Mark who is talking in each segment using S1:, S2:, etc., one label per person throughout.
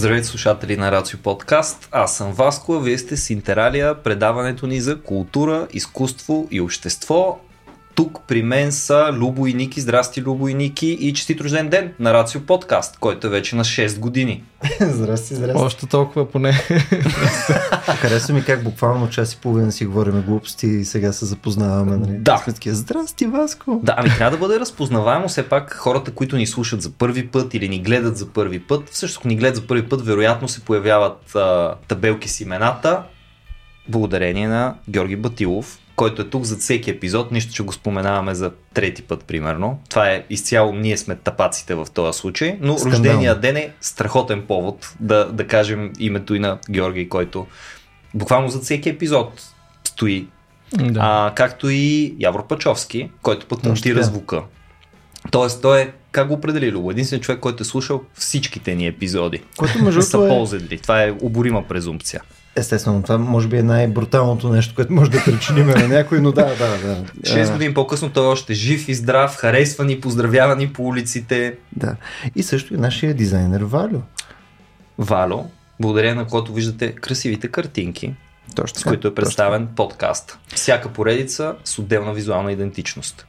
S1: Здравейте слушатели на Рацио Подкаст. Аз съм Васко, а вие сте с Интералия, предаването ни за култура, изкуство и общество. Тук при мен са Любо и Ники. Здрасти, Любо и Ники и честит рожден ден на Рацио Подкаст, който е вече на 6 години.
S2: здрасти, здрасти.
S3: Още толкова поне.
S2: Харесва ми как буквално час и половина си говорим глупости и сега се запознаваме. Нали?
S1: Да.
S2: Сме такива, здрасти, Васко.
S1: Да, ами трябва да бъде разпознаваемо все пак хората, които ни слушат за първи път или ни гледат за първи път. Всъщност, ни гледат за първи път, вероятно се появяват а, табелки с имената, благодарение на Георги Батилов, който е тук за всеки епизод, нищо, че го споменаваме за трети път, примерно. Това е изцяло, ние сме тапаците в този случай, но
S2: Скандално.
S1: рождения ден е страхотен повод да, да кажем името и на Георги, който буквално за всеки епизод стои
S3: да.
S1: а, както и Явор Пачовски, който пък
S2: Точно
S1: монтира
S2: така.
S1: звука. Тоест, той е, как го определи Любо? Единствен човек, който е слушал всичките ни епизоди.
S2: Което между
S1: са
S2: е,
S1: ползедли. Това е оборима презумпция.
S2: Естествено, това може би е най-бруталното нещо, което може да причиним на някой, но да, да, да.
S1: 6
S2: А,
S1: години по-късно той е още жив и здрав, харесвани, поздравявани по улиците.
S2: Да. И също и нашия дизайнер Валю.
S1: Вало, благодарение на който виждате красивите картинки,
S2: Точно
S1: с които е представен подкаст. Всяка поредица с отделна визуална идентичност.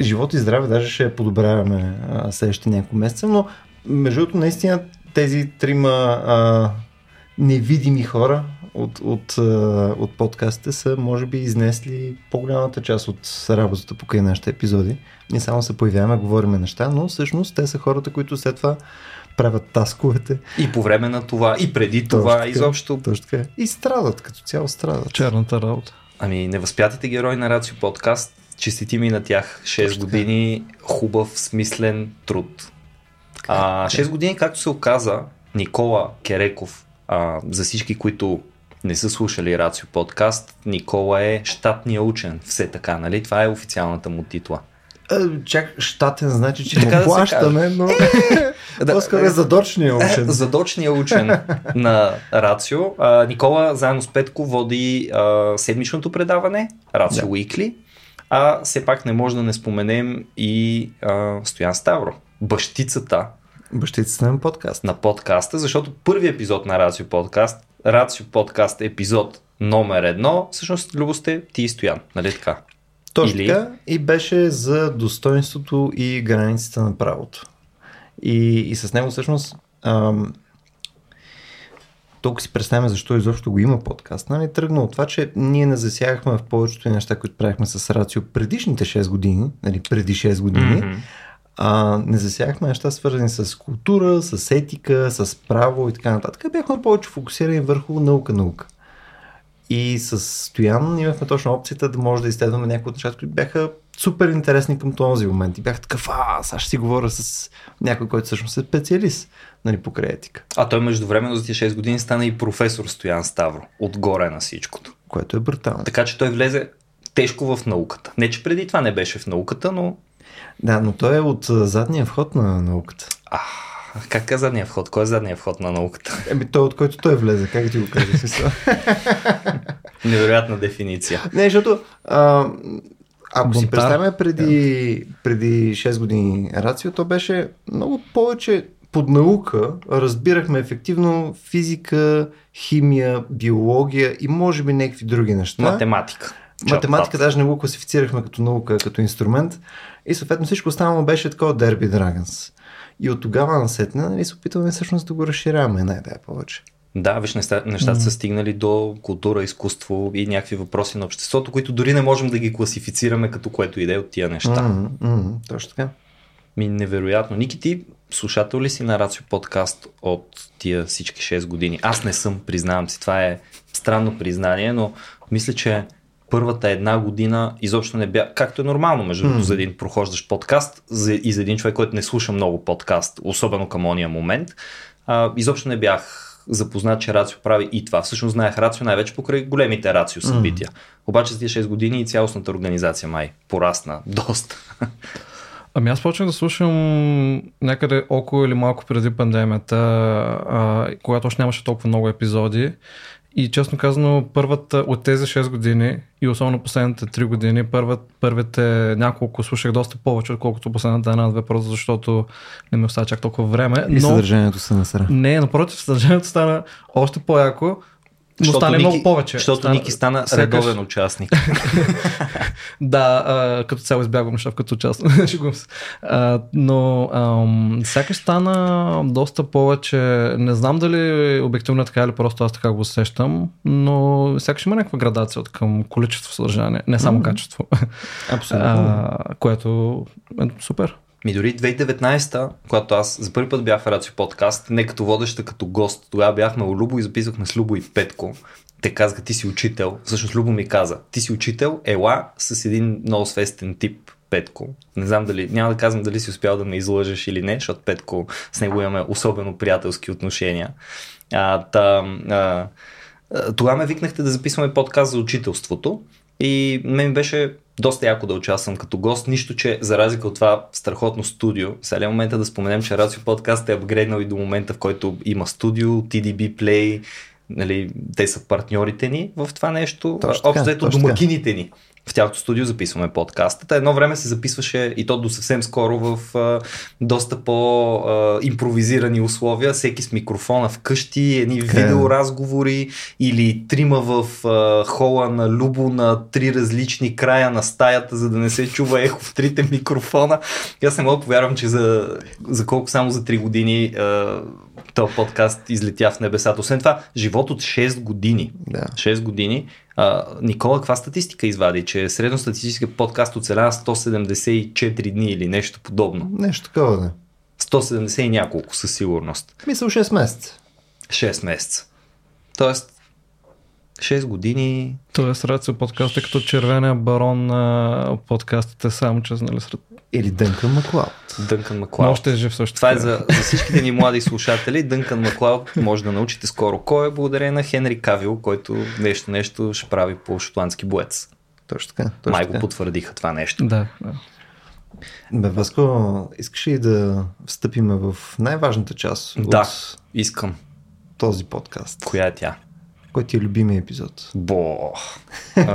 S2: живот и здраве, даже ще подобряваме следващите няколко месеца, но между другото наистина тези трима а, невидими хора от, от, от подкастите са може би изнесли по-голямата част от работата покрай нашите епизоди. Ние само се появяваме, говориме неща, но всъщност те са хората, които след това правят тасковете.
S1: И по време на това, и преди
S2: Точно
S1: това,
S2: така.
S1: изобщо
S2: Точно така. И страдат, като цяло страдат.
S3: Черната работа.
S1: Ами, невъзпятите герои на Рацио подкаст, честити ми на тях 6
S2: Точно така.
S1: години хубав, смислен труд. А, 6 години, както се оказа, Никола Кереков, а, за всички, които не са слушали Рацио подкаст, Никола е щатния учен, все така, нали? Това е официалната му титла.
S2: Е, чак, щатен значи, че
S1: Така
S2: му
S1: да
S2: плащаме, но
S1: Да,
S2: по-скоро е задочния учен.
S1: Задочния учен на Рацио. А, Никола заедно с Петко води а, седмичното предаване Рацио
S2: Да.
S1: Weekly. А все пак не може да не споменем и а, Стоян Ставро, бащицата
S2: Бащицата подкаст.
S1: на подкаста, защото първи епизод на Рацио подкаст, Рацио подкаст епизод номер едно, всъщност Любо сте ти и Стоян, нали така?
S2: Точно
S1: Или-
S2: така. И беше за достоинството и границите на правото. И, и с него всъщност ам, толкова си представяме защо изобщо го има подкаст. Нали? Тръгна от това, че ние не засягахме в повечето неща, които правихме с Рацио предишните 6 години, нали, преди 6 години.
S1: Мгм.
S2: А, не засягахме неща свързани с култура, с етика, с право и така нататък. Бяхме повече фокусирани върху наука-наука. И с Стоян имахме точно опцията да може да изследваме някои от нещата, които бяха супер интересни към този момент. И бях такъв, а, сега ще си говоря с някой, който всъщност е специалист нали, покрай етика,
S1: А той междувременно за тия 6 години стана и професор Стоян Ставро, отгоре на всичкото.
S2: което е брутално.
S1: Така че той влезе тежко в науката. Не, че преди това не беше в науката, но
S2: Да, но той е от задния вход на науката.
S1: а, как е задния вход? Кой е задния вход на науката?
S2: Еми, той от който той влезе, как ти го кажа? смисъл?
S1: Невероятна дефиниция.
S2: Не, защото а, ако си
S3: Бунтар.
S2: представяме преди, преди 6 години рацио, то беше много повече под наука. Разбирахме ефективно физика, химия, биология и може би някакви други неща.
S1: Математика.
S2: Математика даже не го класифицирахме като наука, като инструмент. И съответно всичко останало беше такова Derby Dragons. И от тогава насетне нали, се опитваме всъщност да го разширяваме най-да повече.
S1: Да, виж, неща, нещата са стигнали до култура, изкуство и някакви въпроси на обществото, които дори не можем да ги класифицираме като което иде от тия неща.
S2: М, м, точно така.
S1: Ми невероятно. Ники, ти слушател ли си на Рацио подкаст от тия всички 6 години? Аз не съм, признавам си. Това е странно признание, но мисля, че първата една година изобщо не бях, както е нормално, между другото, за един прохождащ подкаст за, и за един човек, който не слуша много подкаст, особено към ония момент, а, изобщо не бях запознат, че Рацио прави и това. Всъщност знаех Рацио най-вече покрай големите Рацио събития. Обаче за тия 6 години и цялостната организация май порасна доста.
S3: Ами аз почнах да слушам някъде около или малко преди пандемията, а, когато още нямаше толкова много епизоди. И честно казано, първата от тези 6 години и особено последните 3 години, първат, първите няколко слушах доста повече, отколкото последната една-две, просто защото не ми остава чак толкова време.
S2: И съдържанието се насра.
S3: Не, напротив, съдържанието стана още по-яко. Но
S1: Защото
S3: стане
S1: Ники,
S3: много повече.
S1: Защото
S3: стана,
S1: Ники стана редовен участник.
S3: Да, а, като цяло избягвам неща, като участвам. Шегувам се. А, но ам, сякаш стана доста повече. Не знам дали обективно е така или просто аз така го усещам, но сякаш има някаква градация от към количество съдържание, не само качество.
S2: Абсолютно.
S3: а, което е супер.
S1: Ми дори 2019-та, когато аз за първи път бях в Рацио подкаст, не като водеща, като гост, тогава бяхме у Любо и записвахме с Любо и Петко. Те казаха, ти си учител. Всъщност Любо ми каза, ти си учител, ела с един много свестен тип Петко. Не знам дали, няма да казвам дали си успял да ме излъжеш или не, защото Петко с него имаме особено приятелски отношения. А, та, а, тогава ме викнахте да записваме подкаст за учителството и мен беше доста яко да участвам като гост, нищо, че за разлика от това страхотно студио, сега е момента да споменем, че Рацио подкаст е апгрейднал и до момента, в който има студио, TDB Play, нали, те са партньорите ни в това нещо, общо взето домакините ни. В тяхното студио записваме подкаста. Едно време се записваше и то до съвсем скоро в а, доста по-импровизирани условия, всеки с микрофона вкъщи, едни
S2: Така е.
S1: видеоразговори или трима в а, хола на Любо на три различни края на стаята, за да не се чува ехо в трите микрофона. И аз не мога да повярвам, че за, за колко само за 3 години а, този подкаст излетя в небесата. Освен това, живот от 6 години.
S2: Да.
S1: 6 години. А, Никола, каква статистика извади? Че средностатистически подкаст оцелява 174 дни или нещо подобно.
S2: Нещо такова, да.
S1: 170 и няколко със сигурност.
S2: Мисъл 6 месеца.
S1: 6 месеца. Тоест, 6 години.
S3: Тоест, Рацио подкаст е като червения барон на подкастите, само че нали, сред...
S2: Или Дънкън Маклауд.
S1: Дънкан Маклауд.
S3: още е жив също.
S1: Това е за, за всичките ни млади слушатели. Дънкан Маклауд може да научите скоро кой е благодарение на Хенри Кавил, който нещо нещо ще прави по шотландски боец.
S2: Точно така. Точно
S1: Май го потвърдиха това нещо.
S3: Да, да.
S2: Бе, Васко, искаш ли да встъпиме в най-важната част
S1: Да.
S2: от
S1: Искам.
S2: този подкаст?
S1: Коя е тя?
S2: Кой ти е любимия епизод?
S1: Бо.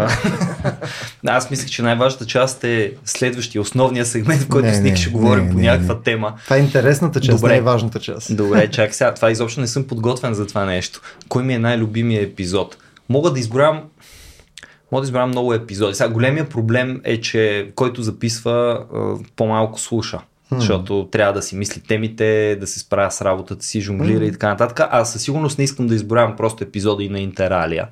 S1: Аз мислех, че най-важната част е следващия, основния сегмент, в който
S2: Не,
S1: с Ник
S2: не,
S1: ще говорим
S2: не,
S1: по
S2: не,
S1: някаква
S2: не.
S1: тема.
S2: Това е интересната част,
S1: Добре.
S2: най-важната част.
S1: Добре, чак сега. Това изобщо не съм подготвен за това нещо. Кой ми е най-любимия епизод? Мога да изброям Мога да изберам много епизоди. Сега големия проблем е, че който записва по-малко слуша. Защото трябва да си мисли темите, да се справя с работата си, жонглира и така нататък. Аз със сигурност не искам да изброявам просто епизоди на Интералия.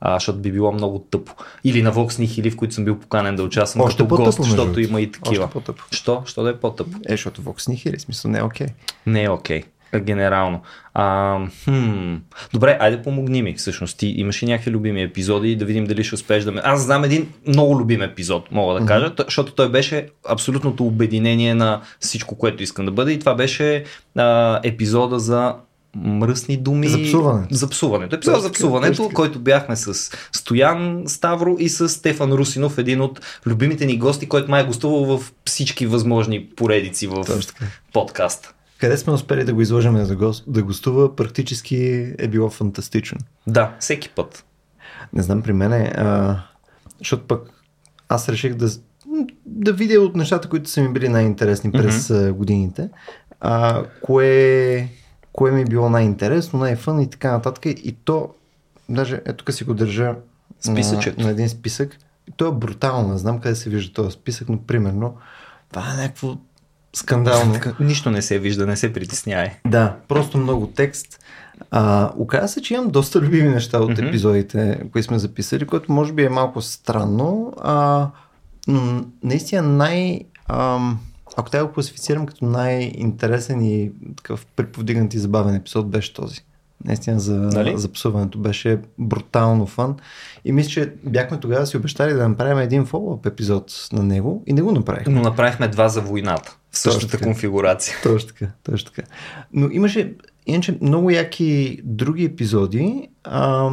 S1: А, защото би било много тъпо. Или на Vox Nihili, в които съм бил поканен да участвам
S2: Още
S1: като гост, защото има и такива.
S2: Още по-тъпо.
S1: Що? Що да е по-тъпо?
S2: Е, защото Vox Nihili, смисъл не е окей.
S1: Не е окей. Okay. Генерално. А, хм. Добре, айде помогни ми. Всъщност, ти имаш ли някакви любими епизоди да видим дали ще успееш да ме... Аз знам един много любим епизод, мога да кажа, mm-hmm. защото той беше абсолютното обединение на всичко, което искам да бъде и това беше а, епизода за мръсни думи.
S2: За псуването.
S1: За псуването. Епизод за псуването, който бяхме с Стоян Ставро и с Стефан Русинов, един от любимите ни гости, който май е гостувал в всички възможни поредици в
S2: Точно така.
S1: подкаст.
S2: Къде сме успели да го изложим да, гост, да гостува, практически е било фантастично.
S1: Да, всеки път.
S2: Не знам при мен, а, защото пък аз реших да, да видя от нещата, които са ми били най-интересни през mm-hmm. годините, а, кое, кое ми е било най-интересно, най-фън и така нататък. И то, даже ето тук си го държа
S1: Списъчето.
S2: на, на един списък. И то е брутално, не знам къде се вижда този списък, но примерно това е някакво скандално.
S1: Нищо не се вижда, не се притеснявай.
S2: Да, просто много текст. А, оказа се, че имам доста любими неща от
S1: Мгм.
S2: епизодите, които сме записали, което може би е малко странно, а, но наистина най... Ам, ако трябва да го класифицирам като най-интересен и такъв приповдигнат и забавен епизод, беше този. Наистина за,
S1: Нали?
S2: за псуването беше брутално фан. И мисля, че бяхме тогава си обещали да направим един фоллоуп епизод на него и не го направихме.
S1: Но направихме два за войната. В същата
S2: така.
S1: конфигурация.
S2: Точно така, точно така. Но имаше иначе много яки други епизоди. А,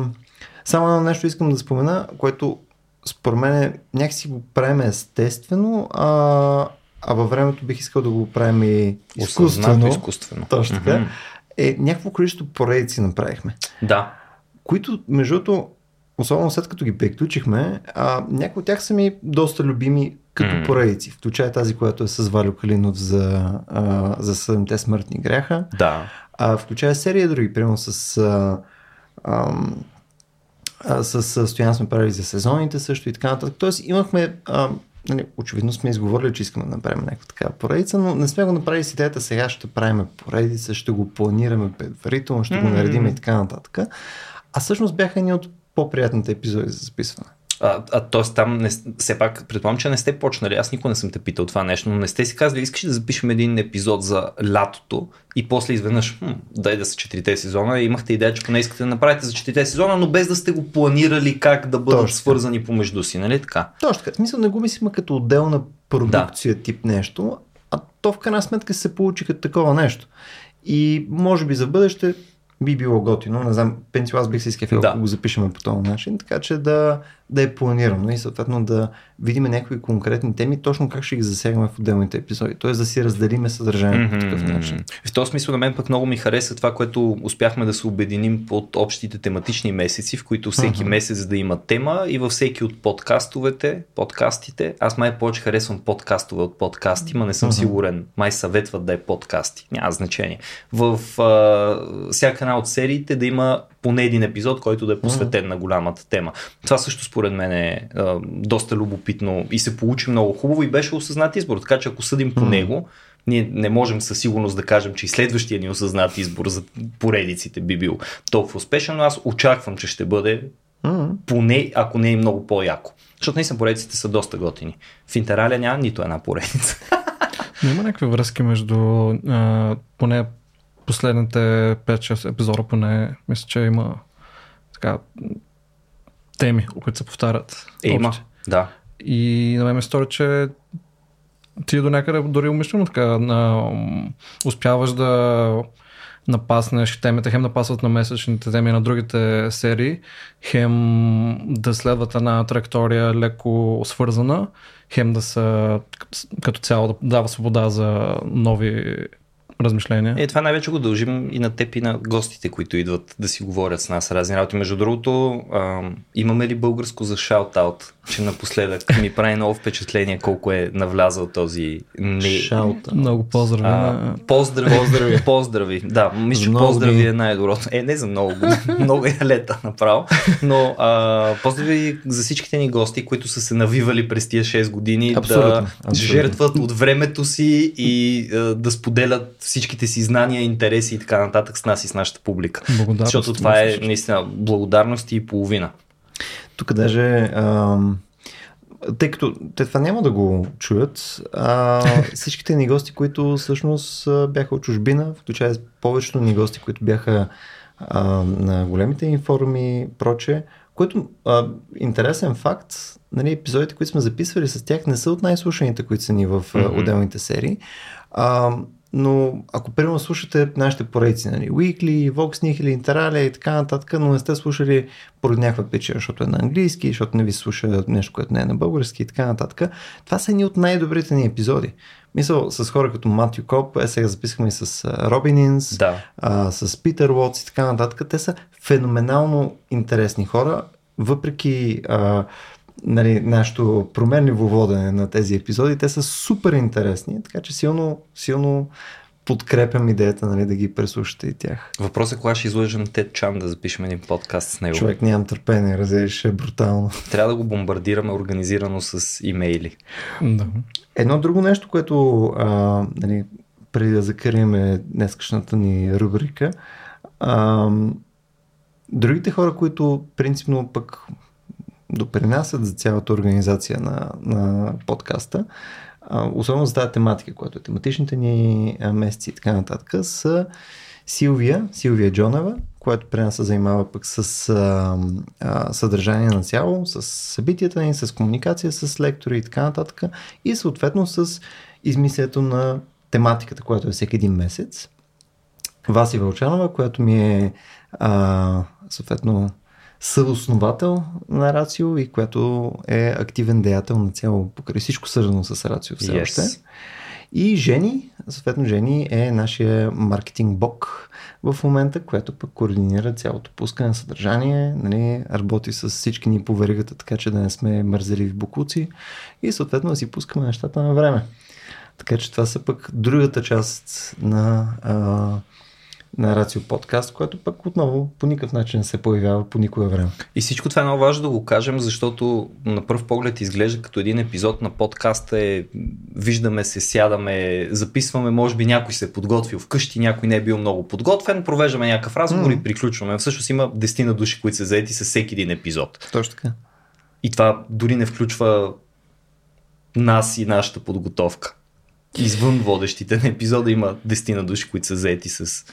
S2: само едно нещо искам да спомена, което според мен някакси го правим естествено, а, а във времето бих искал да го правим и изкуствено.
S1: Осъзнато изкуствено.
S2: Точно така.
S1: Мгм.
S2: Е, някакво количество поредици направихме.
S1: Да.
S2: които, между другото, особено след като ги приключихме, а, някои от тях са ми доста любими като
S1: М.
S2: поредици, включая тази, която е с Валю Калинов за, а, за 7-те смъртни гряха,
S1: Да.
S2: а, включая серия други, примерно с... А, ам, с Стоян сме правили за сезоните също и така нататък. Тоест имахме, а, нали, очевидно сме изговорили, че искаме да направим някаква такава поредица, но не сме го направили с идеята сега ще правим поредица, ще го планираме предварително, ще го
S1: М.
S2: наредим и така нататък. А всъщност бяха едни от по-приятните епизоди за записване.
S1: А, а т.е. там не, все пак, предполагам, че не сте почнали. Аз никога не съм те питал това нещо, но не сте си казали, искаш да запишем един епизод за лятото и после изведнъж, хм, дай да са четирите сезона. И имахте идея, че поне искате да направите за четирите сезона, но без да сте го планирали как да бъдат
S2: Точно.
S1: свързани помежду си, нали така?
S2: Точно така. Смисъл не го мислим като отделна продукция да. тип нещо, а то в крайна сметка се получи като такова нещо. И може би за бъдеще би било готино. Не знам, Пенсио, аз бих се изкефил,
S1: Да.
S2: ако го запишем по този начин, така че да, да е планирано и съответно да видим някакви конкретни теми, точно как ще ги засягаме в отделните епизоди. Тоест да си разделиме съдържанието по такъв начин.
S1: В този смисъл на мен пък много ми хареса това, което успяхме да се обединим под общите тематични месеци, в които всеки
S2: Мгм.
S1: месец да има тема и във всеки от подкастовете, подкастите. Аз май повече харесвам подкастове от подкасти, ма не съм
S2: Мгм.
S1: сигурен. Май съветват да е подкасти. Няма значение. В а, всяка една от сериите да има поне един епизод, който да е посветен на голямата тема. Това също според мен е а, доста любопитно и се получи много хубаво и беше осъзнат избор. Така че ако съдим по него, ние не можем със сигурност да кажем, че и следващия ни осъзнат избор за поредиците би бил толкова успешен, но аз очаквам, че ще бъде
S2: М,
S1: поне, ако не и много по-яко. Защото наистина поредиците са доста готини. В Интералия няма нито една поредица.
S3: Но има някакви връзки между а, поне последните 5-6 епизода, поне мисля, че има така теми, които се повтарят.
S1: Е, има. Да.
S3: И на мен ме стори, че ти до някъде дори умишлено така а, м, успяваш да напаснеш темите, хем напасват на месечните теми на другите серии, хем да следват една траектория леко свързана, хем да са като цяло да дава свобода за нови размишления.
S1: Е, това най-вече го дължим и на теб и на гостите, които идват да си говорят с нас разни работи. Между другото, а, имаме ли българско за шаут-аут, че напоследък ми прави много впечатление колко е навлязал този не...
S2: Шаута.
S3: Много поздрави.
S1: А, поздрави, поздрави, поздрави. Да, мисля, че поздрави е най-доброто. Е, не за много много е лета направо. Но а, поздрави за всичките ни гости, които са се навивали през тия 6 години
S2: Абсолютно,
S1: да
S2: абсолютно.
S1: жертват от времето си и а, да споделят всичките си знания, интереси и така нататък с нас и с нашата публика.
S3: Благодарност.
S1: Защото това е наистина благодарност и половина.
S2: Тук даже, ам, тъй като те това няма да го чуят, а, всичките ни гости, които всъщност бяха от чужбина, включая повечето ни гости, които бяха а, на големите ни форуми, проче, което а, интересен факт, нали, епизодите, които сме записвали с тях, не са от най-слушаните, които са ни в
S1: Мгм.
S2: отделните серии. А, но ако примерно слушате нашите поредици, нали, Weekly, Vox Nihil, Interalia и така нататък, но не сте слушали поради някаква причина, защото е на английски, защото не ви слуша нещо, което не е на български и така нататък, това са едни от най-добрите ни епизоди. Мисъл с хора като Матю Коп, е сега записахме и с Робин Инс,
S1: Да.
S2: а, с Питър Уотс и така нататък. Те са феноменално интересни хора, въпреки а, нали, нашето променливо водене на тези епизоди, те са супер интересни, така че силно, силно подкрепям идеята нали, да ги преслушате и тях.
S1: Въпросът е кога ще излъжем Тед Чан да запишем един подкаст с него.
S2: Човек нямам търпение, разделиш е брутално.
S1: Трябва да го бомбардираме организирано с имейли.
S3: Да.
S2: Едно друго нещо, което а, нали, преди да закрием днескашната ни рубрика, а, другите хора, които принципно пък допринасят за цялата организация на, на подкаста, особено за тази тематика, която е тематичните ни месеци и така нататък, са Силвия, Силвия Джонева, която при нас се занимава пък с а, а, съдържание на цяло, с събитията ни, с комуникация с лектори и така нататък и съответно с измислянето на тематиката, която е всеки един месец. Васи Вълчанова, която ми е а, съответно съосновател на Рацио и която е активен деятел на цяло покрай всичко свързано с Рацио все
S1: Yes.
S2: още. И Жени, съответно Жени е нашия маркетинг бок в момента, което пък координира цялото пускане на съдържание, нали, работи с всички ни по веригата, така че да не сме мързели в букуци и съответно да си пускаме нещата на време. Така че това са пък другата част на, а, на Рацио подкаст, което пък отново по никакъв начин не се появява по никое време.
S1: И всичко това е много важно да го кажем, защото на пръв поглед изглежда като един епизод на подкаста е виждаме се, сядаме, записваме, може би някой се е подготвил вкъщи, някой не е бил много подготвен, провеждаме някакъв разговор mm. и приключваме. Всъщност има десетина души, които са заети с всеки един епизод.
S2: Точно така.
S1: И това дори не включва нас и нашата подготовка извън водещите на епизода има дестина души, които са заети с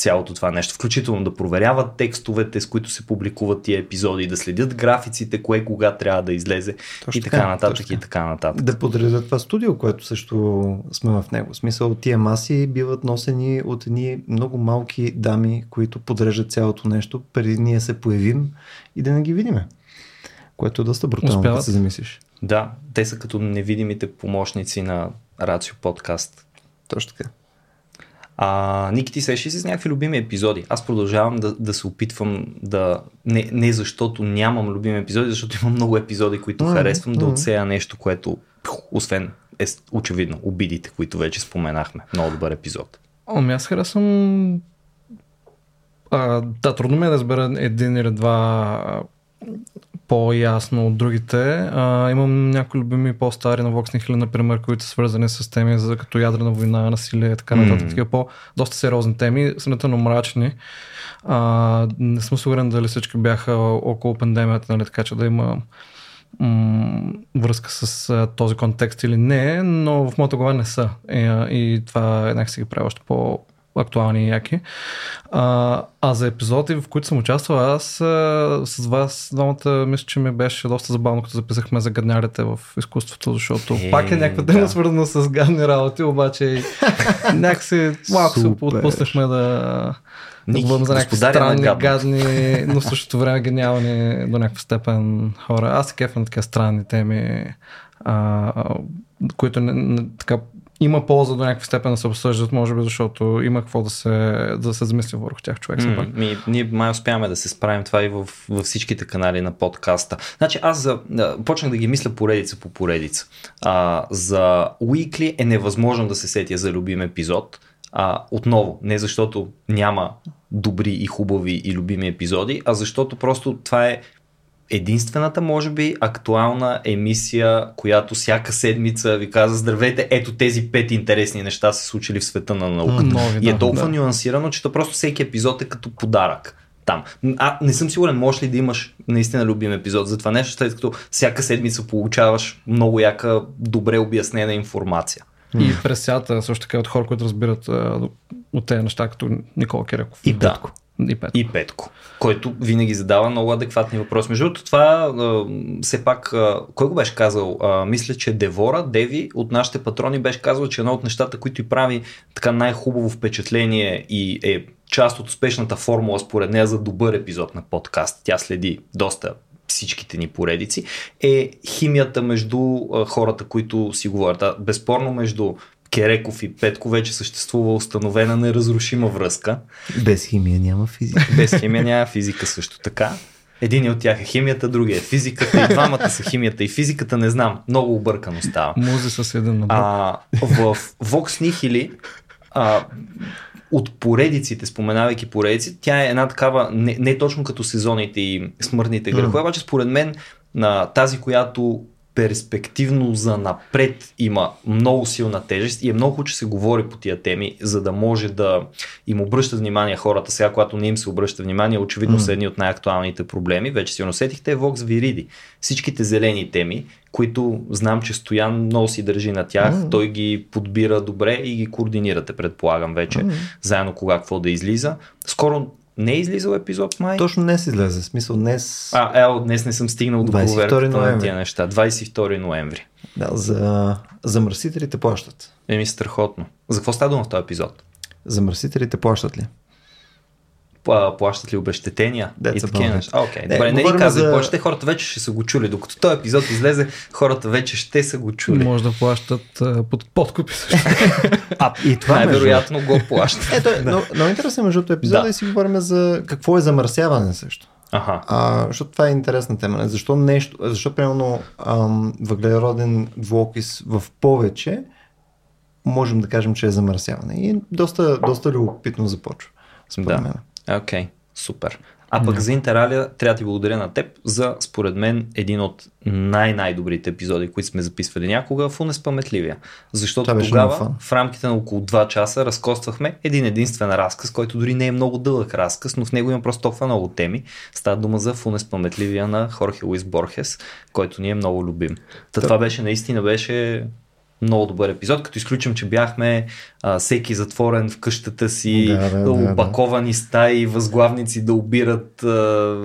S1: цялото това нещо, включително да проверяват текстовете, с които се публикуват тия епизоди, да следят графиците, кое кога трябва да излезе точно и така, така нататък точно. и така нататък.
S2: Да подредят това студио, което също сме в него. В смисъл, тия маси биват носени от едни много малки дами, които подреждат цялото нещо, преди ние се появим и да не ги видиме. Което е доста брутално, да се замислиш.
S1: Да, те са като невидимите помощници на Рацио подкаст.
S2: Точно така.
S1: А, Ники, ти сещаш с някакви любими епизоди? Аз продължавам да, да се опитвам да... Не, не защото нямам любими епизоди, защото имам много епизоди, които mm-hmm. харесвам, да отсея нещо, което, освен е, очевидно, обидите, които вече споменахме. Много добър епизод.
S3: Ами аз харесвам... А, да, трудно ми е да разбера един или два по-ясно от другите. А, имам някои любими по-стари на Vox Nihil, например, които са свързани с теми за като ядрена война, насилие, така нататък. Mm. Такива по-доста сериозни теми, сравнително мрачни. А, не съм сигурен дали всички бяха около пандемията, нали, така че да има м- връзка с а, този контекст или не, но в моята глава не са. И, и това еднак си ги прави още по, актуални и яки. А, а за епизоди, в които съм участвал, аз а, с вас двамата мисля, че ми беше доста забавно, като записахме за гаднярите в изкуството, защото е, пак е някаква тема да. свързана с гадни работи, обаче някакси малко се отпуснахме да да бъдем за някакви странни, гадни, но в същото време гениални до някаква степен хора. Аз се кефам на такива странни теми, а, които не, не, така има полза до някаква степен да се обсъждат, може би, защото има какво да се, да се замисли върху тях човек. Mm,
S1: ми, ние май успяваме да се справим това и в, във всичките канали на подкаста. Значи аз за, почнах да ги мисля поредица по поредица. А, за Weekly е невъзможно да се сетя за любим епизод. А, отново, не защото няма добри и хубави и любими епизоди, а защото просто това е единствената, може би, актуална емисия, която всяка седмица ви каза здравейте, ето тези пет интересни неща се случили в света на науката. Нови, и е толкова да. нюансирано, че то просто всеки епизод е като подарък там. А не съм сигурен, можеш ли да имаш наистина любим епизод за това нещо, след като всяка седмица получаваш много яка, добре обяснена информация.
S3: И през цялата също така от хора, които разбират от тези неща, като Никола Киреков.
S1: И Петко. И Петко. И Петко, който винаги задава много адекватни въпроси. Между другото, това все пак, кой го беше казал? Мисля, че Девора, Деви от нашите патрони беше казал, че едно от нещата, които и прави така най-хубаво впечатление и е част от успешната формула според нея за добър епизод на подкаст. Тя следи доста всичките ни поредици, е химията между хората, които си говорят. Безспорно между Кереков и Петко вече съществува установена неразрушима връзка.
S2: Без химия няма физика.
S1: Без химия няма физика също така. Един от тях е химията, другия е физиката и двамата са химията и физиката, не знам, много объркано става.
S3: Музи с един на
S1: а, В Vox Nihili а, от поредиците, споменавайки поредици, тя е една такава, не, не точно като сезоните и смъртните грехове, mm. обаче според мен на тази, която перспективно за напред има много силна тежест и е много че се говори по тия теми, за да може да им обръщат внимание хората сега, когато не им се обръща внимание, очевидно mm. са едни от най-актуалните проблеми. Вече си усетихте Vox Вириди. Всичките зелени теми, които знам, че Стоян много си държи на тях, mm. той ги подбира добре и ги координирате, предполагам вече, mm. заедно кога какво да излиза. Скоро не е излизал епизод май?
S2: Точно днес излезе. Смисъл днес...
S1: А, ел, днес не съм стигнал до проверката на тия неща. 22 ноември.
S2: Да, за замърсителите плащат.
S1: Еми страхотно. За какво става дума в този епизод?
S2: Замърсителите плащат ли?
S1: А, плащат ли обещетения
S2: Деца
S1: и такива неща. Окей,
S2: Не,
S1: добре, не ни казвай
S2: за-
S1: повече, хората вече ще са го чули. Докато този епизод излезе, хората вече ще са го чули.
S3: Може да плащат а, под подкупи също.
S1: А,
S2: И това, между
S1: най-вероятно го плащат.
S2: Ето, е, много, много интересен между другото епизода
S1: Да.
S2: и си говорим за какво е замърсяване също.
S1: Аха.
S2: А, защото това е интересна тема. Защо нещо, защо примерно ам, въглероден двуокис в повече можем да кажем, че е замърсяване. И доста, доста любопитно започва. Според
S1: Да.
S2: мен.
S1: Окей, супер. А пък за Интералия трябва да ти благодаря на теб за, според мен, един от най-най-добрите епизоди, които сме записвали някога в Унеспаметливия. Защото тогава, в рамките на около 2 часа, разкоствахме един единствен разказ, който дори не е много дълъг разказ, но в него има просто толкова много теми. Става дума за Унеспаметливия на Хорхе Луис Борхес, който ни е много любим. Та, това беше наистина беше много добър епизод, като изключим, че бяхме а, всеки затворен в къщата си,
S2: Да, да, да,
S1: опаковани стаи, възглавници да обират а,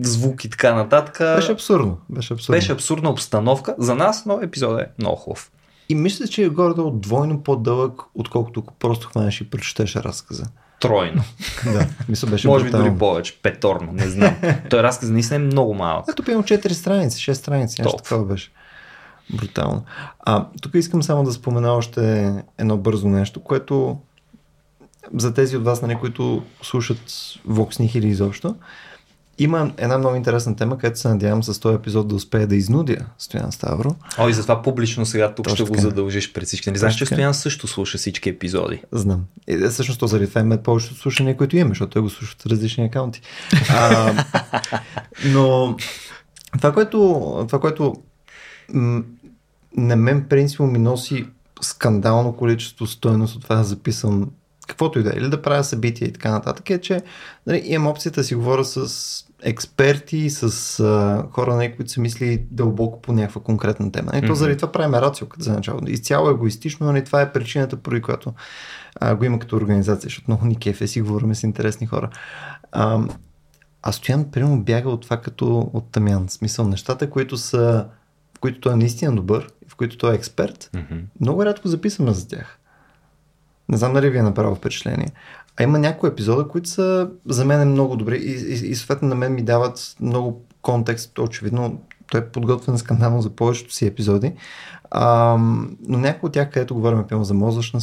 S1: звук и така нататък.
S2: Беше абсурдно. Беше абсурдно.
S1: Беше абсурдна обстановка за нас, но епизодът е много хубав.
S2: И мисля, че е горе-долу двойно по-дълъг, отколкото просто хванеш и прочетеш разказа.
S1: Тройно.
S2: Да, мисля беше
S1: Може би дори повече. Петорно, не знам. Той разказ наистина е много малък.
S2: Ето пием 4 страници, 6 страници, нещо такова беше. Брутално. А, тук искам само да спомена още едно бързо нещо, което за тези от вас, нали, които слушат Vox Nihil изобщо, има една много интересна тема, където се надявам с този епизод да успея да изнудя Стоян Ставро.
S1: О, и затова публично сега тук
S2: Точно
S1: ще го задължиш пред всички. Не знаеш, че. Стоян също слуша всички епизоди.
S2: Знам. И, е, всъщност то заради това има повечето слушания, които имаме, защото той го слуша от различни акаунти. А, но това, което, това, което м- на мен принципно ми носи скандално количество стоеност от това да записвам каквото и да е, или да правя събития и така нататък, е, че нали, имам опцията да си говоря с експерти, с а, хора, нали, които са мисли дълбоко по някаква конкретна тема. И то
S1: Мгм.
S2: заради това правим рацио като за начало. Изцяло егоистично, нали, това е причината, поради която а, го има като организация, защото много ни кефе си говорим с интересни хора. А, а Стоян, примерно, бяга от това като от Тамян. Смисъл, нещата, които са, които той е наистина добър, в които той е експерт, много рядко записваме за тях. Не знам дали ви е направил впечатление. А има някои епизода, които са за мен много добри и, и, и съответно на мен ми дават много контекст. Очевидно, той е подготвен скандално за повечето си епизоди. А, но някои от тях, където говорим пълно за мозъчна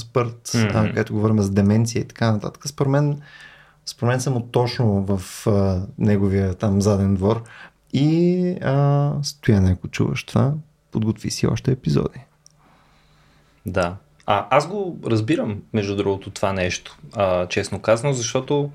S1: Мгм.
S2: а, където говорим за деменция и така нататък, според мен, според мен съм точно в а, неговия там заден двор. И а, стоя, ако чуваш това, подготви си още епизоди.
S1: Да. А, аз го разбирам, между другото, това нещо, а, честно казано, защото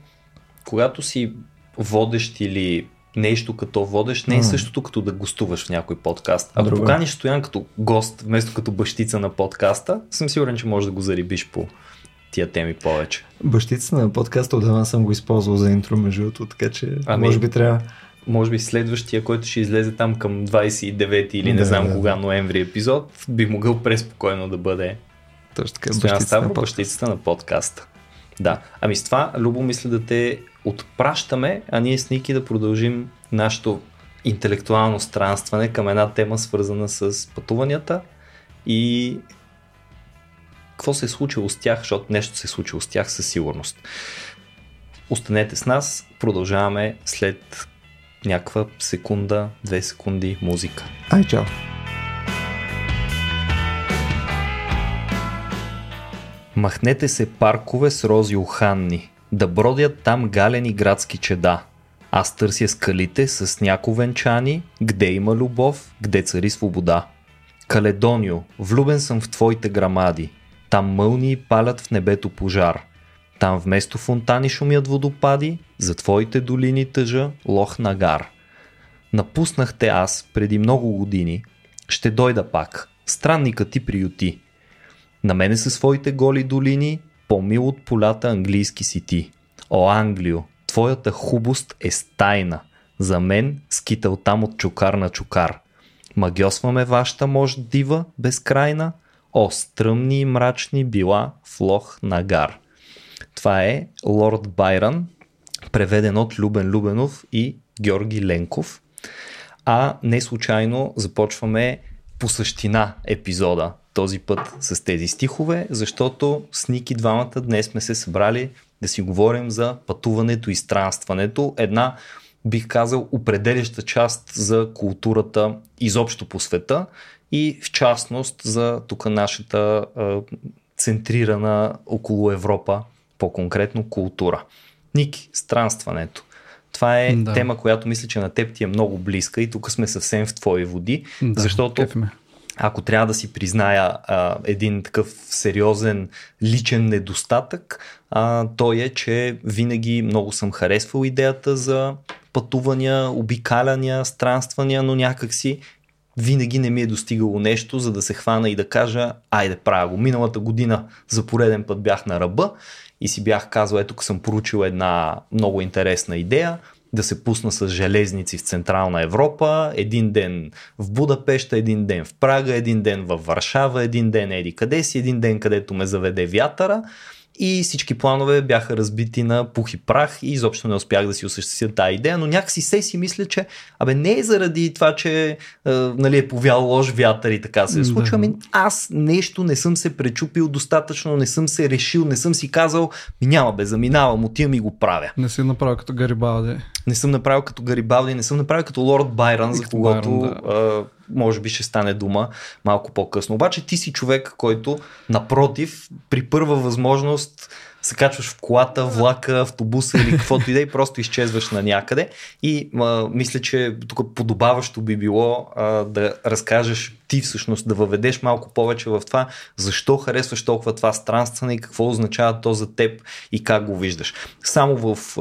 S1: когато си водещ или нещо като водещ, не е същото като да гостуваш в някой подкаст. Ако
S2: Друго е.
S1: поканиш Стоян като гост, вместо като бащица на подкаста, съм сигурен, че можеш да го зарибиш по тия теми повече.
S2: Бащица на подкаста отдавна съм го използвал за интро, между другото, така че
S1: Ами-
S2: може би трябва.
S1: Може би следващия, който ще излезе там към 29 или не
S2: Да,
S1: знам
S2: да,
S1: кога ноември епизод, би могъл преспокойно да бъде
S2: Точно така,
S1: Стоян Ставро, бащицата на подкаста. Да. Ами с това, Любо, мисля да те отпращаме, а ние с Ники да продължим нашето интелектуално странстване към една тема, свързана с пътуванията и какво се е случило с тях, защото нещо се е случило с тях със сигурност. Останете с нас, продължаваме след някаква секунда, две секунди музика.
S2: Ай, чао.
S1: Махнете се паркове с рози уханни, да бродят там галени градски чеда. Аз търся скалите с няко венчани, где има любов, где цари свобода. Каледонио, влюбен съм в твоите грамади, там мълни палят в небето пожар. Там вместо фонтани шумят водопади, за твоите долини тъжа лох нагар. Напуснах те аз преди много години, ще дойда пак, странника ти приюти. На мене са своите голи долини, по-мил от полята английски си ти. О, Англио, твоята хубост е стайна. За мен скитал там от чукар на чукар. Магьосваме вашата мощ дива, безкрайна. О, стръмни и мрачни била в лох нагар. Това е Лорд Байран, преведен от Любен Любенов и Георги Ленков. А не случайно започваме по същина епизода този път с тези стихове, защото с Ники двамата днес сме се събрали да си говорим за пътуването и странстването. Една, бих казал, определяща част за културата изобщо по света и в частност за тук нашата а, центрирана около Европа, по-конкретно култура. Ники, странстването. Това е да. тема, която мисля, че на теб ти е много близка и тук сме съвсем в твои води, да, защото ако трябва да си призная а, един такъв сериозен личен недостатък, а, той е, че винаги много съм харесвал идеята за пътувания, обикаляния, странствания, но някакси винаги не ми е достигало нещо, за да се хвана и да кажа, айде правя го. Миналата година за пореден път бях на ръба и си бях казал, ето съм поручил една много интересна идея, да се пусна с железници в Централна Европа, един ден в Будапешта, един ден в Прага, един ден в Варшава, един ден еди къде си, един ден където ме заведе вятъра и всички планове бяха разбити на пух и прах и изобщо не успях да си осъществя тази идея, но някакси се си мисля, че абе не е заради това, че е, нали, е повял лош вятър и така се случва, ами аз нещо не съм се пречупил достатъчно, не съм се решил, не съм си казал, ми няма бе, заминавам, отивам и го правя.
S3: Не си направил като Гарибалди.
S1: Не съм направил като Гарибалди, не съм направил като Лорд Байрон, за когото да може би ще стане дума малко по-късно. Обаче ти си човек, който напротив, при първа възможност се качваш в колата, влака, автобуса или каквото и да и просто изчезваш на някъде. И а, мисля, че тук подобаващо би било а, да разкажеш ти всъщност да въведеш малко повече в това, защо харесваш толкова това странстване и какво означава то за теб и как го виждаш. Само в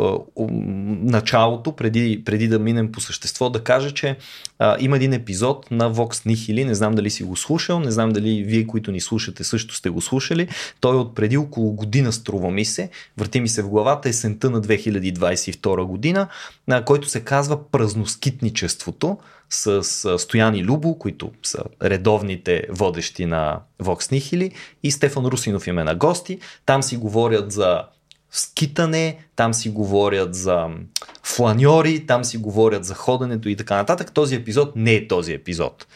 S1: началото, преди, преди да минем по същество, да кажа, че а, има един епизод на Vox Nihili, не знам дали си го слушал, не знам дали вие, които ни слушате, също сте го слушали. Той е от преди около година, струва ми се, върти ми се в главата, есента на 2022 година, на който се казва Празноскитничеството с Стояни Любо, които са редовните водещи на Vox Nihili и Стефан Русинов им е на гости. Там си говорят за скитане, там си говорят за фланьори, там си говорят за ходенето и така нататък. Този епизод не е този епизод.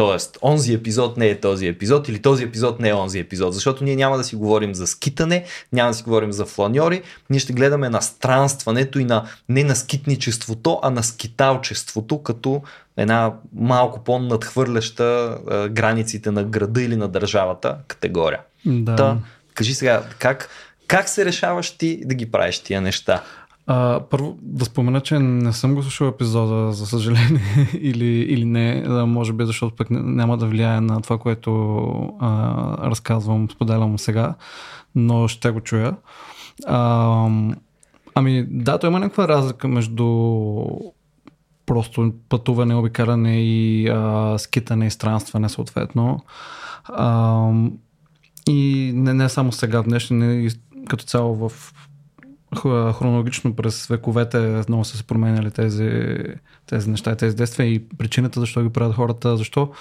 S1: Тоест, онзи епизод не е този епизод или този епизод не е онзи епизод, защото ние няма да си говорим за скитане, няма да си говорим за фланьори, ние ще гледаме на странстването и на не на скитничеството, а на скиталчеството, като една малко по-надхвърляща а, границите на града или на държавата категория.
S3: Да. Та,
S1: кажи сега, как, как се решаваш ти да ги правиш тия неща?
S3: А, първо да спомена, че не съм го слушал епизода, за съжаление, или, или не, може би защото пък няма да влияе на това, което а, разказвам, споделям сега, но ще го чуя. А, ами да, то има някаква разлика между просто пътуване, обикаляне и а, скитане и странстване съответно. А, и не, не само сега, днешни, като цяло в хронологично през вековете много са се променяли тези, тези неща и тези действия и причината защо ги правят хората, защо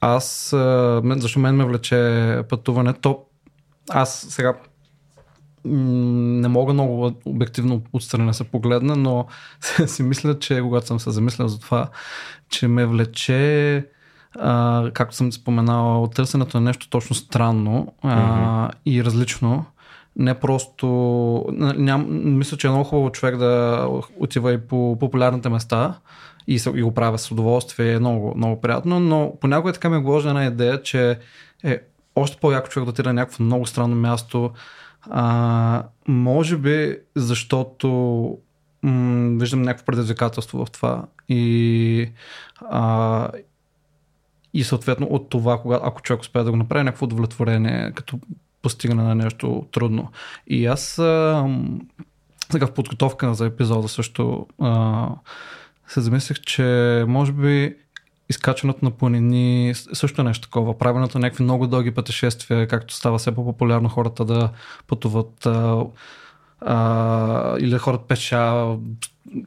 S3: аз, защо мен ме влече пътуването, аз сега не мога много обективно отстрани се погледна, но си мисля, че когато съм се замислял за това, че ме влече а, както съм споменал, търсенето на нещо точно странно а, mm-hmm. и различно не просто... Ням, мисля, че е много хубаво човек да отива и по популярните места и, и го правя с удоволствие, е много, много приятно, но понякога така ми е гложена една идея, че е още по-яко човек да отиде на някакво много странно място, а, може би защото м- виждам някакво предизвикателство в това и, а, и съответно от това, кога, ако човек успее да го направи, някакво удовлетворение, като постигане на нещо трудно. И аз а, сега в подготовка за епизода също а, се замислих, че може би изкачването на планини също е нещо такова. Правенето на някакви много дълги пътешествия, както става все по-популярно хората да пътуват а, а, или да ходят пеша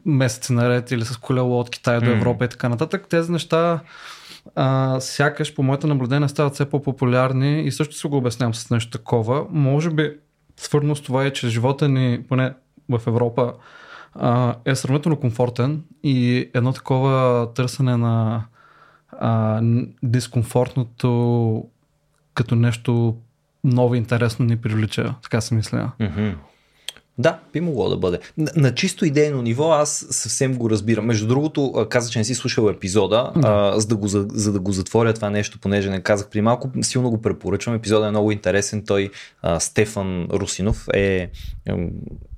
S3: месеци наред или с колело от Китай до Европа mm. и така нататък. Тези неща а, сякаш по моите наблюдения стават все по-популярни и също се го обяснявам с нещо такова. Може би свързано с това е, че живота ни, поне в Европа, а, е сравнително комфортен и едно такова търсене на а, дискомфортното като нещо ново интересно ни привлича, така си мисля.
S1: Mm-hmm. Да, би могло да бъде. На, на чисто идейно ниво аз съвсем го разбирам. Между другото, каза, че не си слушал епизода, да. а, за, да го, за, за да го затворя това нещо, понеже не казах при малко, силно го препоръчвам. Епизодът е много интересен. Той, а, Стефан Русинов, е, е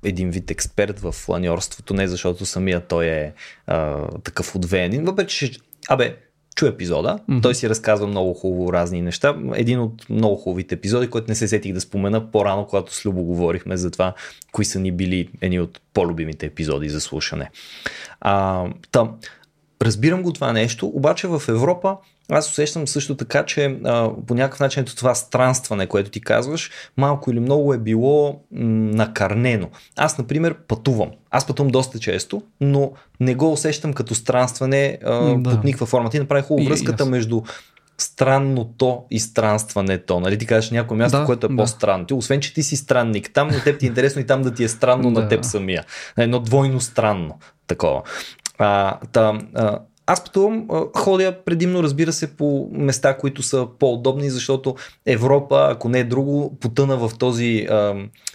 S1: един вид експерт в планьорството, не защото самия той е а, такъв отвеянин, въпреки че, абе, чу епизода. Mm-hmm. Той си разказва много хубаво разни неща. Един от много хубавите епизоди, който не се сетих да спомена по-рано, когато с Любо говорихме за това, кои са ни били едни от по-любимите епизоди за слушане. А, там, разбирам го това нещо, обаче в Европа аз усещам също така, че а, по някакъв начин ето това странстване, което ти казваш, малко или много е било м- накарнено. Аз, например, пътувам. Аз пътувам доста често, но не го усещам като странстване а, да. под никаква форма. Ти направи хубаво връзката yes. между странното и странстването. Нали ти кажеш някое място, да, което е да. по-странно. Ти, освен, че ти си странник, там на теб ти е интересно и там да ти е странно да. на теб самия. Едно двойно странно такова. А, та, а, аз пътувам, ходя предимно, разбира се, по места, които са по-удобни, защото Европа, ако не е друго, потъна в този а,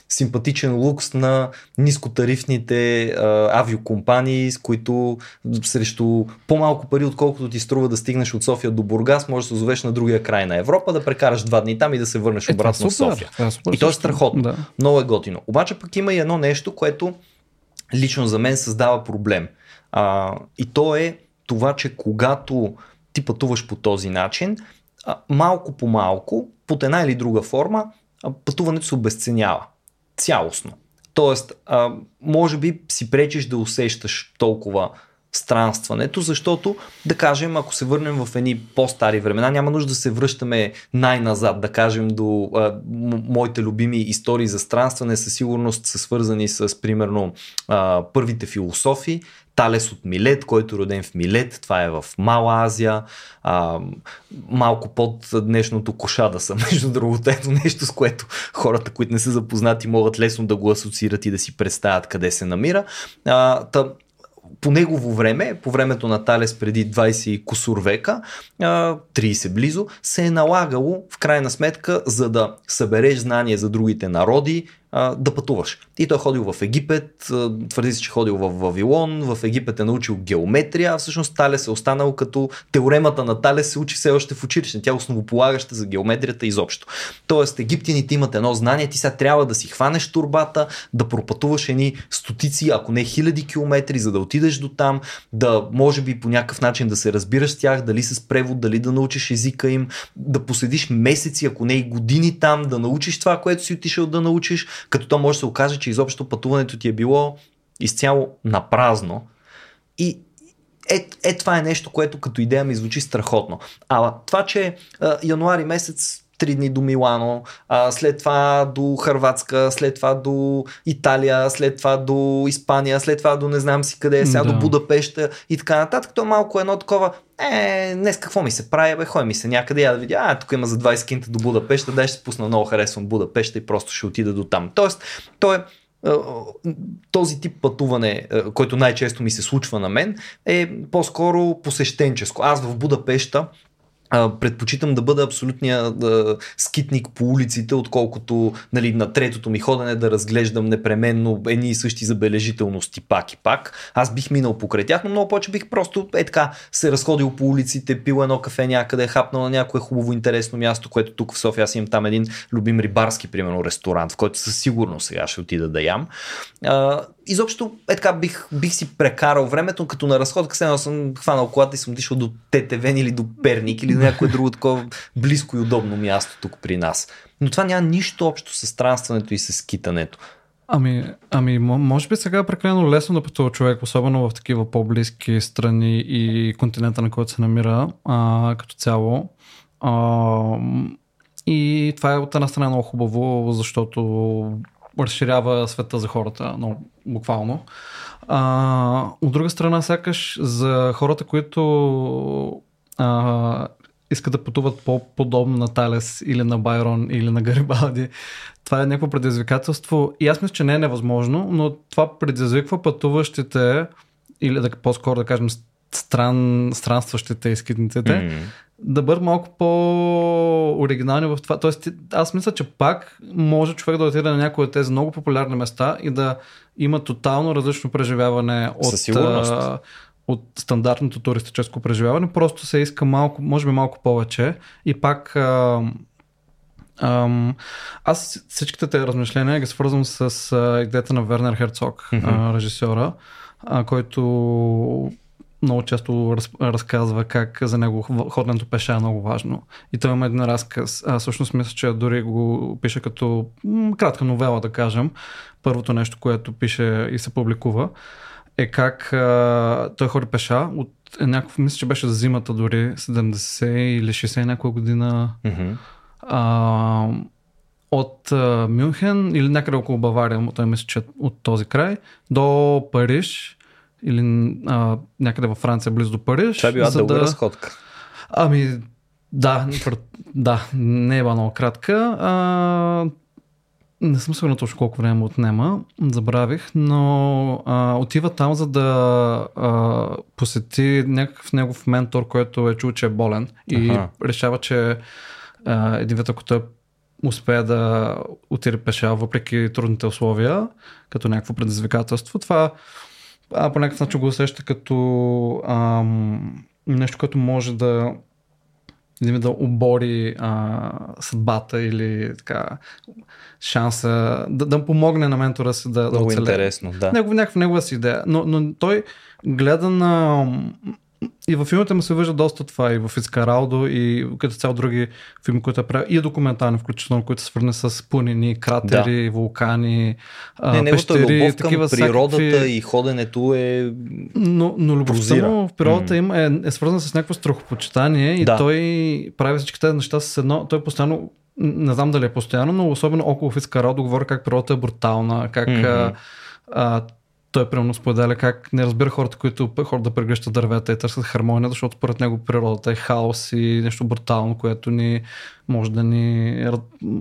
S1: симпатичен лукс на нискотарифните а, авиокомпании, с които срещу по-малко пари, отколкото ти струва да стигнеш от София до Бургас, можеш да се озовеш на другия край на Европа, да прекараш два дни там и да се върнеш е, обратно в София.
S3: е
S1: супер, и то е страхотно. Да. Много е готино. Обаче пък има и едно нещо, което лично за мен създава проблем. А, и то е това, че когато ти пътуваш по този начин, малко по малко, под една или друга форма, пътуването се обесценява. Цялостно. Тоест, може би си пречиш да усещаш толкова странстването, защото, да кажем, ако се върнем в едни по-стари времена, няма нужда да се връщаме най-назад, да кажем, до моите любими истории за странстване, със сигурност са свързани с, примерно, първите философи, Талес от Милет, който е роден в Милет, това е в Мала Азия, а, малко под днешното кошада са, между другото, ето нещо, с което хората, които не са запознати, могат лесно да го асоциират и да си представят къде се намира. А, та, по негово време, по времето на Талес преди 20 и кусур века, 30 близо, се е налагало в крайна сметка, за да събереш знание за другите народи, да пътуваш. И той е ходил в Египет, твърди се, че е ходил в Вавилон, в Египет е научил геометрия, а всъщност Талес е останал като теоремата на Талес се учи все още в училище. Тя е основополагаща за геометрията изобщо. Тоест, египтяните имат едно знание, ти сега трябва да си хванеш турбата, да пропътуваш едни стотици, ако не хиляди километри, за да отидеш до там, да може би по някакъв начин да се разбираш с тях, дали с превод, дали да научиш езика им, да поседиш месеци, ако не и години там, да научиш това, което си отишъл да научиш, като то може да се окаже, че изобщо пътуването ти е било изцяло на празно. И е, е, това е нещо, което като идея ми звучи страхотно. А това, че а, януари месец три дни до Милано, а, след това до Харватска, след това до Италия, след това до Испания, след това до не знам си къде, сега да. до Будапешта и така нататък. То е малко едно такова, е, днес какво ми се прави, бе, хой ми се някъде, я да видя, а, тук има за 20 кинта до Будапешта, дай ще се пусна, много харесвам Будапешта и просто ще отида до там. Тоест, то е този тип пътуване, който най-често ми се случва на мен, е по-скоро посещенческо. Аз в Предпочитам да бъда абсолютния да, скитник по улиците, отколкото нали, на третото ми ходене да разглеждам непременно едни и същи забележителности пак и пак. Аз бих минал покрай тях, но много повече бих просто е така се разходил по улиците, пил едно кафе някъде, хапнал на някое хубаво интересно място, което тук в София аз имам там един любим рибарски, примерно, ресторант, в който със сигурност сега ще отида да ям. А, изобщо е така бих, бих си прекарал времето, като на разходка сега съм хванал колата и съм дишал до Тетевен или до Перник или до някое друго такова близко и удобно място тук при нас. Но това няма нищо общо с странстването и с скитането.
S3: Ами, ами, може би сега е прекалено лесно да пътува човек, особено в такива по-близки страни и континента, на който се намира а, като цяло. А, и това е от една страна много хубаво, защото разширява света за хората, но буквално. А, от друга страна, сякаш за хората, които а, искат да пътуват по-подобно на Талес или на Байрон или на Гарибалди, това е някакво предизвикателство и аз мисля, че не е невъзможно, но това предизвиква пътуващите или да, по-скоро да кажем стран, странстващите и скитниците,
S1: М.
S3: да бъдат малко по-оригинални в това. Тоест, аз мисля, че пак може човек да отиде на някои от тези много популярни места и да има тотално различно преживяване от,
S1: Със сигурност.
S3: а, от стандартното туристическо преживяване. Просто се иска малко, може би малко повече и пак а, Ам, аз всичките тези размишления ги свързвам с а, идеята на Вернер Херцог, а, режисьора, а, който много често раз, разказва как за него ходенето пеша е много важно. И той има един разказ. А, всъщност мисля, че дори го пише като м, кратка новела, да кажем. Първото нещо, което пише и се публикува е как а, той ходи пеша от някакъв, мисля, че беше зимата дори, 70 или 60 някоя година
S1: Мгм.
S3: а, от а, Мюнхен или някъде около Бавария, той мисля, че е от този край, до Париж или а, някъде във Франция, близо до Париж.
S1: Това е била дълга
S3: да...
S1: разходка.
S3: Ами, да, да, не е много кратка. А, не съм сигурен точно колко време му отнема, забравих, но а, отива там, за да а, посети някакъв негов ментор, който е чул, че е болен и
S1: Аха.
S3: решава, че а, един вид, ако той успее да отиде пеша, въпреки трудните условия, като някакво предизвикателство, това а, по някакъв начин го усеща като ам, нещо, което може да да обори а, съдбата или така шанса да, да помогне на ментора си да, да
S1: Много
S3: оцелее.
S1: интересно, да.
S3: Негов, някаква негова си идея. Но, но той гледа на... И във филмите му се вижда доста това, и в Ицкаралдо, и като цяло други филми, които е правил, и документални, включително, които са свързани с планини, кратери, вулкани, а,
S1: Не,
S3: пещери,
S1: любов към
S3: такива
S1: природата
S3: всякакви...
S1: и ходенето е...
S3: Но, но любовта му в природата им е, е свързана с някакво страхопочитание и
S1: Да.
S3: той прави всички тези неща с едно. Той постоянно, не знам дали е постоянно, но особено около Фицкаралдо говори как природата е брутална, как а, а, той примерно споделя как не разбира хората, които хората да прегръщат дървета и търсят хармония, защото според него природата е хаос и нещо брутално, което ни може да ни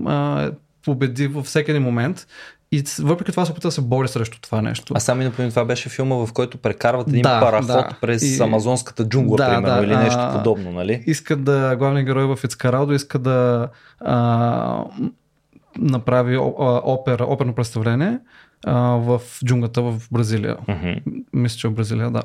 S3: а, победи във всеки един момент. И въпреки това се опита да се бори срещу това нещо.
S1: А сами например това беше филма, в който прекарват един
S3: Да,
S1: параход
S3: да.
S1: през
S3: И-
S1: амазонската джунгла,
S3: Да,
S1: примерно,
S3: да,
S1: или нещо
S3: а,
S1: подобно, нали?
S3: иска да, главният герой в Ицкаралдо иска да а, направи опера, оперно представление а, в джунглата в Бразилия.
S1: Мгм.
S3: Мисля, че в Бразилия, да.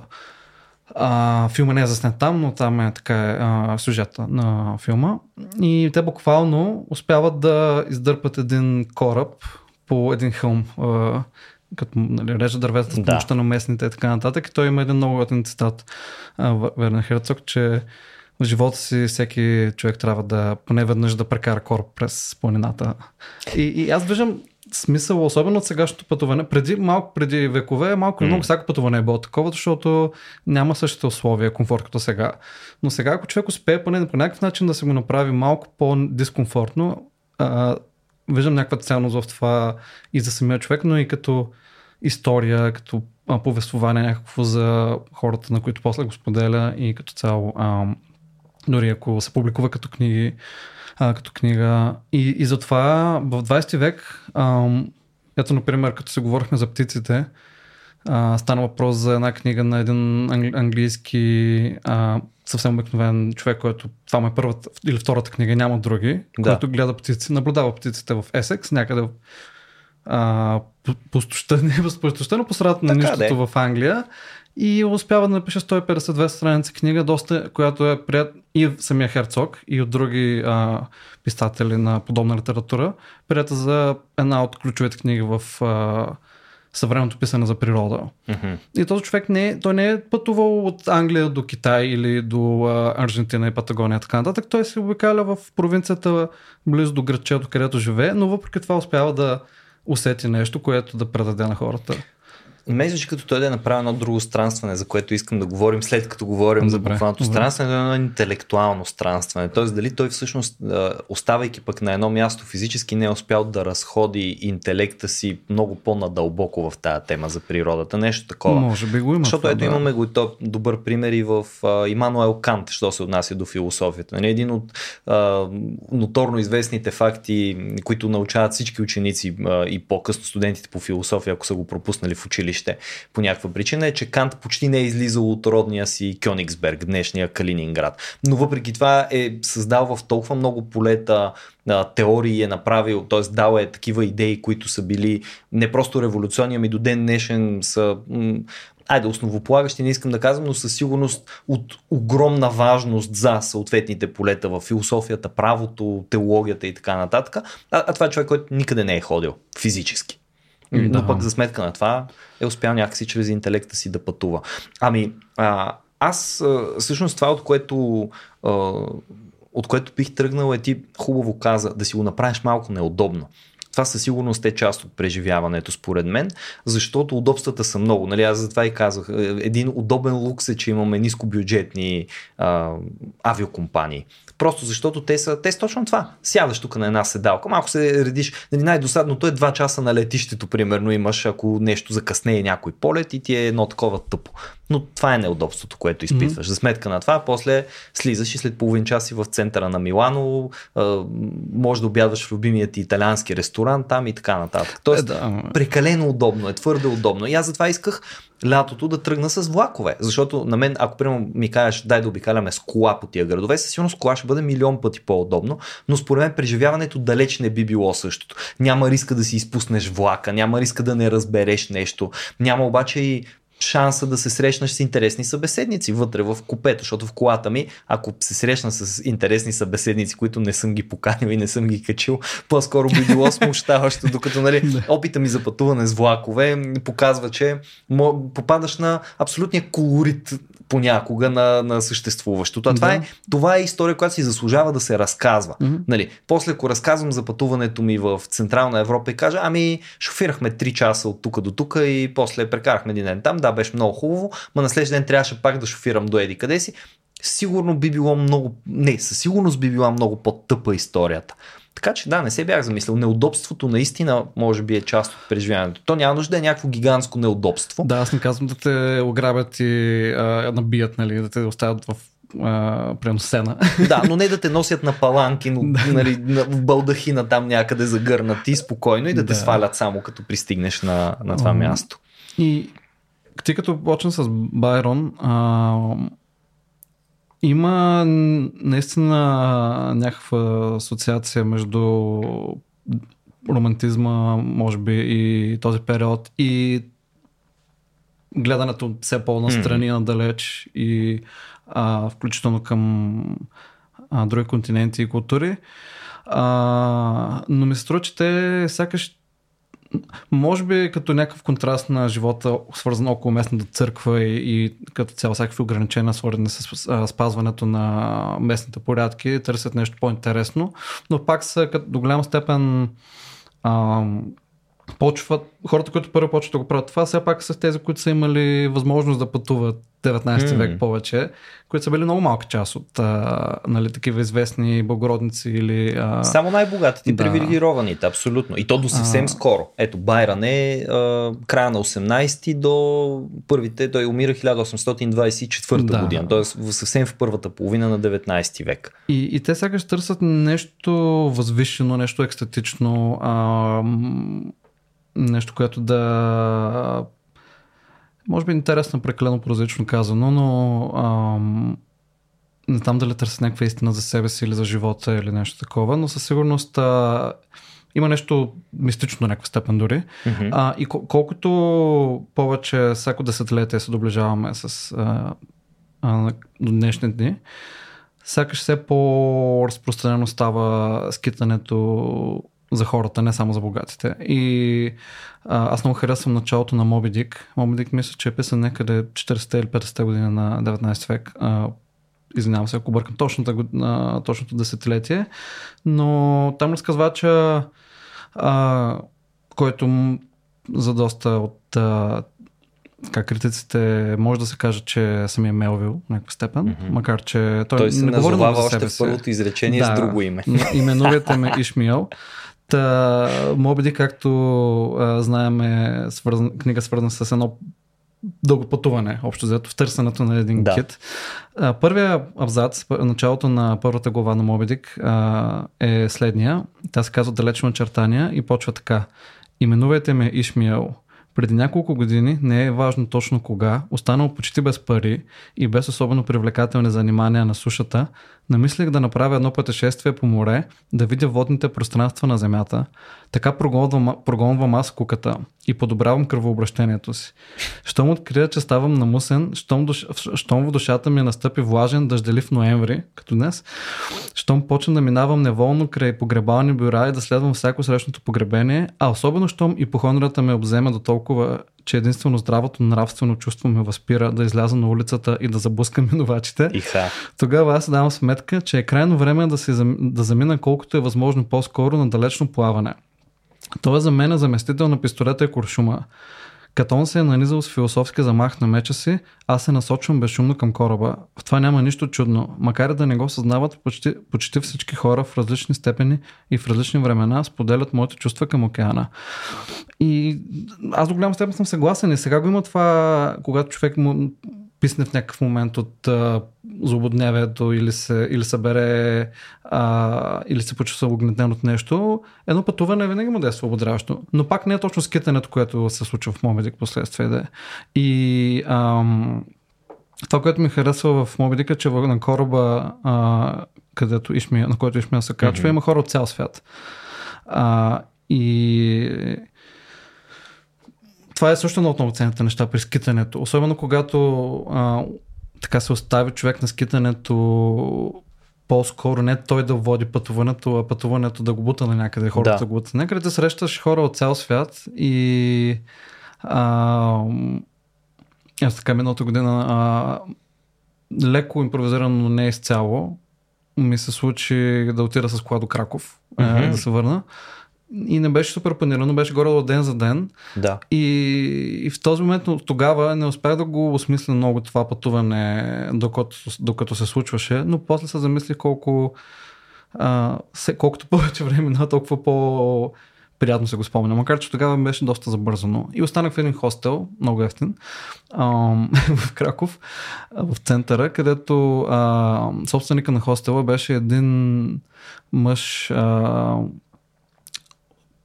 S3: А, филма не е заснет там, но там е така е, а, сюжета на филма. И те буквално успяват да издърпат един кораб по един хълм, а, като нали, режат дървета с
S1: Да.
S3: помощта на местните и така нататък. И той има един много готин цитат, а, В- Вернер Херцог, че в живота си всеки човек трябва да поне веднъж да прекара кораб през планината. И, и аз виждам смисъл, особено от сегашното пътуване. Преди, малко преди векове, малко или много всяко пътуване е било такова, защото няма същите условия, комфорт като сега. Но сега, ако човек успее поне по някакъв начин да се го направи малко по-дискомфортно, а, виждам някаква ценност в това и за самия човек, но и като история, като а, повествование някакво за хората, на които после го споделя и като цяло, а, дори ако се публикува като книги, а, като книга. И, и затова в 20 век, а, ето, например, като се говорихме за птиците, а, стана въпрос за една книга на един англи, английски а, съвсем обикновен човек, който това му е първата или втората книга, няма други,
S1: Да.
S3: който гледа птици, наблюдава птиците в Есекс, някъде в а, пустоща, не пустоща, но по средата на
S1: Така,
S3: нищото в Англия и успява да напише 150-200 страници книга, доста, която е прият и самия Херцог, и от други а, писатели на подобна литература, прията за една от ключовите книги в а, съвременното писане за природа.
S1: Мгм.
S3: И този човек не е, той не е пътувал от Англия до Китай или до а, Аржентина и Патагония и така нататък. Той се обикаля в провинцията близо до градчето, където живее, но въпреки това успява да усети нещо, което да предаде на хората.
S1: Мен звучи като той да е направил едно друго странстване, за което искам да говорим след като говорим за
S3: Добре,
S1: буквалното
S3: добре.
S1: странстване, едно интелектуално странстване. Тоест дали той всъщност, оставайки пък на едно място физически, не е успял да разходи интелекта си много по-надълбоко в тая тема за природата. Нещо такова.
S3: Може би го има.
S1: Защото
S3: това,
S1: ето
S3: да.
S1: имаме го и то добър пример и в Имануел Кант, що се отнася до философията. Нали, един от а, ноторно известните факти, които научават всички ученици а, и по-късно студентите по философия, ако са го пропуснали в училище, селище по някаква причина е, че Кант почти не е излизал от родния си Кьонигсберг, днешния Калининград. Но въпреки това е създал в толкова много полета теории е направил, т.е. дал е такива идеи, които са били не просто революционни, ами до ден днешен са айде, основополагащи не искам да казвам, но със сигурност от огромна важност за съответните полета в философията, правото, теологията и така нататък. А, а това е човек, който никъде не е ходил физически. Да. Но пък за сметка на това е успял някакси чрез интелекта си да пътува. Ами, а, аз всъщност това, от което, а, от което бих тръгнал е ти хубаво каза, да си го направиш малко неудобно. Това със сигурност е част от преживяването, според мен, защото удобствата са много. Нали, аз затова и казах. Е, един удобен лукс е, че имаме нискобюджетни а, авиокомпании. Просто защото те са, те са точно това. Сядаш тук на една седалка, малко се редиш. Нали, най-досадното е два часа на летището, примерно имаш, ако нещо закъснее някой полет и ти е едно такова тъпо. Но това е неудобството, което изпитваш. Mm-hmm. За сметка на това, после слизаш и след половин час си в центъра на Милано, може да обядваш в любимият ти италиански ресторант там и така нататък. Тоест, е, да. прекалено удобно е, твърде удобно. И аз затова исках лятото да тръгна с влакове. Защото на мен, ако примерно ми кажеш дай да обикаляме с кола по тия градове, със сигурност кола ще бъде милион пъти по-удобно, но според мен преживяването далеч не би било същото. Няма риска да си изпуснеш влака, няма риска да не разбереш нещо, няма обаче и шанса да се срещнеш с интересни събеседници вътре в купето, защото в колата ми, ако се срещна с интересни събеседници, които не съм ги поканил и не съм ги качил, по-скоро би било смущаващо, докато нали, опита ми за пътуване с влакове показва, че попадаш на абсолютния колорит понякога на, на съществуващото. А да. това, е, това е история, която си заслужава да се разказва. Mm-hmm. Нали, после, ако разказвам за пътуването ми в Централна Европа и кажа, ами шофирахме 3 часа от тук до тук и после прекарахме един ден там, да, беше много хубаво, но на следващия ден трябваше пак да шофирам до Еди къде си, сигурно би било много, не, със сигурност би била много по-тъпа историята. Така че да, не се бях замислил. Неудобството наистина може би е част от преживяването. То няма нужда да е някакво гигантско неудобство.
S3: Да, аз не казвам да те ограбят и а, набият, нали, да те оставят в прямо сцена.
S1: Да, но не да те носят на паланки, но, нали, на, в балдахина там някъде загърнати спокойно и да, да. те свалят само като пристигнеш на, на това място.
S3: И ти като почна с Байрон, а, има наистина някаква асоциация между романтизма, може би, и този период и гледането все по-настрани, mm. надалеч и а, включително към а, други континенти и култури. А, но ми се струва, че те сякаш може би като някакъв контраст на живота, свързан около местната църква и, и като цяло всякакви ограничения, свързани с спазването на местните порядки, търсят нещо по-интересно, но пак са като, до голяма степен а, почват, хората, които първо почват да го правят това, все пак са тези, които са имали възможност да пътуват 19 mm. век повече, които са били много малка част от а, нали, такива известни благородници или... А...
S1: Само най-богатите, да. привилегированите, абсолютно. И то до съвсем а... скоро. Ето, Байран е а, края на 18 до първите, той умира 1824 да. година, т.е. съвсем в първата половина на 19 век.
S3: И, и те ще търсят нещо възвишено, нещо екстатично, а, нещо, което да може би интересно, прекалено прозрачно казано, но ам, не знам дали търся някаква истина за себе си или за живота или нещо такова, но със сигурност а, има нещо мистично до някаква степен дори. Mm-hmm. А, и кол- колкото повече всяко десетилетие се доближаваме с а, а, до днешни дни, сякаш все по-разпространено става скитането за хората, не само за богатите. И а, аз много харесвам началото на Моби Дик. Моби Дик мисля, че е писан някъде 40 или 50 година на 19 век. А, извинявам се, ако бъркам точното, а, точното десетилетие. Но там разказвача, а, който за доста от а, как критиците може да се каже, че самия Мелвил в някаква степен, mm-hmm. макар че той,
S1: той се не говори още в първото изречение да, с друго име.
S3: Именувате ме Ишмиел. Та, Мобиди, както а, знаем, е свързан, книга свързана с едно дълго пътуване, общо взето, в търсенето на един да. кит. А, първия абзац, началото на първата глава на Мобидик е следния. Тя се казва Далечно очертания и почва така. Именувайте ме Ишмиел. Преди няколко години, не е важно точно кога, останал почти без пари и без особено привлекателни занимания на сушата, намислих да направя едно пътешествие по море, да видя водните пространства на Земята. Така прогонвам, прогонвам аз куката и подобрявам кръвообращението си. Щом открия, че ставам намусен, щом, душ... щом в душата ми настъпи влажен дъжделив ноември, като днес, щом почна да минавам неволно край погребални бюра и да следвам всяко срещното погребение, а особено щом и похондрата ме обзема до толкова, че единствено здравото нравствено чувство ме възпира да изляза на улицата и да заблъскам минувачите.
S1: Иха.
S3: Тогава аз давам сметка, че е крайно време да, се, да замина колкото е възможно по-скоро на далечно плаване. Това за мен е заместител на пистолета и куршума. Като он се е нанизал с философски замах на меча си, аз се насочвам безшумно към кораба. В това няма нищо чудно. Макар и да не го съзнават, почти, почти всички хора в различни степени и в различни времена споделят моите чувства към океана. И аз до голям степен съм съгласен. И сега го има това, когато човек му писне в някакъв момент от а, злободневието или се, или се бере а, или се почувства огнетен от нещо, едно пътуване винаги му да е свободряващо. Но пак не е точно скитането, което се случва в Мобидик последствие. Да е. И ам, това, което ми харесва в Мобидика, че на кораба, а, където Ишмия, на който Ишмия се качва, mm-hmm. има хора от цял свят. А, и това е също едно от много ценните неща при скитането. Особено когато а, така се остави човек на скитането по-скоро не той да води пътуването, а пътуването да го бута на някъде, хората да, да го бута някъде. Да срещаш хора от цял свят и а, аз така миналата година а, леко импровизирано, но не изцяло, ми се случи да отида с кола до Краков, mm-hmm. да се върна и не беше супер планирано, беше горе ден за ден.
S1: Да.
S3: И, и в този момент тогава не успях да го осмисля много това пътуване, докато, докато се случваше, но после се замислих колко а, се, колкото повече време на толкова по приятно се го спомня, макар че тогава беше доста забързано. И останах в един хостел, много ефтин, ам, в Краков, в центъра, където а, собственика на хостела беше един мъж, а,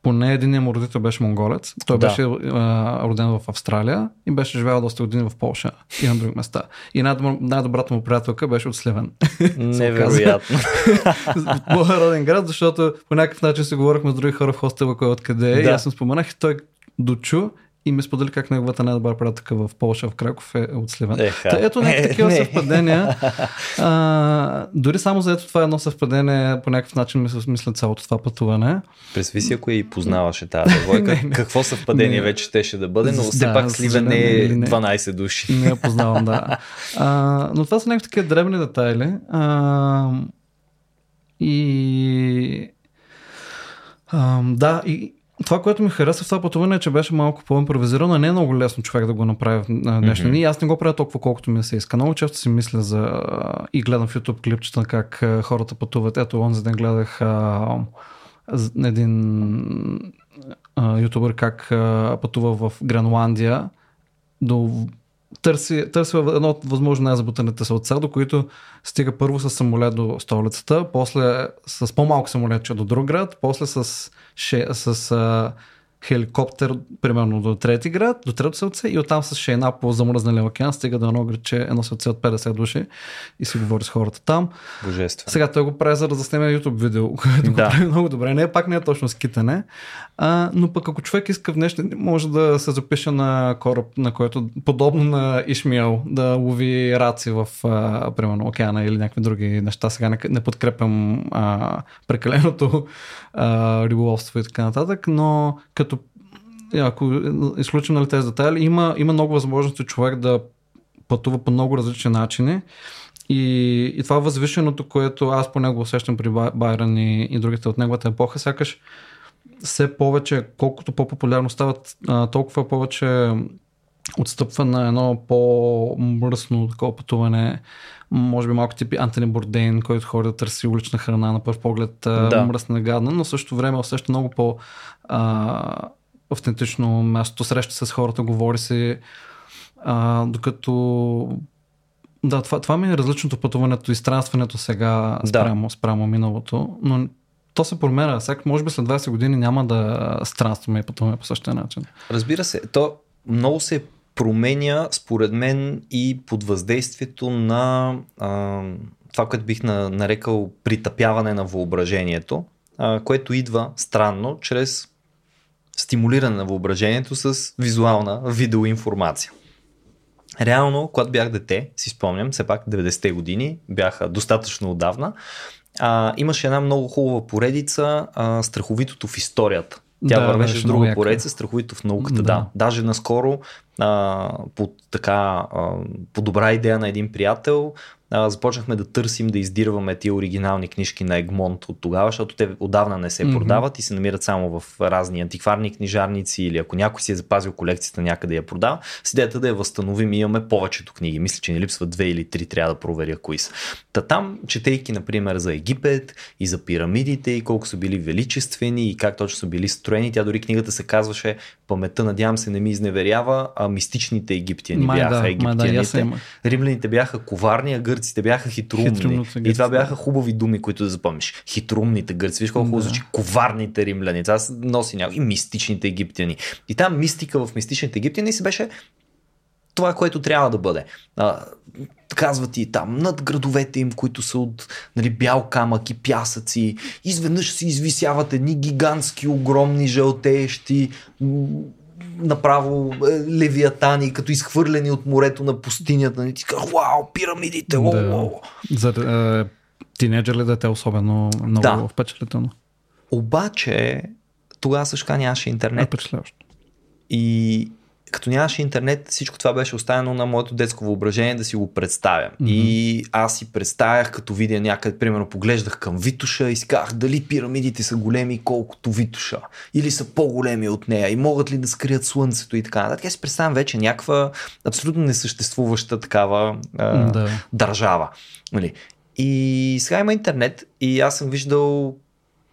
S3: поне един му родител беше монголец. Той да. беше а, роден в Австралия и беше живял доста години в Польша и на други места. И най-добрата му приятелка беше от Сливен.
S1: Невероятно.
S3: Моя роден град, защото по някакъв начин се говорихме с други хора в хостела, кой откъде е. Да. И аз съм споменах и той дочу и ми сподели как неговата най-добра приятелка в Полша, в Краков е от Сливен. Та, ето някакви такива съвпадения. А, дори само за ето това едно съвпадение по някакъв начин ми се смисля цялото това пътуване.
S1: Представи си, ако и познаваше тази девойка, какво съвпадение не, вече щеше да бъде, но все да, пак Сливен е 12 души.
S3: Не я познавам, да. А, но това са някакви такива дребни детайли. А, и а, да, и, това, което ми хареса в това пътуване е, че беше малко по-импровизирано. Не е много лесно човек да го направи в днешни дни. Mm-hmm. Аз не го правя толкова, колкото ми се иска. Много често си мисля за и гледам в YouTube клипчета как хората пътуват. Ето, онзи ден гледах а, един а, ютубър как а, пътува в Гренландия до търси, търси едно от възможно най-забутаните сълца, до които стига първо с самолет до столицата, после с по-малко самолетче до друг град, после с, ше, с а, хеликоптер, примерно до трети град, до трето селце и оттам с шейна по замръзналия океан стига до едно градче, едно селце от 50 души и си говори с хората там.
S1: Божествено.
S3: Сега той го прави за да заснеме YouTube видео, което да. го прави много добре. Не, пак не е точно скитане, а, но пък ако човек иска в нещо, може да се запише на кораб, на който подобно на Ишмиел, да лови раци в а, примерно океана или някакви други неща. Сега не, не подкрепям а, прекаленото а, риболовство и така нататък, но като ако изключим нали, тези детайли, има, има много възможности човек да пътува по много различни начини. И, и това възвишеното, което аз по него усещам при Байрон и, и другите от неговата епоха, сякаш все повече, колкото по-популярно стават, толкова повече отстъпва на едно по-мръсно такова пътуване. Може би малко типи Антони Бордейн, който ходи да търси улична храна на първ поглед да. мръсна гадна, но също време усеща много по а, автентично място, среща с хората, говори се, а, докато да, това, това ми е различното пътуването и странстването сега спрямо, да. спрямо миналото, но то се променя. Всяк, може би след 20 години няма да странстваме и пътуваме по същия начин.
S1: Разбира се, то много се променя, според мен, и под въздействието на а, това, което бих на, нарекал притъпяване на въображението, а, което идва странно чрез стимулиране на въображението с визуална видеоинформация. Реално, когато бях дете, си спомням, все пак 90-те години, бяха достатъчно отдавна, а, имаше една много хубава поредица а, Страховитото в историята. Тя да, вървеше с друга поредица, Страховито в науката. Да. да. Даже наскоро а, по, така, а, по добра идея на един приятел а, започнахме да търсим да издирваме тия оригинални книжки на Егмонт от тогава, защото те отдавна не се mm-hmm. продават и се намират само в разни антикварни книжарници или ако някой си е запазил колекцията някъде я продава, с идеята да я възстановим и имаме повечето книги. Мисля, че ни липсват две или три, трябва да проверя кои са. Та там, четейки, например, за Египет и за пирамидите и колко са били величествени и как точно са били строени, тя дори книгата се казваше Паметта, надявам се, не ми изневерява, а мистичните египтяни
S3: май
S1: бяха
S3: да,
S1: египтяните.
S3: Да,
S1: Римляните бяха коварни, а гърците бяха хитрумни. И това бяха хубави думи, които да запомниш. Хитрумните гърци. Виж колко да. звучи. Коварните римляни. Това носи някои. И мистичните египтяни. И там мистика в мистичните египтяни си беше това, което трябва да бъде. А, казват и там над градовете им, които са от нали, бял камък и пясъци. Изведнъж се извисяват едни гигантски, огромни, жълтеещи направо е, левиатани, като изхвърлени от морето на пустинята. И ти казва, вау, пирамидите, да.
S3: За е, тинеджер ли дете особено много да. впечатлително?
S1: Обаче, тогава също нямаше интернет.
S3: Е,
S1: и като нямаше интернет, всичко това беше оставено на моето детско въображение да си го представя. Mm-hmm. И аз си представях, като видя някъде, примерно, поглеждах към Витуша и си казах дали пирамидите са големи колкото Витуша, или са по-големи от нея и могат ли да скрият слънцето и така нататък. Аз си представям вече някаква абсолютно несъществуваща такава а, да. държава. Нали? И сега има интернет и аз съм виждал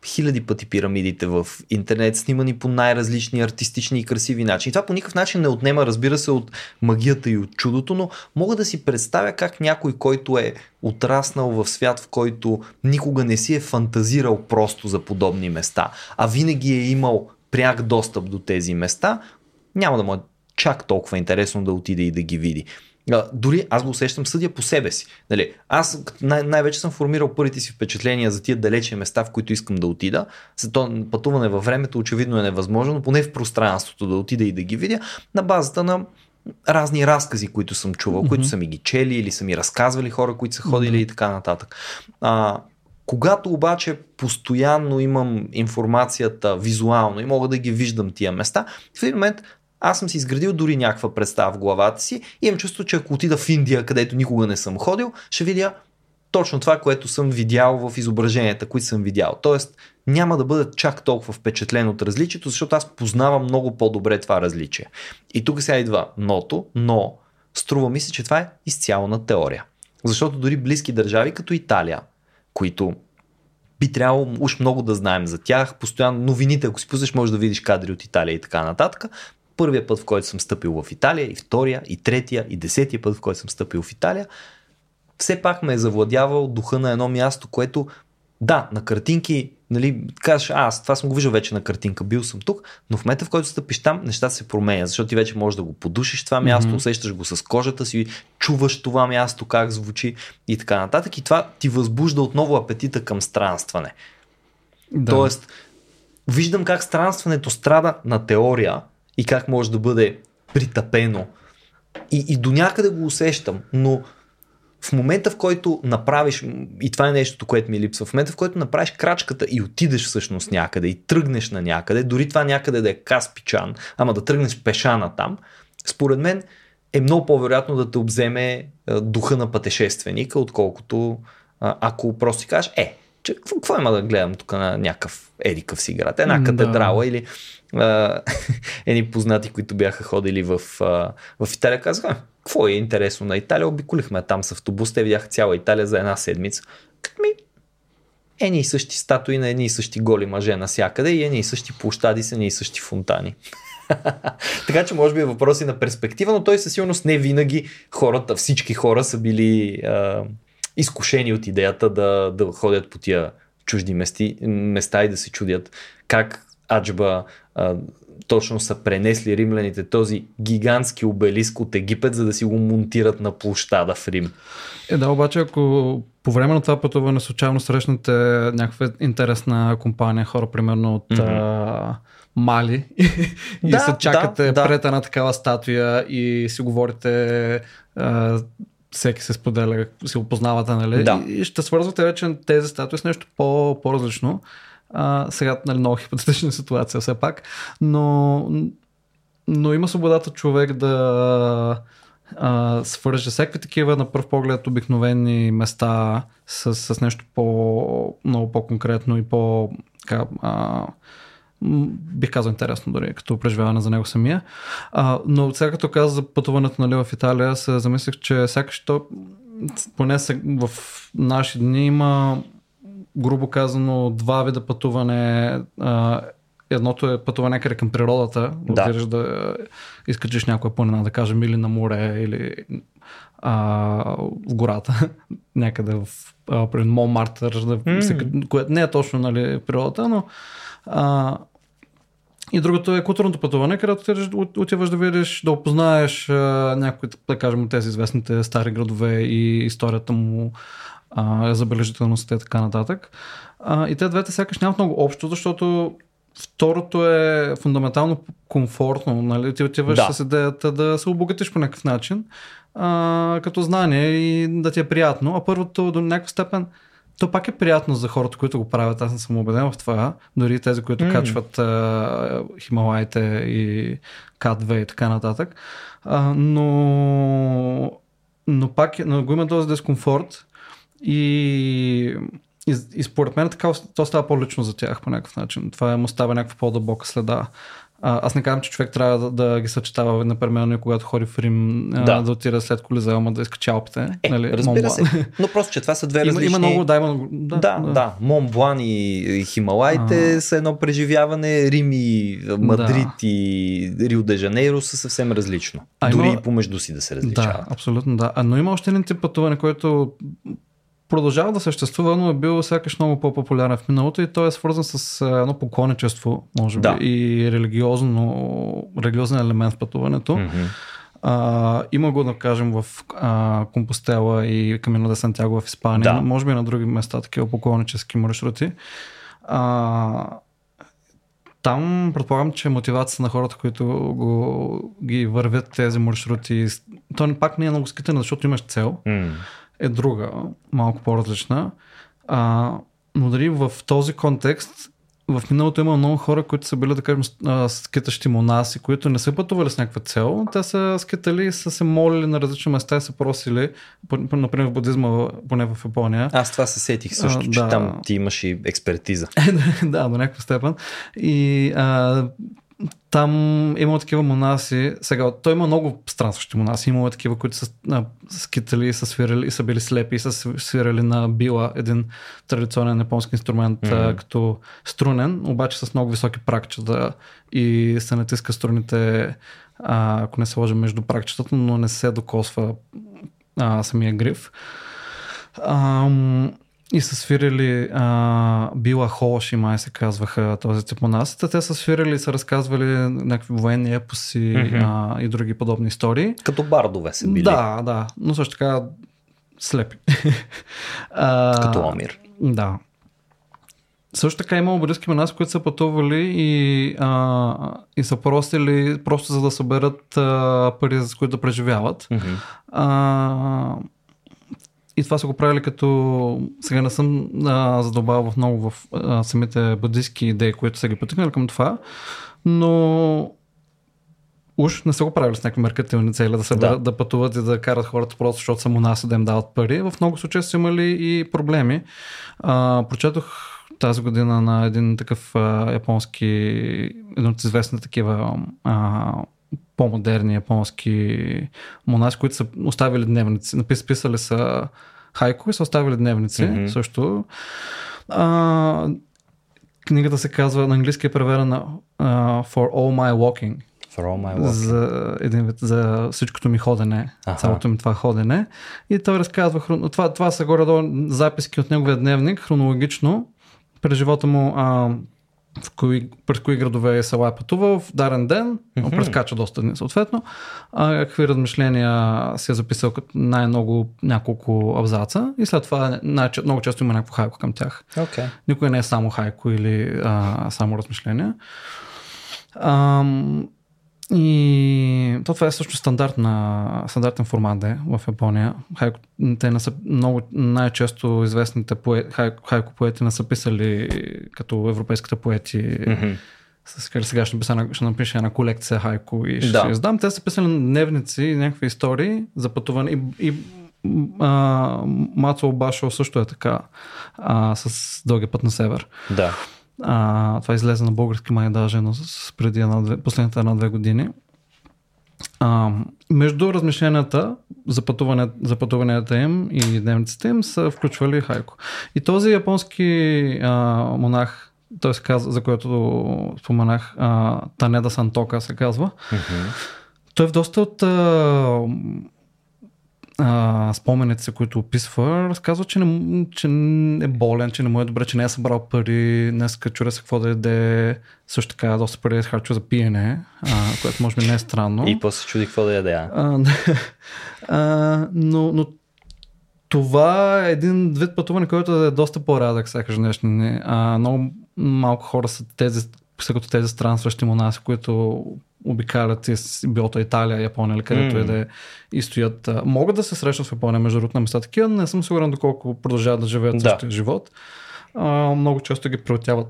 S1: хиляди пъти пирамидите в интернет, снимани по най-различни артистични и красиви начини. Това по никакъв начин не отнема, разбира се, от магията и от чудото, но мога да си представя как някой, който е отраснал в свят, в който никога не си е фантазирал просто за подобни места, а винаги е имал пряк достъп до тези места, няма да му е чак толкова интересно да отиде и да ги види. А, дори аз го усещам съдя по себе си. Нали, аз най- най-вече съм формирал първите си впечатления за тия далече места, в които искам да отида. За то пътуване във времето очевидно е невъзможно, но поне в пространството да отида и да ги видя на базата на разни разкази, които съм чувал, mm-hmm. които са ми ги чели или са ми разказвали хора, които са ходили mm-hmm. и така нататък. А, когато обаче постоянно имам информацията визуално и мога да ги виждам тия места, в един момент аз съм си изградил дори някаква представа в главата си и имам чувство, че ако отида в Индия, където никога не съм ходил, ще видя точно това, което съм видял в изображенията, които съм видял. Тоест, няма да бъда чак толкова впечатлен от различието, защото аз познавам много по-добре това различие. И тук сега идва ното, но струва ми се, че това е изцяло на теория. Защото дори близки държави като Италия, които би трябвало уж много да знаем за тях, постоянно новините, ако си пуснеш, можеш да видиш кадри от Италия и така нататък, първия път, в който съм стъпил в Италия, и втория, и третия, и десетия път, в който съм стъпил в Италия, все пак ме е завладявал духа на едно място, което да, на картинки, нали, кажеш, аз това съм го виждал вече на картинка, бил съм тук, но в момента, в който стъпиш там, нещата се променят, защото ти вече можеш да го подушиш това място, mm-hmm. усещаш го с кожата си, чуваш това място, как звучи и така нататък. И това ти възбужда отново апетита към странстване. Да. Тоест, виждам как странстването страда на теория, и как може да бъде притъпено. И, и до някъде го усещам, но в момента в който направиш, и това е нещото, което ми липсва, в момента в който направиш крачката и отидеш всъщност някъде и тръгнеш на някъде, дори това някъде да е Каспичан, ама да тръгнеш пешана там, според мен е много по-вероятно да те обземе духа на пътешественика, отколкото ако просто си кажеш, е, че, какво, какво има да гледам тук на някакъв едикъв си град, една катедрала да. или едни познати, които бяха ходили в, в Италия, казаха, какво е интересно на Италия, обиколихме там с автобус, те видяха цяла Италия за една седмица. Ми, едни и същи статуи на едни и същи голи мъже насякъде и едни и същи площади с едни и същи фонтани. така че може би е въпроси на перспектива, но той със сигурност не винаги хората, всички хора са били а, изкушени от идеята да, да ходят по тия чужди мести, места и да се чудят как Аджба а, точно са пренесли римляните този гигантски обелиск от Египет, за да си го монтират на площада в Рим.
S3: Е, да, обаче ако по време на това пътуване случайно срещнете някаква интересна компания, хора примерно от mm-hmm. а, Мали и
S1: Да,
S3: се чакате
S1: да, да.
S3: пред една такава статуя и си говорите а, всеки се споделя, си опознавате, нали?
S1: Да.
S3: И ще свързвате вече тези статуи с нещо по, по-различно. А, сега, нали, много хипотетична ситуация все пак, но, но има свободата човек да а, свърже всякакви такива на пръв поглед обикновени места с, с нещо по, много по-конкретно и по така, а, бих казал интересно дори, като преживяване за него самия. А, но сега като каза за пътуването нали, в Италия, се замислих, че сякаш то, поне се, в наши дни има грубо казано два вида пътуване. А, едното е пътуване някъде към природата,
S1: Да.
S3: отидеш да изкачиш някоя планина, да кажем, или на море, или а, в гората, някъде в а, Монмартър, да,
S1: М.
S3: се, което не е точно нали, природата, но а, и другото е културното пътуване, където отиваш, от- отиваш да видиш, да опознаеш а, някои, да кажем, от тези известните стари градове и историята му, а, забележителността и така нататък. А, и те двете сякаш нямат много общо, защото второто е фундаментално комфортно. Нали? Ти отиваш
S1: Да.
S3: с идеята да се обогатиш по някакъв начин, а, като знание и да ти е приятно. А първото до някаква степен то пак е приятно за хората, които го правят. Аз не съм убеден в това. Дори тези, които mm. качват а, Хималайте и К2 и така нататък. А, но, но пак но го има този дискомфорт и, и, и според мен така то става по-лично за тях по някакъв начин. Това му става някаква по-дълбока следа. А, аз не казвам, че човек трябва да, да ги съчетава непременно когато ходи в Рим да,
S1: Да.
S3: да отида след Колизеума да иска чалпите.
S1: Е,
S3: нали,
S1: разбира се. Но просто, че това са две
S3: Има,
S1: различни...
S3: има много, да, има. Да,
S1: Да, да, да. Монблан и и Хималайте
S3: А.
S1: са едно преживяване, Рим и Мадрид и Рио де Жанейро са съвсем различно.
S3: А,
S1: Дори
S3: има-
S1: и помежду си да се
S3: Да,
S1: различават.
S3: абсолютно да. А, но има още един тип пътуване, който продължава да съществува, но е бил сякаш много по-популярен в миналото и той е свързан с едно поклонничество, може би,
S1: Да.
S3: и религиозно, религиозен елемент в пътуването.
S1: Мгм.
S3: А, има го, да кажем, в а, Компостела и Камино де Сантяго в Испания,
S1: Да.
S3: може би и на други места, такива поклоннически маршрути. А, там предполагам, че мотивацията на хората, които го, ги вървят тези маршрути, то пак не е много скитане, защото имаш цел,
S1: М.
S3: е друга, малко по-различна. А, но дали в този контекст в миналото има много хора, които са били, да кажем, скитащи монаси, които не са пътували с някаква цел. Те са скитали и са се молили на различни места и са просили, например в будизма, поне в Япония.
S1: Аз това се сетих също,
S3: А,
S1: че
S3: да.
S1: там ти имаш и експертиза.
S3: да, до някаква степен. И а, там има такива монаси. Сега, той има много странстващи монаси. Има такива, които са а, скитали, са свирали и са били слепи и са свирали на била, един традиционен японски инструмент, mm-hmm. а, като струнен, обаче с много високи пракчета и се натиска струните, а, ако не се лъжа между пракчетата, но не се докосва а, самия гриф. Ам, и са свирили а, Била Холши, май се казваха този тип монасите. Те са свирили и са разказвали някакви военни епоси
S1: Мгм.
S3: а, и други подобни истории.
S1: Като бардове са били.
S3: Да, да, но също така слепи. а,
S1: Като Омир.
S3: Да. Също така има будистки монаси, които са пътували и, а, и са просили просто за да съберат а, пари, с които да преживяват.
S1: Мгм.
S3: А, и това са го правили като... Сега не съм а, задълбавал в много в а, самите буддийски идеи, които са ги потикнали към това, но уж не са го правили с някакви меркателни цели да, да.
S1: Да.
S3: да пътуват и да карат хората просто защото са монаси да им дават пари. В много случаи са имали и проблеми. А, прочетох тази година на един такъв а, японски, един от известни такива а, по-модерни японски монаси, които са оставили дневници. Напис, писали са хайко и са оставили дневници mm-hmm. също. А, книгата се казва, на английски е преведена uh, For All My Walking.
S1: For all my work.
S3: За, един вид, за всичкото ми ходене,
S1: Аха.
S3: цялото ми това ходене. И той разказва, хрон- това, това са горе-долу записки от неговия дневник, хронологично. през живота му а, в кои, през кои градове и села е пътувал в дарен ден, mm-hmm. прескача доста дни съответно, а, какви размишления си е записал като най-много няколко абзаца и след това най- много често има някакво хайко към тях.
S1: Okay.
S3: Никой не е само хайко или а, само размишления. Ам, и то това е също стандартна, стандартен формат е в Япония. Хайко, те не са много най-често известните поет, хайко, хайко поети не са писали като европейските поети. Mm-hmm. Сега ще, напиша, ще напиша една колекция хайко и ще да. издам. Те са писали дневници и някакви истории за пътуване и, и а, Мацо Башо също е така а, с дълги път на север.
S1: Да.
S3: А, това излезе на български май даже, но с преди една, последните една-две години. А, между размишленията за, пътуване, за пътуванията им и дневниците им са включвали хайко. И този японски а, монах, той се казва, за който споменах, а, Танеда Сантока се казва, mm-hmm. той е в доста от а, а, спомените си, които описва, разказва, че, не, че е болен, че не му е добре, че не е събрал пари, днес чура се какво да яде, също така доста пари е харчо за пиене, а, което може би не е странно.
S1: И после чуди какво да яде.
S3: А, а, но, но това е един вид пътуване, който е доста по-рядък, сега днешни. А, много малко хора са тези, са като тези странстващи монаси, които обикалят из билото Италия, Япония или където mm. е да е и стоят. Могат да се срещнат в Япония, между другото, на места такива, не съм сигурен доколко продължават да живеят да. същия живот. А, много често ги приотяват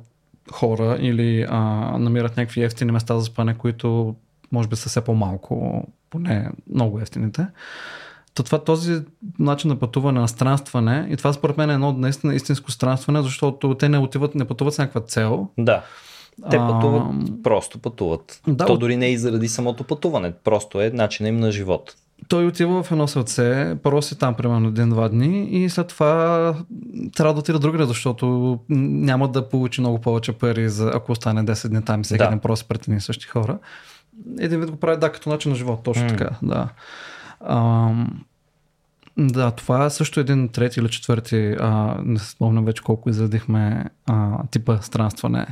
S3: хора или а, намират някакви ефтини места за спане, които може би са все по-малко, поне много ефтините. То това, този начин на пътуване, на странстване, и това според мен е едно наистина истинско странстване, защото те не отиват, не пътуват с някаква цел.
S1: Да. Те пътуват, а, просто пътуват. Да, То дори не е и заради самото пътуване, просто е начинът им на живот.
S3: Той отива в едно сърце, първо си там примерно един-два дни и след това трябва да отида другаде, защото няма да получи много повече пари, за, ако остане 10 дни там и всеки да. ден просто пред едни същи хора. Един вид го прави, да, като начин на живот, точно mm. така, да. Ам, да, това е също един трети или четвърти, а, не спомням вече колко изредихме а, типа странстване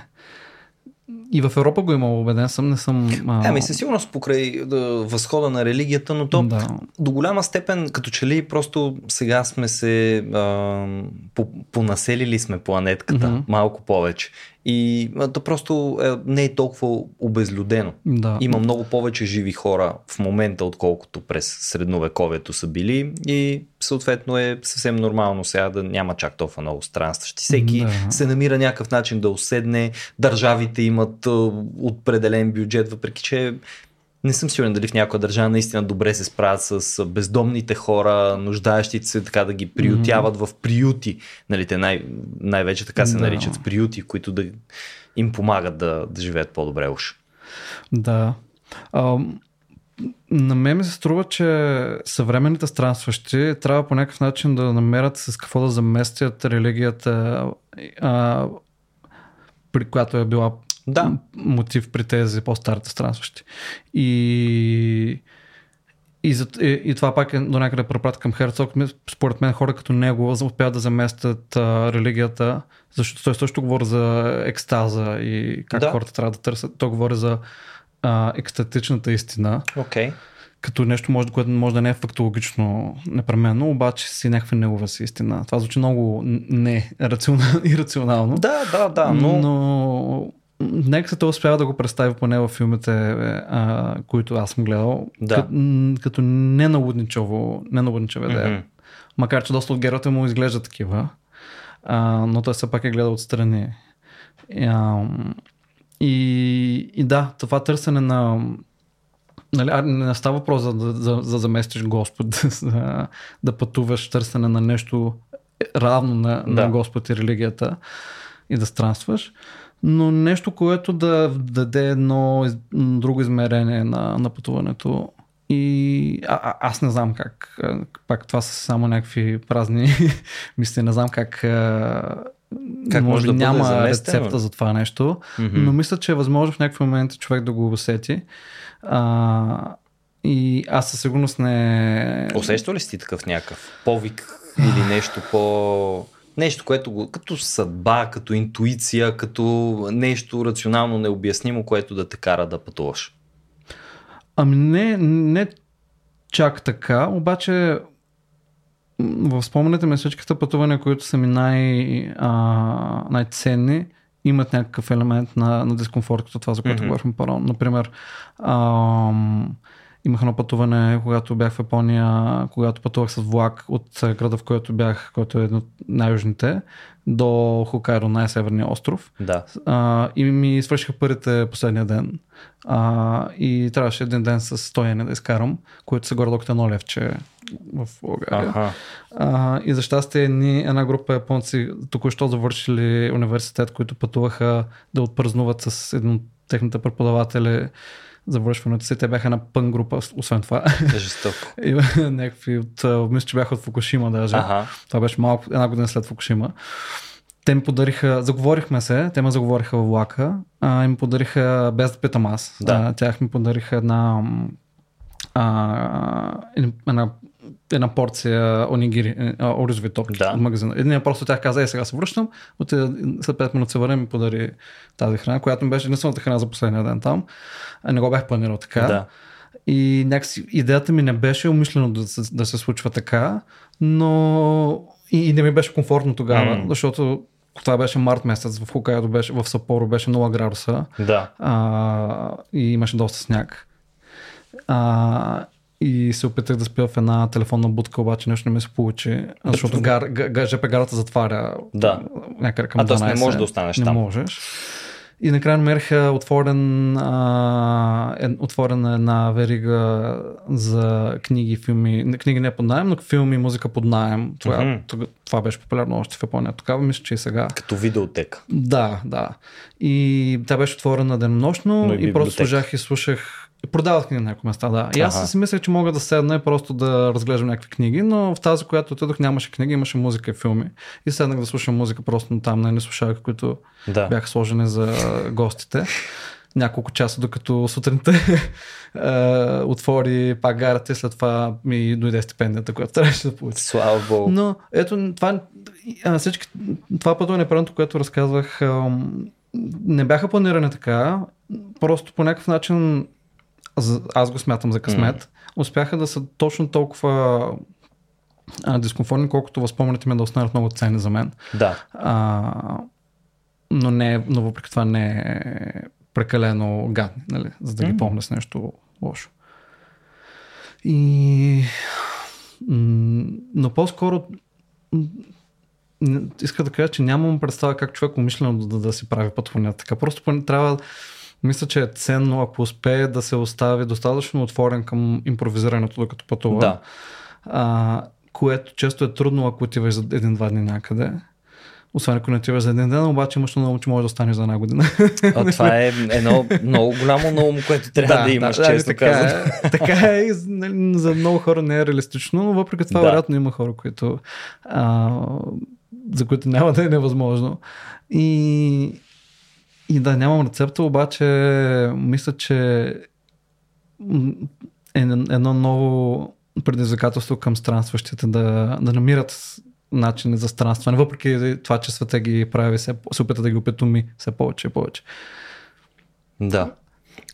S3: и в Европа го има, убеден съм, не съм...
S1: А... Ами със сигурност покрай да, възхода на религията, но то да. до голяма степен, като че ли просто сега сме се а, по, понаселили сме планетката mm-hmm. малко повече. И то просто е, не е толкова обезлюдено.
S3: Да.
S1: Има много повече живи хора в момента, отколкото през средновековието са били и съответно е съвсем нормално сега да няма чак толкова много странстващи. Всеки да. се намира някакъв начин да уседне, държавите имат определен бюджет, въпреки че не съм сигурен дали в някоя държава наистина добре се справят с бездомните хора, нуждаещите се така да ги приютяват mm-hmm. в приюти. Нали, те най- най-вече така се да. наричат приюти, които да им помагат да, да живеят по-добре уж.
S3: Да. А, на мен ми се струва, че съвременните странстващи трябва по някакъв начин да намерят с какво да заместят религията, а, при която е била
S1: да.
S3: мотив при тези по-старите странстващи. И, и, за, и, и това пак е до някъде препрат към Херцог. Според мен хора като него успяват да заместят а, религията, защото той също говори за екстаза и как да. хората трябва да търсят. Той говори за а, екстатичната истина.
S1: Okay.
S3: Като нещо, може, което може да не е фактологично непременно, обаче си някаква негова си истина. Това звучи много не рационално, ирационално.
S1: Да, да, да. Но,
S3: но Нека се те успява да го представи поне в филмите, а, които аз съм гледал,
S1: да.
S3: като, като неналудничево, неналудничева идея. Mm-hmm. Макар, че доста от героите му изглеждат такива, а, но той все пак е гледал отстрани. А, и, и да, това търсене на Нали, не става въпрос за да за, за заместиш Господ, да, да пътуваш търсене на нещо равно на, да. на Господ и религията и да странстваш но нещо, което да даде едно друго измерение на, на пътуването. И а, а, аз не знам как. Пак това са само някакви празни мисли. Не знам как.
S1: Как може да
S3: няма
S1: бъде
S3: рецепта за това нещо, mm-hmm. но мисля, че е възможно в някакъв момент човек да го усети. А, и аз със сигурност не.
S1: Усеща ли си такъв някакъв повик или нещо по Нещо, което го, като съдба, като интуиция, като нещо рационално необяснимо, което да те кара да пътуваш.
S3: Ами не, не чак така, обаче в спомените ми всичките пътувания, които са ми най, а, най-ценни, имат някакъв елемент на, на дискомфорт, като това, за което mm-hmm. говорихме по Например, ам, имах едно пътуване, когато бях в Япония, когато пътувах с влак от града, в който бях, който е един от най-южните, до Хокайдо, най-северния остров.
S1: Да.
S3: А, и ми свършиха парите последния ден. А, и трябваше един ден с стояне да изкарам, което са горе като едно левче в България.
S1: Аха.
S3: А, и за щастие ни, една група японци току-що завършили университет, които пътуваха да отпразнуват с един от техните преподаватели завършването си. Те бяха на пън група, освен това.
S1: Жестоко.
S3: И някакви от, мисля, че бяха от Фукушима даже.
S1: Ага.
S3: Това беше малко, една година след Фукушима. Те ми подариха, заговорихме се, те ме заговориха в влака, а, и ми подариха, без да питам аз,
S1: Да.
S3: а, тях ми подариха една, а, една една порция онигири, а, оризови топки
S1: Да.
S3: от магазина. Единият просто тях каза, е сега се връщам, от след 5 минути се върна ми подари тази храна, която ми беше единствената храна за последния ден там. А не го бях планирал така.
S1: Да.
S3: И някакси идеята ми не беше умишлено да се, да се случва така, но и, и не ми беше комфортно тогава, mm. защото това беше март месец, в Хокайдо беше, в Сапоро беше 0 градуса
S1: Да.
S3: а, и имаше доста сняг. А, и се опитах да спя в една телефонна будка, обаче нещо не ми се получи, защото гар, га, га, ЖП гарата затваря
S1: Да.
S3: някъде към
S1: А, тоест
S3: 12.
S1: не можеш да останеш
S3: не
S1: там.
S3: можеш. И накрая намериха отворен, а, е, отворена една верига за книги, филми, книги не под найем, но филми, музика под найем. Това, тога- това беше популярно още в Япония. Тогава мисля, че и сега.
S1: Като видеотека.
S3: Да, да. И тя беше отворена денонощно
S1: Но и
S3: и, просто служах и слушах. И продавах книги на някои места, да. И аз си мислех, че мога да седна и просто да разглеждам някакви книги, но в тази, която отидох, нямаше книги, имаше музика и филми. И седнах да слушам музика просто там на едни слушалки, които
S1: Да.
S3: бяха сложени за гостите. Няколко часа, докато сутринта е, отвори пак гарата и след това ми дойде стипендията, която трябваше да получа.
S1: Слава Богу.
S3: Но ето това, всички, това пътуване, предното, което разказвах, не бяха планирани така. Просто по някакъв начин, аз- го смятам за късмет, успяха да са точно толкова а, дискомфортни, колкото възпомените ми да останат много ценни за мен.
S1: Да.
S3: А, но, не, но въпреки това не е прекалено гадни, нали, за да ги
S1: М.
S3: помня с нещо лошо. И... Но по-скоро иска да кажа, че нямам представа как човек умишлено да, да си прави пътувания така. Просто трябва мисля, че е ценно, ако успее да се остави достатъчно отворен към импровизирането, докато пътува.
S1: Да.
S3: А, което често е трудно, ако отиваш за един-два дни някъде. Освен ако не отиваш за един ден, обаче имаш много, че може да останеш за една година.
S1: А, това е едно много голямо наум, което трябва да, имаш, често
S3: така
S1: казвам.
S3: Е, така е, нали, за много хора не е реалистично, но въпреки това,
S1: Да.
S3: вероятно има хора, които, а, за които няма да е невъзможно. И, и да, нямам рецепта, обаче мисля, че е едно ново предизвикателство към странстващите да, да намират начини за странстване, въпреки това, че света ги прави, се, се опита да ги опитоми все повече и повече.
S1: Да.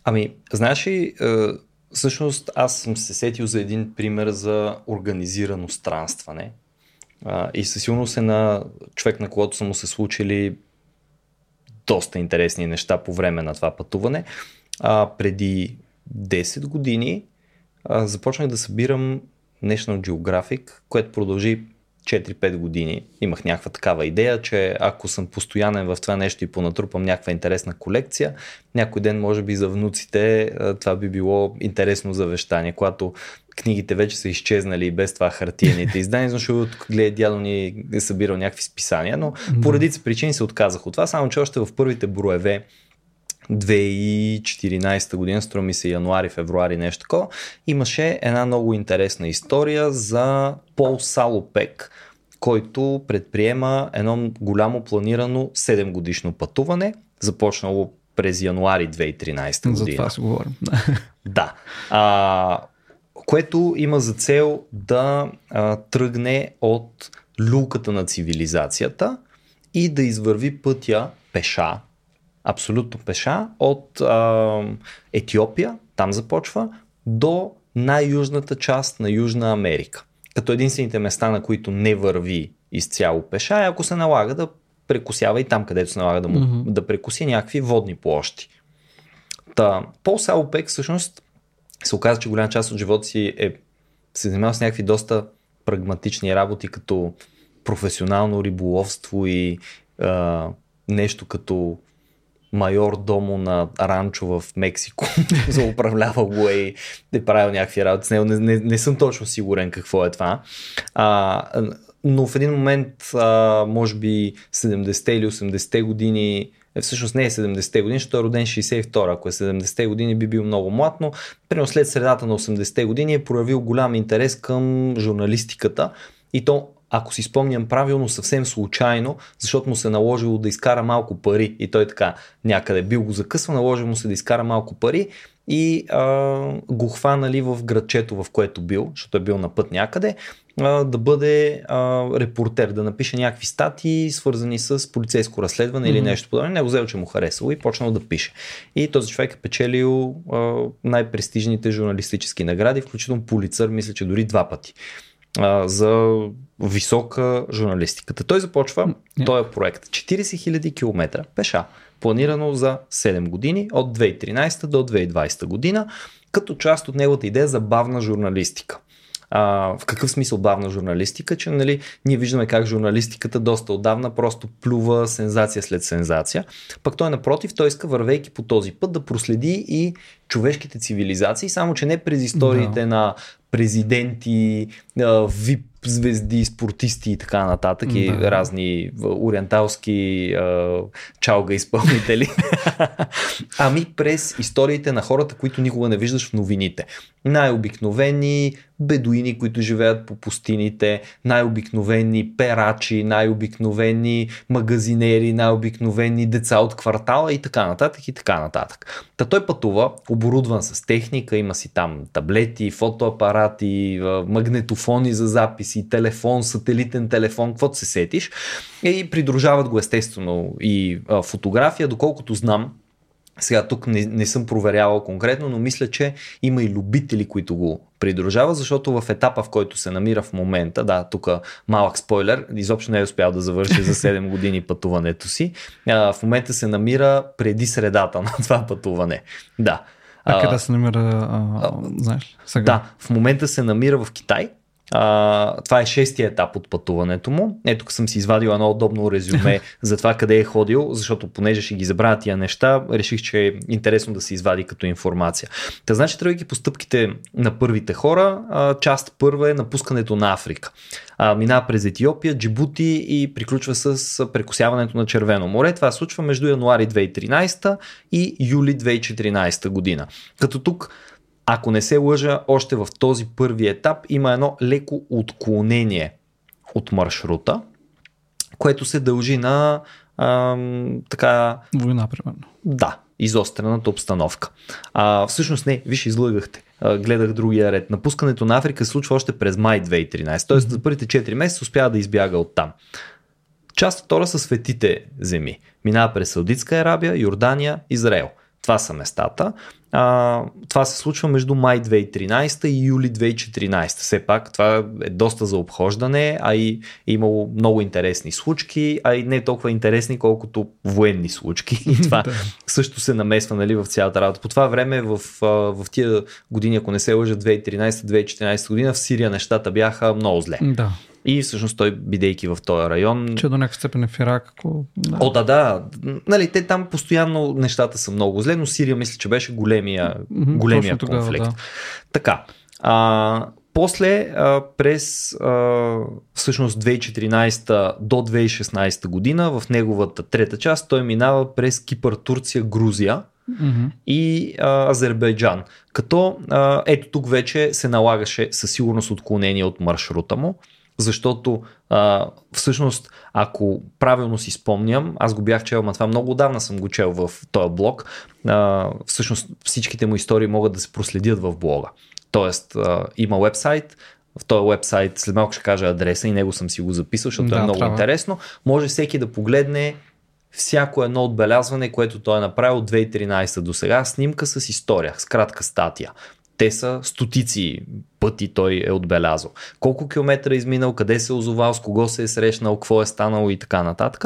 S1: Ами, знаеш ли, е, всъщност аз съм се сетил за един пример за организирано странстване. И със сигурност е на човек, на когото са му се случили доста интересни неща по време на това пътуване. А, преди 10 години а, започнах да събирам National Geographic, което продължи 4-5 години. Имах някаква такава идея, че ако съм постоянен в това нещо и понатрупам някаква интересна колекция, някой ден, може би за внуците, а, това би било интересно завещание, когато книгите вече са изчезнали и без това хартиените издания, защото тук гледа дядо ни е събирал някакви списания, но по редица причини се отказах от това, само че още в първите броеве 2014 година, струва ми се януари, февруари, нещо такова, имаше една много интересна история за Пол Салопек, който предприема едно голямо планирано 7 годишно пътуване, започнало през януари 2013 година.
S3: За това си говорим.
S1: Да. А, което има за цел да а, тръгне от люлката на цивилизацията и да извърви пътя пеша, абсолютно пеша, от а, Етиопия, там започва, до най-южната част на Южна Америка. Като единствените места, на които не върви изцяло пеша, е ако се налага да прекусява и там, където се налага да, му, mm-hmm. да прекуси някакви водни площи. Та, Пол Салопек всъщност се оказа, че голяма част от живота си е се занимава с някакви доста прагматични работи, като професионално риболовство и а, нещо като майор домо на ранчо в Мексико, за управлява го и е правил някакви работи с него. Не, не, не съм точно сигурен какво е това. А, но в един момент, а, може би 70-те или 80-те години, е, всъщност не е 70-те години, защото е роден 62 Ако е 70-те години би бил много млад, но примерно след средата на 80-те години е проявил голям интерес към журналистиката и то ако си спомням правилно, съвсем случайно, защото му се наложило да изкара малко пари и той така някъде бил го закъсва, наложил му се да изкара малко пари и а, го хванали в градчето, в което бил, защото е бил на път някъде, а, да бъде а, репортер, да напише някакви статии, свързани с полицейско разследване mm-hmm. или нещо подобно. Не го взел, че му харесало и почнал да пише. И този човек е печелил а, най-престижните журналистически награди, включително полицър, мисля, че дори два пъти а, за висока журналистиката. Той започва yeah. този проект 40 000 км пеша, планирано за 7 години от 2013 до 2020 година, като част от неговата идея за бавна журналистика. А, в какъв смисъл бавна журналистика, че нали, ние виждаме как журналистиката доста отдавна просто плюва сензация след сензация. Пък той напротив, той иска вървейки по този път да проследи и човешките цивилизации, само че не през историите да. на президенти, вип звезди, спортисти и така нататък да. и разни ориенталски чалга изпълнители. ами през историите на хората, които никога не виждаш в новините. Най-обикновени бедуини, които живеят по пустините, най-обикновени перачи, най-обикновени магазинери, най-обикновени деца от квартала и така нататък и така нататък. Та той пътува, оборудван с техника, има си там таблети, фотоапарати, магнетофони за записи, телефон, сателитен телефон, каквото се сетиш. И придружават го естествено и фотография, доколкото знам, сега тук не, не съм проверявал конкретно, но мисля, че има и любители, които го придружават, защото в етапа, в който се намира в момента, да, тук малък спойлер, изобщо не е успял да завърши за 7 години пътуването си, а, в момента се намира преди средата на това пътуване. Да.
S3: А, а къде се намира, а, а, знаеш
S1: Сега. Да, в момента се намира в Китай, а, това е шестия етап от пътуването му. Ето тук съм си извадил едно удобно резюме за това къде е ходил, защото понеже ще ги забравя тия неща, реших, че е интересно да се извади като информация. Та значи, тръгвайки по стъпките на първите хора, а, част първа е напускането на Африка. А, минава през Етиопия, Джибути и приключва с прекусяването на Червено море. Това случва между януари 2013 и юли 2014 година. Като тук ако не се лъжа, още в този първи етап има едно леко отклонение от маршрута, което се дължи на ам, така...
S3: Война, примерно.
S1: Да, изострената обстановка. А, всъщност не, виж, излъгахте. А, гледах другия ред. Напускането на Африка се случва още през май 2013. Тоест, за първите 4 месеца успява да избяга от там. Част втора са светите земи. Минава през Саудитска Арабия, Йордания, Израел. Това са местата. А, това се случва между май 2013 и юли 2014. Все пак това е доста за обхождане, а и е имало много интересни случки, а и не толкова интересни, колкото военни случки. И това също се намесва нали, в цялата работа. По това време, в, в тия години, ако не се лъжа, 2013-2014 година, в Сирия нещата бяха много зле.
S3: Да.
S1: И всъщност той, бидейки в този район.
S3: Че до някаква степен е в Ирак. Ако...
S1: Да. О, да, да. Нали, те там постоянно нещата са много зле, но Сирия мисля, че беше големия, големия конфликт. Тогава, да. Така. А, после а, през а, всъщност 2014 до 2016 година в неговата трета част той минава през Кипър, Турция, Грузия mm-hmm. и а, Азербайджан. Като а, ето тук вече се налагаше със сигурност отклонение от маршрута му защото а, всъщност, ако правилно си спомням, аз го бях чел, ама това много отдавна съм го чел в този блог, а, всъщност всичките му истории могат да се проследят в блога. Тоест, а, има вебсайт, в този вебсайт, след малко ще кажа адреса и него съм си го записал, защото
S3: Да,
S1: е много
S3: трябва.
S1: интересно. Може всеки да погледне всяко едно отбелязване, което той е направил от 2013 до сега, снимка с история, с кратка статия. Те са стотици пъти той е отбелязал. Колко километра е изминал, къде се е озовал, с кого се е срещнал, какво е станало и така нататък.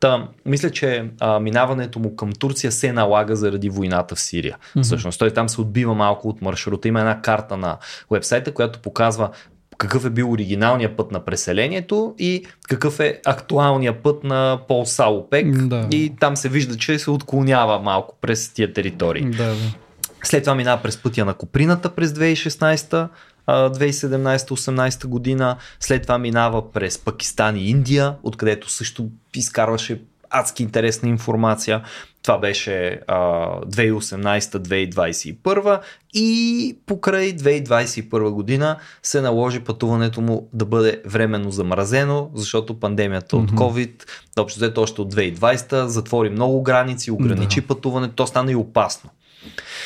S1: Та, мисля, че а, минаването му към Турция се налага заради войната в Сирия. Mm-hmm. Всъщност той там се отбива малко от маршрута. Има една карта на вебсайта, която показва какъв е бил оригиналният път на преселението и какъв е актуалният път на Пол Салопек.
S3: Да.
S1: И там се вижда, че се отклонява малко през тия територии.
S3: Да, да.
S1: След това минава през пътя на Коприната през 2016 а, 2017-18 година. След това минава през Пакистан и Индия, откъдето също изкарваше адски интересна информация. Това беше а, 2018-2021 и покрай 2021 година се наложи пътуването му да бъде временно замразено, защото пандемията от COVID, общо взето още от 2020, затвори много граници, ограничи пътуването, то стана и опасно.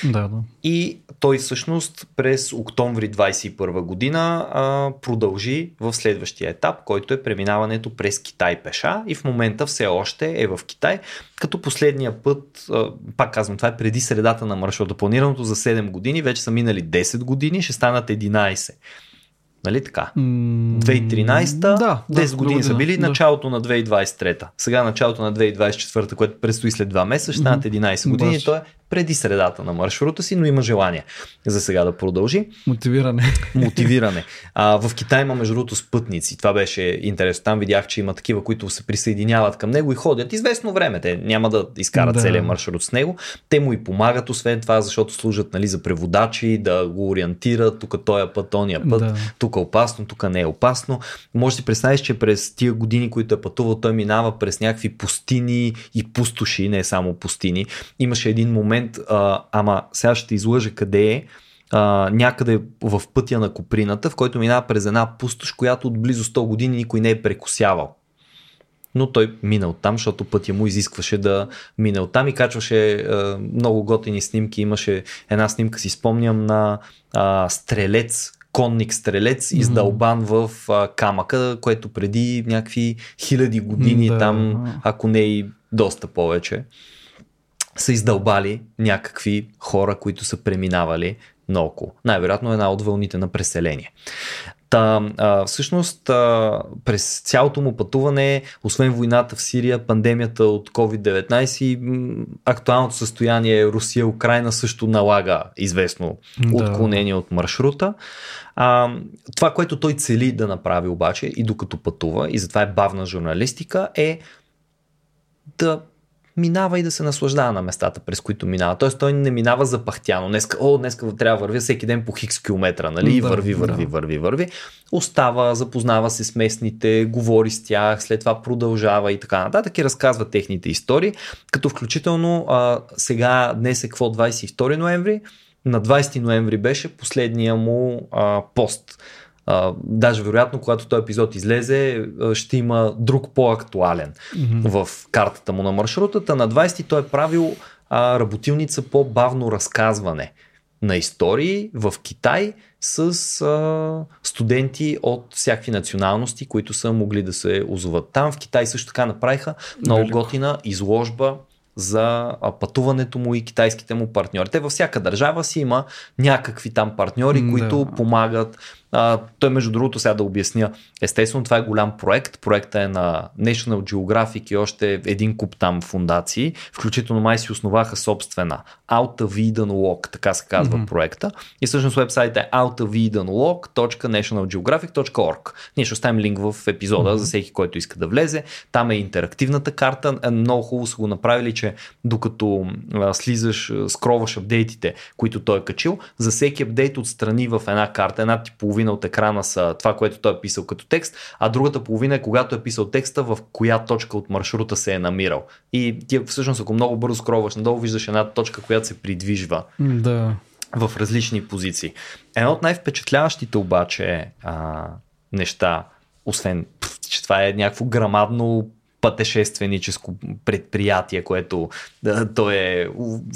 S3: Да, да.
S1: И той всъщност през октомври 2021 година а, продължи в следващия етап, който е преминаването през Китай пеша и в момента все още е в Китай, като последния път, а, пак казвам, това е преди средата на маршрута, планираното за 7 години, вече са минали 10 години, ще станат 11. Нали така?
S3: М,
S1: 2013,
S3: да,
S1: 10
S3: да,
S1: години са били,
S3: да.
S1: началото на 2023. Сега началото на 2024, което предстои след 2 месеца, ще станат 11 години.
S3: Баш.
S1: Той е преди средата на маршрута си, но има желание за сега да продължи.
S3: Мотивиране.
S1: Мотивиране. А, в Китай има между другото спътници. Това беше интересно. Там видях, че има такива, които се присъединяват към него и ходят известно време. Те няма да изкарат
S3: Да.
S1: целият маршрут с него. Те му и помагат, освен това, защото служат нали, за преводачи, да го ориентират. Тук този път, тония път.
S3: Да.
S1: Тук е опасно, тук не е опасно. Може да си представиш, че през тия години, които е пътувал, той минава през някакви пустини и пустоши, не само пустини. Имаше един момент, а, ама сега ще излъжа къде е, а, някъде в пътя на Коприната, в който минава през една пустош, която от близо 100 години никой не е прекосявал. Но той мина оттам, защото пътя му изискваше да мине оттам и качваше е, много готини снимки. Имаше една снимка, си спомням, на а, стрелец, конник стрелец, издълбан в а, камъка, което преди някакви хиляди години
S3: Да.
S1: там, ако не и доста повече, са издълбали някакви хора, които са преминавали наоколо. Най-вероятно една от вълните на преселение. Та, а, всъщност, а, през цялото му пътуване, освен войната в Сирия, пандемията от COVID-19, м, актуалното състояние Русия-Украина също налага известно
S3: Да.
S1: отклонение от маршрута. А, това, което той цели да направи обаче и докато пътува, и затова е бавна журналистика, е да минава и да се наслаждава на местата, през които минава. Тоест той не минава запахтяно. Днеска, о, днеска трябва да вървя всеки ден по хикс километра, нали?
S3: Да,
S1: върви, върви, върви, върви. Остава, запознава се с местните, говори с тях, след това продължава и така нататък и разказва техните истории, като включително а, сега, днес е какво, 22 ноември, на 20 ноември беше последния му а, пост. А, даже вероятно, когато този епизод излезе, ще има друг по-актуален в картата му на маршрутата. На 20 той е правил а, работилница по бавно разказване на истории в Китай с а, студенти от всякакви националности, които са могли да се озоват там. В Китай също така направиха много
S3: Велико.
S1: готина изложба за пътуването му и китайските му партньори. Те във всяка държава си има някакви там партньори,
S3: М,
S1: които
S3: да.
S1: помагат. А, той, между другото, сега да обясня, естествено това е голям проект. Проекта е на National Geographic и още един куп там фундации. Включително май си основаха собствена Alta Vidan Log, така се казва
S3: Мгм.
S1: проекта. И всъщност вебсайт е altavidanlog.nationalgeographic.org. Ние ще оставим линк в епизода за всеки, който иска да влезе. Там е интерактивната карта. Е, Много хубаво са го направили, че докато а, слизаш, скроваш апдейтите, които той е качил, за всеки апдейт отстрани в една карта, една ти половина от екрана са това, което той е писал като текст, а другата половина е когато е писал текста, в коя точка от маршрута се е намирал. И ти всъщност, ако много бързо скроваш надолу, виждаш една точка, която се придвижва
S3: Да.
S1: в различни позиции. Едно от най-впечатляващите обаче а, неща, освен пф, че това е някакво грамадно пътешественическо предприятие, което да, той е,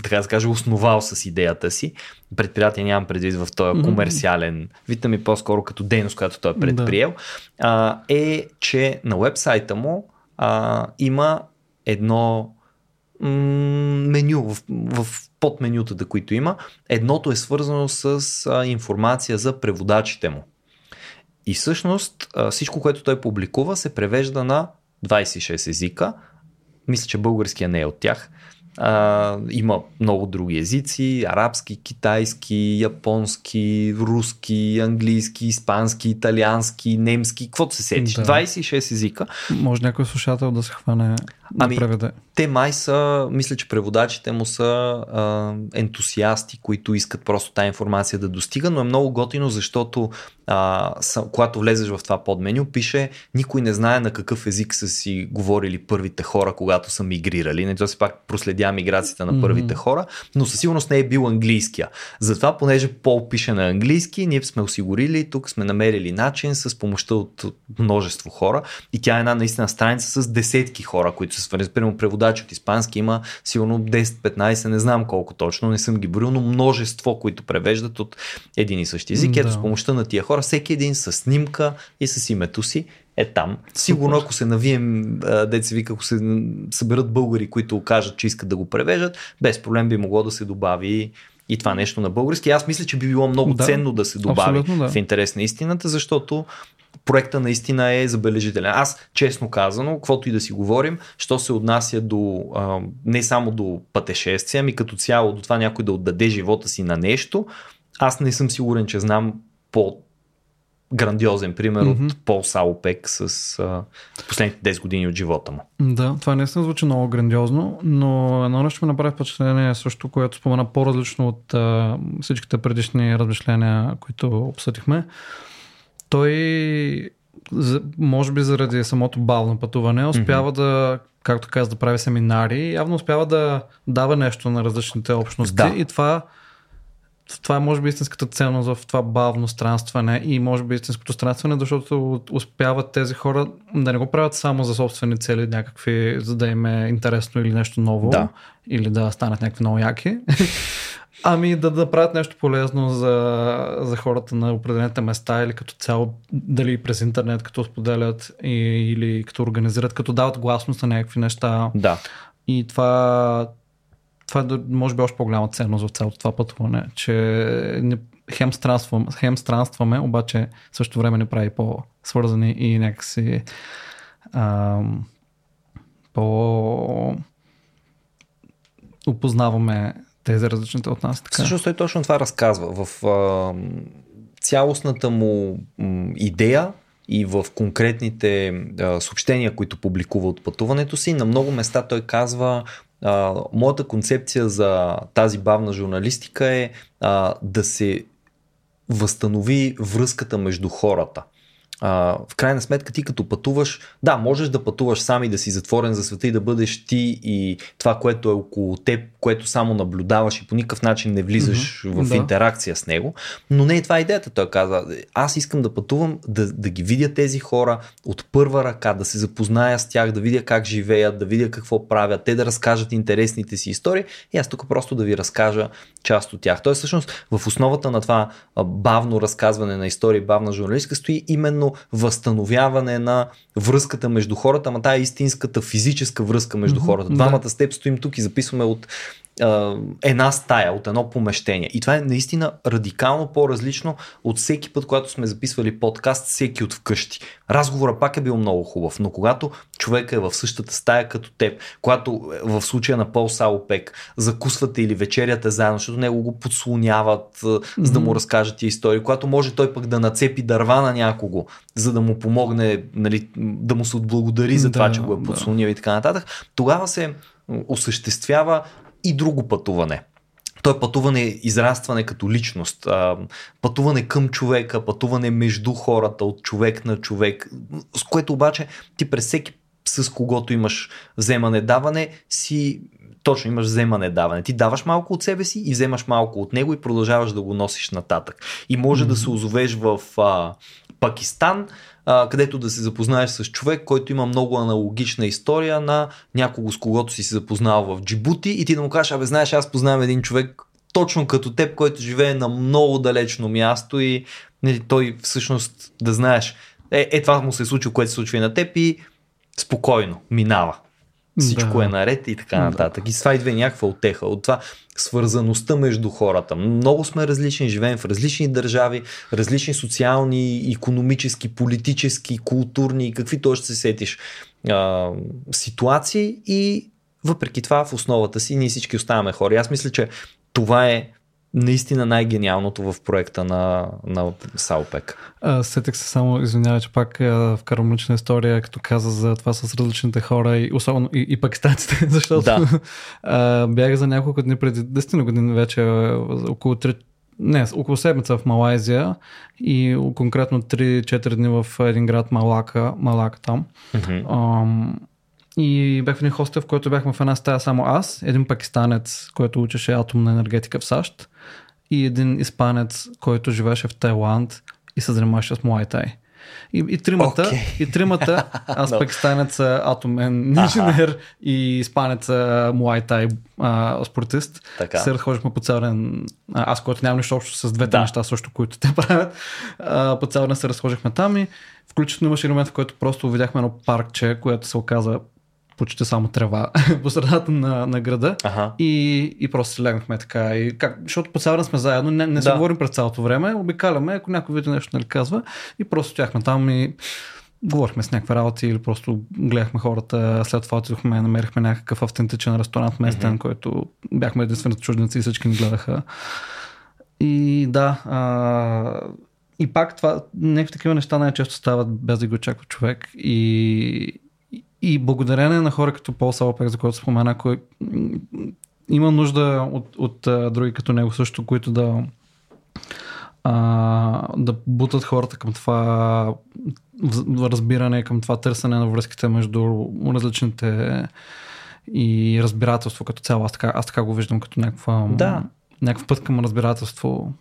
S1: така да се каже, основал с идеята си. Предприятие нямам предвид в този комерциален, вид ми по-скоро като дейност, която той е предприел, да. а, е, че на вебсайта му а, има едно м- меню, в, в подменютата, които има. Едното е свързано с а, информация за преводачите му. И всъщност всичко, което той публикува, се превежда на 26 езика. Мисля, че българския не е от тях. А, има много други езици арабски, китайски, японски, руски, английски, испански, италиански, немски, каквото се сетиш. Да. 26 езика.
S3: Може някой слушател да се хване ами, преведе.
S1: Те май са, мисля, че преводачите му са а, ентусиасти, които искат просто тази информация да достига, но е много готино, защото а, са, когато влезеш в това подменю, пише никой не знае на какъв език са си говорили първите хора, когато са мигрирали. Не, то се пак проследя миграцията на първите mm-hmm. хора, но със сигурност не е бил английския. Затова, понеже Пол пише на английски, ние сме осигурили, тук сме намерили начин с помощта от множество хора и тя е една наистина страница с десетки хора, които свързани. Примерно преводачи от испански има сигурно 10-15, не знам колко точно, не съм ги броил, но множество, които превеждат от един и същи език. Да. Ето с помощта на тия хора, всеки един с снимка и с името си е там. Сигурно, ако се навием, деца вика, ако се съберат българи, които кажат, че искат да го превежат, без проблем би могло да се добави и това нещо на български. Аз мисля, че би било много да, ценно да се добави да. в интерес на истината, защото проекта наистина е забележителен. Аз, честно казано, каквото и да си говорим, що се отнася до а, не само до пътешествия, ами като цяло до това някой да отдаде живота си на нещо, аз не съм сигурен, че знам по грандиозен пример mm-hmm. от Пол Саупек с а, последните 10 години от живота му.
S3: Да, това се звучи много грандиозно, но едно нещо ми направи впечатление също, което спомена по-различно от а, всичките предишни размишления, които обсъдихме. Той, може би заради самото бавно пътуване, успява mm-hmm. да, както каза, да прави семинари, явно успява да дава нещо на различните общности да. и това това е може би истинската ценност в това бавно странстване и може би истинското странстване, защото успяват тези хора да не го правят само за собствени цели, някакви, за да им е интересно или нещо ново,
S1: да.
S3: или да станат някакви много яки, ами да, да правят нещо полезно за, за хората на определените места или като цяло, дали през интернет, като споделят и, или като организират, като дават гласност на някакви неща.
S1: Да.
S3: И това това е може би още по-голяма ценност в цялото това пътуване, че не, хем, странстваме, хем странстваме, обаче в същото време не прави по-свързани и някакси ам, по опознаваме тези различните от нас. Така.
S1: Всъщност той точно това разказва. В а, цялостната му идея и в конкретните а, съобщения, които публикува от пътуването си, на много места той казва а, моята концепция за тази бавна журналистика е а, да се възстанови връзката между хората а, в крайна сметка ти като пътуваш, да, можеш да пътуваш сам и да си затворен за света и да бъдеш ти и това, което е около теб, което само наблюдаваш и по никакъв начин не влизаш mm-hmm, в да. интеракция с него, но не е това идеята. Той каза, аз искам да пътувам, да, да ги видя тези хора от първа ръка, да се запозная с тях, да видя как живеят, да видя какво правят, те да разкажат интересните си истории и аз тук просто да ви разкажа част от тях. Тоест всъщност в основата на това бавно разказване на истории, бавна журналистика стои именно именно възстановяване на връзката между хората, ама тая е истинската физическа връзка между mm-hmm, хората. Двамата да. с теб стоим тук и записваме от една стая, от едно помещение. И това е наистина радикално по-различно от всеки път, когато сме записвали подкаст, всеки от вкъщи. Разговора пак е бил много хубав, но когато човек е в същата стая като теб, когато е, в случая на Пол Саупек закусвате или вечеряте заедно, защото него го подслоняват, mm-hmm. за да му разкажат тия истории, когато може той пък да нацепи дърва на някого, за да му помогне, нали, да му се отблагодари за да, това, че го е подслонил да. и така нататък, тогава се осъществява и друго пътуване. То е пътуване, израстване като личност, пътуване към човека, пътуване между хората, от човек на човек, с което обаче ти през всеки с когото имаш вземане-даване, си точно имаш вземане-даване. Ти даваш малко от себе си и вземаш малко от него и продължаваш да го носиш нататък. И може mm-hmm. да се озовеш в а, Пакистан, където да се запознаеш с човек, който има много аналогична история на някого с когото си се запознал в Джибути и ти да му кажеш, абе знаеш, аз познавам един човек точно като теб, който живее на много далечно място и нали, той всъщност да знаеш, е, е това му се е случило, което се случва и на теб и спокойно минава. Всичко
S3: Да.
S1: е наред и така нататък. И с това идва и някаква отеха. От това свързаността между хората. Много сме различни, живеем в различни държави, различни социални, економически, политически, културни, каквито още се сетиш а, ситуации и въпреки това в основата си ние всички оставаме хора. И аз мисля, че това е наистина най-гениалното в проекта на, на Саупек.
S3: А, сетих се само, извинявай, че пак а, вкарвам лична история, като каза за това с различните хора и особено и, и пакистанците, защото
S1: Да.
S3: а, бях за няколко дни преди 10 на години вече, около 3 не, около седмица в Малайзия и конкретно 3-4 дни в един град Малака, Малака там.
S1: Мгм.
S3: Ам, и бях в един хостел, в който бяхме в една стая само аз, един пакистанец, който учеше атомна енергетика в САЩ и един испанец, който живееше в Тайланд и се занимаваше с Муайтай. И, и тримата,
S1: Окей.
S3: и тримата, аз
S1: Но-
S3: пакистанец атомен инженер и испанец Муайтай спортист,
S1: Така.
S3: се разхождахме по цял ден. Аз, който нямам нищо общо с двете
S1: Да.
S3: неща, също, които те правят, а, по цял ден се разхождахме там и включително имаше момент, в който просто видяхме едно паркче, което се оказа почти само трева по средата на, на града.
S1: Аха.
S3: И, и просто си легнахме така. И как, защото по цял сме заедно, не, не се
S1: Да.
S3: говорим през цялото време, обикаляме, ако някой види нещо нали казва и просто стояхме там и говорихме с някакви работи или просто гледахме хората. След това отидохме, намерихме някакъв автентичен ресторант местен,
S1: Мгм.
S3: който бяхме единствените чужденци и всички ни гледаха. И да, а, и пак това, някакви такива неща най-често стават без да ги очаква човек и, и- благодарение на хора като Пол Салопек, за който спомена, кой има нужда от, от а, други като него също, които да а, да бутат хората към това разбиране, към това търсене на връзките между различните и разбирателство като цяло. Аз така, аз така го виждам като някаква,
S1: Да.
S3: някакъв път към разбирателство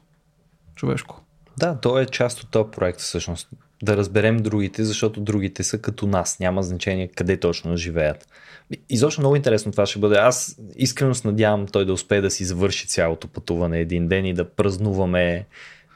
S3: човешко.
S1: Да, то е част от този проект всъщност. Да разберем другите, защото другите са като нас. Няма значение къде точно живеят. Изобщо много интересно това ще бъде. Аз искрено се надявам той да успее да си завърши цялото пътуване един ден и да празнуваме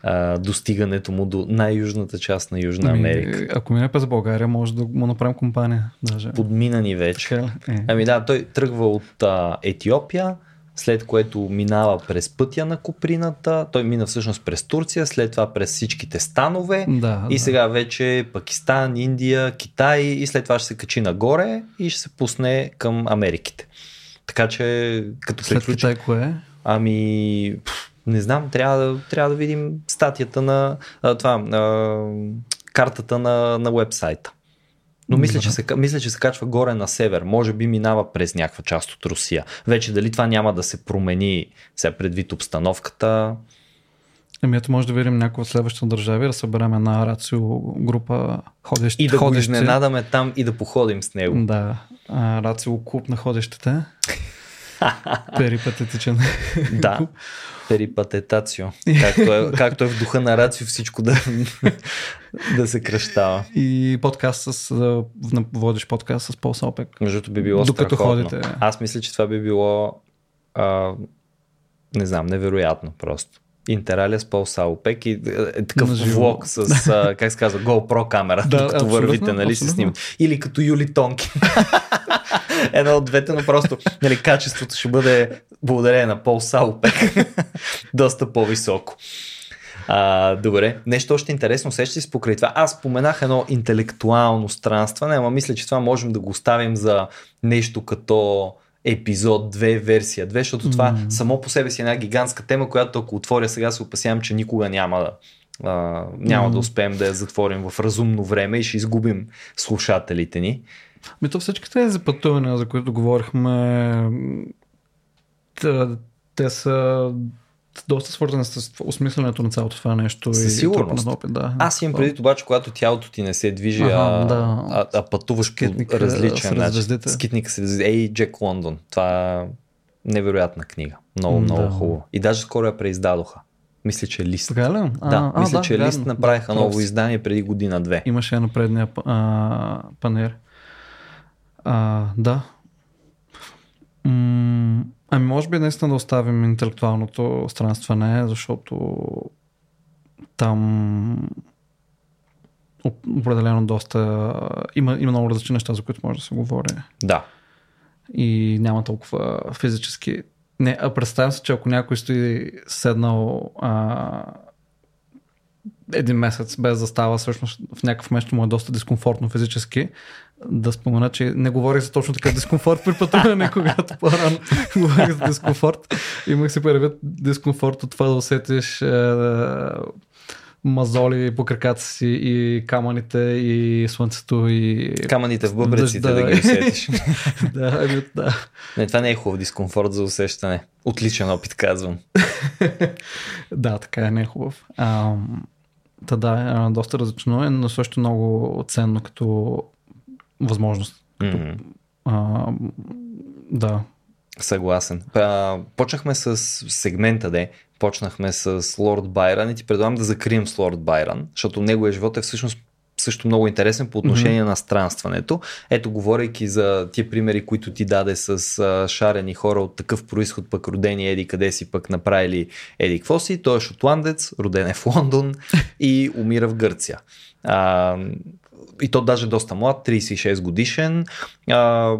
S1: а, достигането му до най-южната част на Южна
S3: Ами,
S1: Америка.
S3: Ако мине през България, може да му направим компания. Даже.
S1: Подминани вече.
S3: Така ли? Е.
S1: Ами да, той тръгва от а, Етиопия, след което минава през пътя на Куприната, той мина всъщност през Турция, след това през всичките станове
S3: Да,
S1: и
S3: да.
S1: сега вече Пакистан, Индия, Китай и след това ще се качи нагоре и ще се пусне към Америките. Така че като
S3: След
S1: приключи...
S3: Китай кое?
S1: Ами, не знам, трябва да, трябва да видим статията на а, това, а, картата на, на вебсайта. Но мисля че, се, мисля, че се качва горе на север. Може би минава през някаква част от Русия. Вече дали това няма да се промени сега предвид обстановката.
S3: Ами ето може да видим някои от следващите държави, да съберем една рацио група ходещи.
S1: И да го
S3: ходещи.
S1: изненадаме там и да походим с него.
S3: Да, а, рацио клуб на ходещите. Перипатетичен.
S1: Да. Перипатетацио. Както е, както е в духа на Рацио всичко да, да се кръщава.
S3: И подкаст с, водиш подкаст с Пол Салпек.
S1: Между би било
S3: Докато
S1: страхотно.
S3: ходите.
S1: Аз мисля, че това би било а, не знам, невероятно просто. Интералия с Пол Саупек и е, такъв
S3: Наживо.
S1: влог с, а, как се казва, GoPro камера,
S3: Да,
S1: докато
S3: абсолютно,
S1: вървите, нали, се снимат. Или като Юли Тонки. Едно от двете, но просто нали, качеството ще бъде благодарение на Пол Саупек. Доста по-високо. А, добре, нещо още интересно, сеща си покрай това. Аз споменах едно интелектуално странстване, ама мисля, че това можем да го оставим за нещо като епизод 2, версия 2, защото това
S3: Мгм.
S1: само по себе си е една гигантска тема, която ако отворя сега се опасявам, че никога няма да, а, няма
S3: Мгм.
S1: да успеем да я затворим в разумно време и ще изгубим слушателите ни.
S3: Ми то всички тези пътувания, за които говорихме, те са доста свързани с осмисленето на цялото това нещо.
S1: Със
S3: и
S1: сигурност.
S3: на опит, да.
S1: Аз имам предвид обаче, когато тялото ти не се движи,
S3: Ага,
S1: а,
S3: да.
S1: а, а пътуваш
S3: Скитник,
S1: по различен начин.
S3: звездите.
S1: Скитник се Ей, Джек Лондон. Това е невероятна книга. Много, много
S3: да.
S1: хубаво. И даже скоро я преиздадоха. Мисля, че е лист.
S3: Така ли? А,
S1: да,
S3: а,
S1: мисля,
S3: да,
S1: че
S3: вярно.
S1: лист направиха
S3: Да,
S1: ново
S3: прав си.
S1: издание преди година-две.
S3: Имаше я на предния а, панер. А, да. М- ами може би наистина да оставим интелектуалното странстване, защото там оп- определено доста има, има много различни неща, за които може да се говори.
S1: Да.
S3: И няма толкова физически. Не, а представям се, че ако някой стои седнал а, един месец без да става, всъщност в някакъв момент му е доста дискомфортно физически, да спомена, че не говорих за точно такъв дискомфорт при пътуване, когато по-рано говорих за дискомфорт. Имах си предвид дискомфорт от това да усетиш е, мазоли по краката си и камъните и слънцето и...
S1: Камъните в бъбреците
S3: Дъжда.
S1: да ги усетиш.
S3: да, ами, да.
S1: Не, това не е хубав дискомфорт за усещане. Отличен опит, казвам.
S3: Да, така е, не е хубав. А, та да, а, доста различно е, но също много ценно като възможност.
S1: М,
S3: А, да.
S1: Съгласен. А, почнахме с сегмента, де. Почнахме с Лорд Байран и ти предлагам да закрием с Лорд Байран, защото неговия живот е всъщност също много интересен по отношение mm-hmm. на странстването. Ето, говорейки за тия примери, които ти даде с а, шарени хора от такъв происход, пък родени еди къде си, пък направили еди какво си. Той е шотландец, роден е в Лондон и умира в Гърция. А, и то даже доста млад, 36 годишен. А,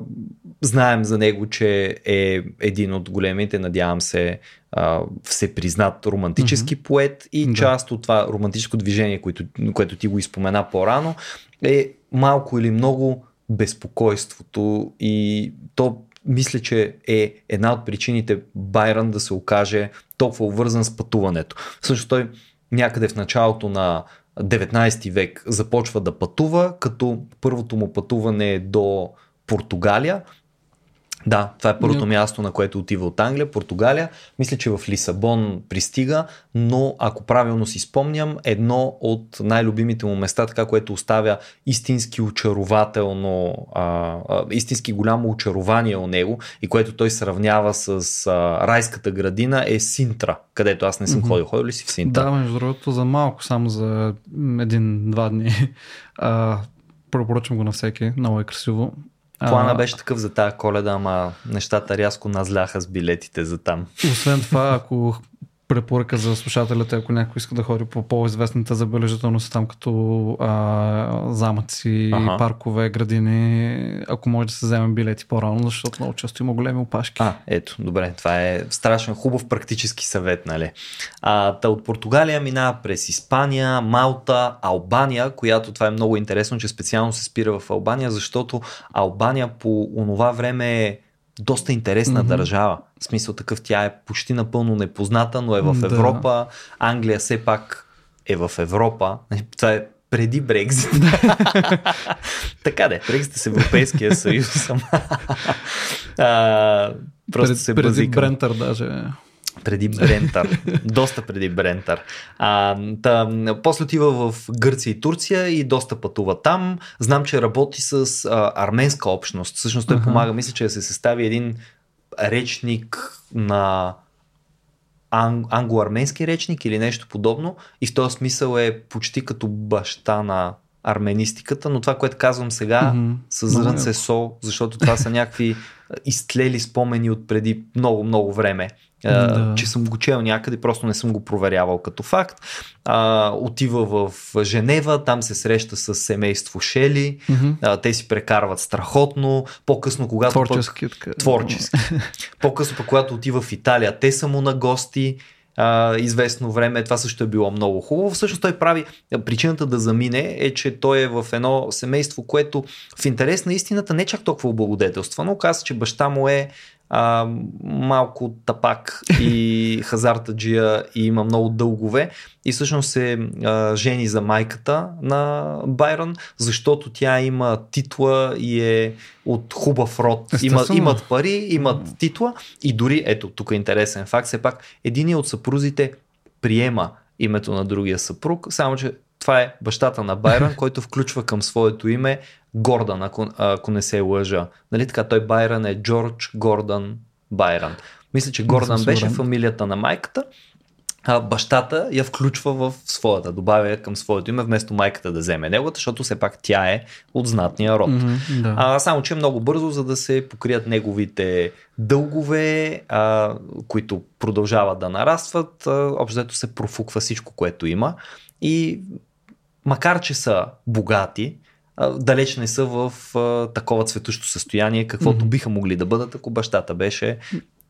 S1: знаем за него, че е един от големите, надявам се, а, всепризнат романтически mm-hmm. поет и
S3: Да.
S1: част от това романтическо движение, което, което ти го изпомена по-рано, е малко или много безпокойството и то мисля, че е една от причините Байрон да се окаже толкова обвързан с пътуването. Всъщност той някъде в началото на 19 век започва да пътува, като първото му пътуване е до Португалия. Да, това е първото
S3: Но-
S1: място, на което отива от Англия, Португалия. Мисля, че в Лисабон пристига, но ако правилно си спомням, едно от най-любимите му места, така което оставя истински очарователно, а, а, истински голямо очарование у него и което той сравнява с а, райската градина е Синтра, където аз не съм
S3: Мгм.
S1: ходил. Ходил ли си в Синтра?
S3: Да, между другото, за малко, само за един-два дни. А, препоръчвам го на всеки. Много е красиво. А,
S1: Плана беше такъв за тази коледа, ама нещата рязко назляха с билетите за там.
S3: Освен това, ако препоръка за слушателите, ако някой иска да ходи по по-известните забележителности там като а, замъци,
S1: Аха.
S3: паркове, градини, ако може да се вземе билети по-рано, защото много често има големи опашки.
S1: А, ето, добре, това е страшно хубав практически съвет, нали? А, та от Португалия минава през Испания, Малта, Албания, която това е много интересно, че специално се спира в Албания, защото Албания по онова време е доста интересна mm-hmm. държава. В смисъл такъв тя е почти напълно непозната, но е в
S3: Да.
S1: Европа. Англия все пак е в Европа. Това е преди Брекзит. така де, Брекзит е с Европейския съюз. а, просто
S3: Пред-
S1: се
S3: преди
S1: базикам.
S3: Брентър даже.
S1: Преди Брентър. доста преди Брентър. А, та, после отива в Гърция и Турция и доста пътува там. Знам, че работи с а, арменска общност. Всъщност той
S3: Аха.
S1: помага, мисля, че да се състави един речник на ан- англо-арменски речник или нещо подобно. И в този смисъл е почти като баща на арменистиката, но това, което казвам сега,
S3: Мгм.
S1: с
S3: яко.
S1: сол, защото това са някакви изтлели спомени от преди много, много време.
S3: Да.
S1: Че съм го чел някъде, просто не съм го проверявал като факт. А, отива в Женева, там се среща с семейство Шели.
S3: Мгм.
S1: А, те си прекарват страхотно. По-късно, когато пък...
S3: Творчески. Така.
S1: Творчески. По-късно, пък, когато отива в Италия, те са му на гости а, известно време. Това също е било много хубаво. Всъщност той прави, причината да замине е, че той е в едно семейство, което в интерес на истината не е чак толкова облагодетелствано. Каза, че баща му е а, малко тапак и хазартаджия и има много дългове. И всъщност се а, жени за майката на Байрон, защото тя има титла и е от хубав род. Има, имат пари, имат титла и дори, ето тук е интересен факт, все пак един от съпрузите приема името на другия съпруг, само че това е бащата на Байрон, който включва към своето име Гордан, ако, ако не се лъжа. Нали така, той Байрон е Джордж Гордан Байрон. Мисля, че Гордан беше фамилията на майката а, бащата я включва в своята, добавя към своето име, вместо майката да вземе неговата, защото все пак тя е от знатния род.
S3: Мгм, да.
S1: А, само, че много бързо, за да се покрият неговите дългове, а, които продължават да нарастват, общо се профуква всичко, което има. И макар, че са богати, далеч не са в такова цветущо състояние, каквото
S3: Мгм.
S1: биха могли да бъдат, ако бащата беше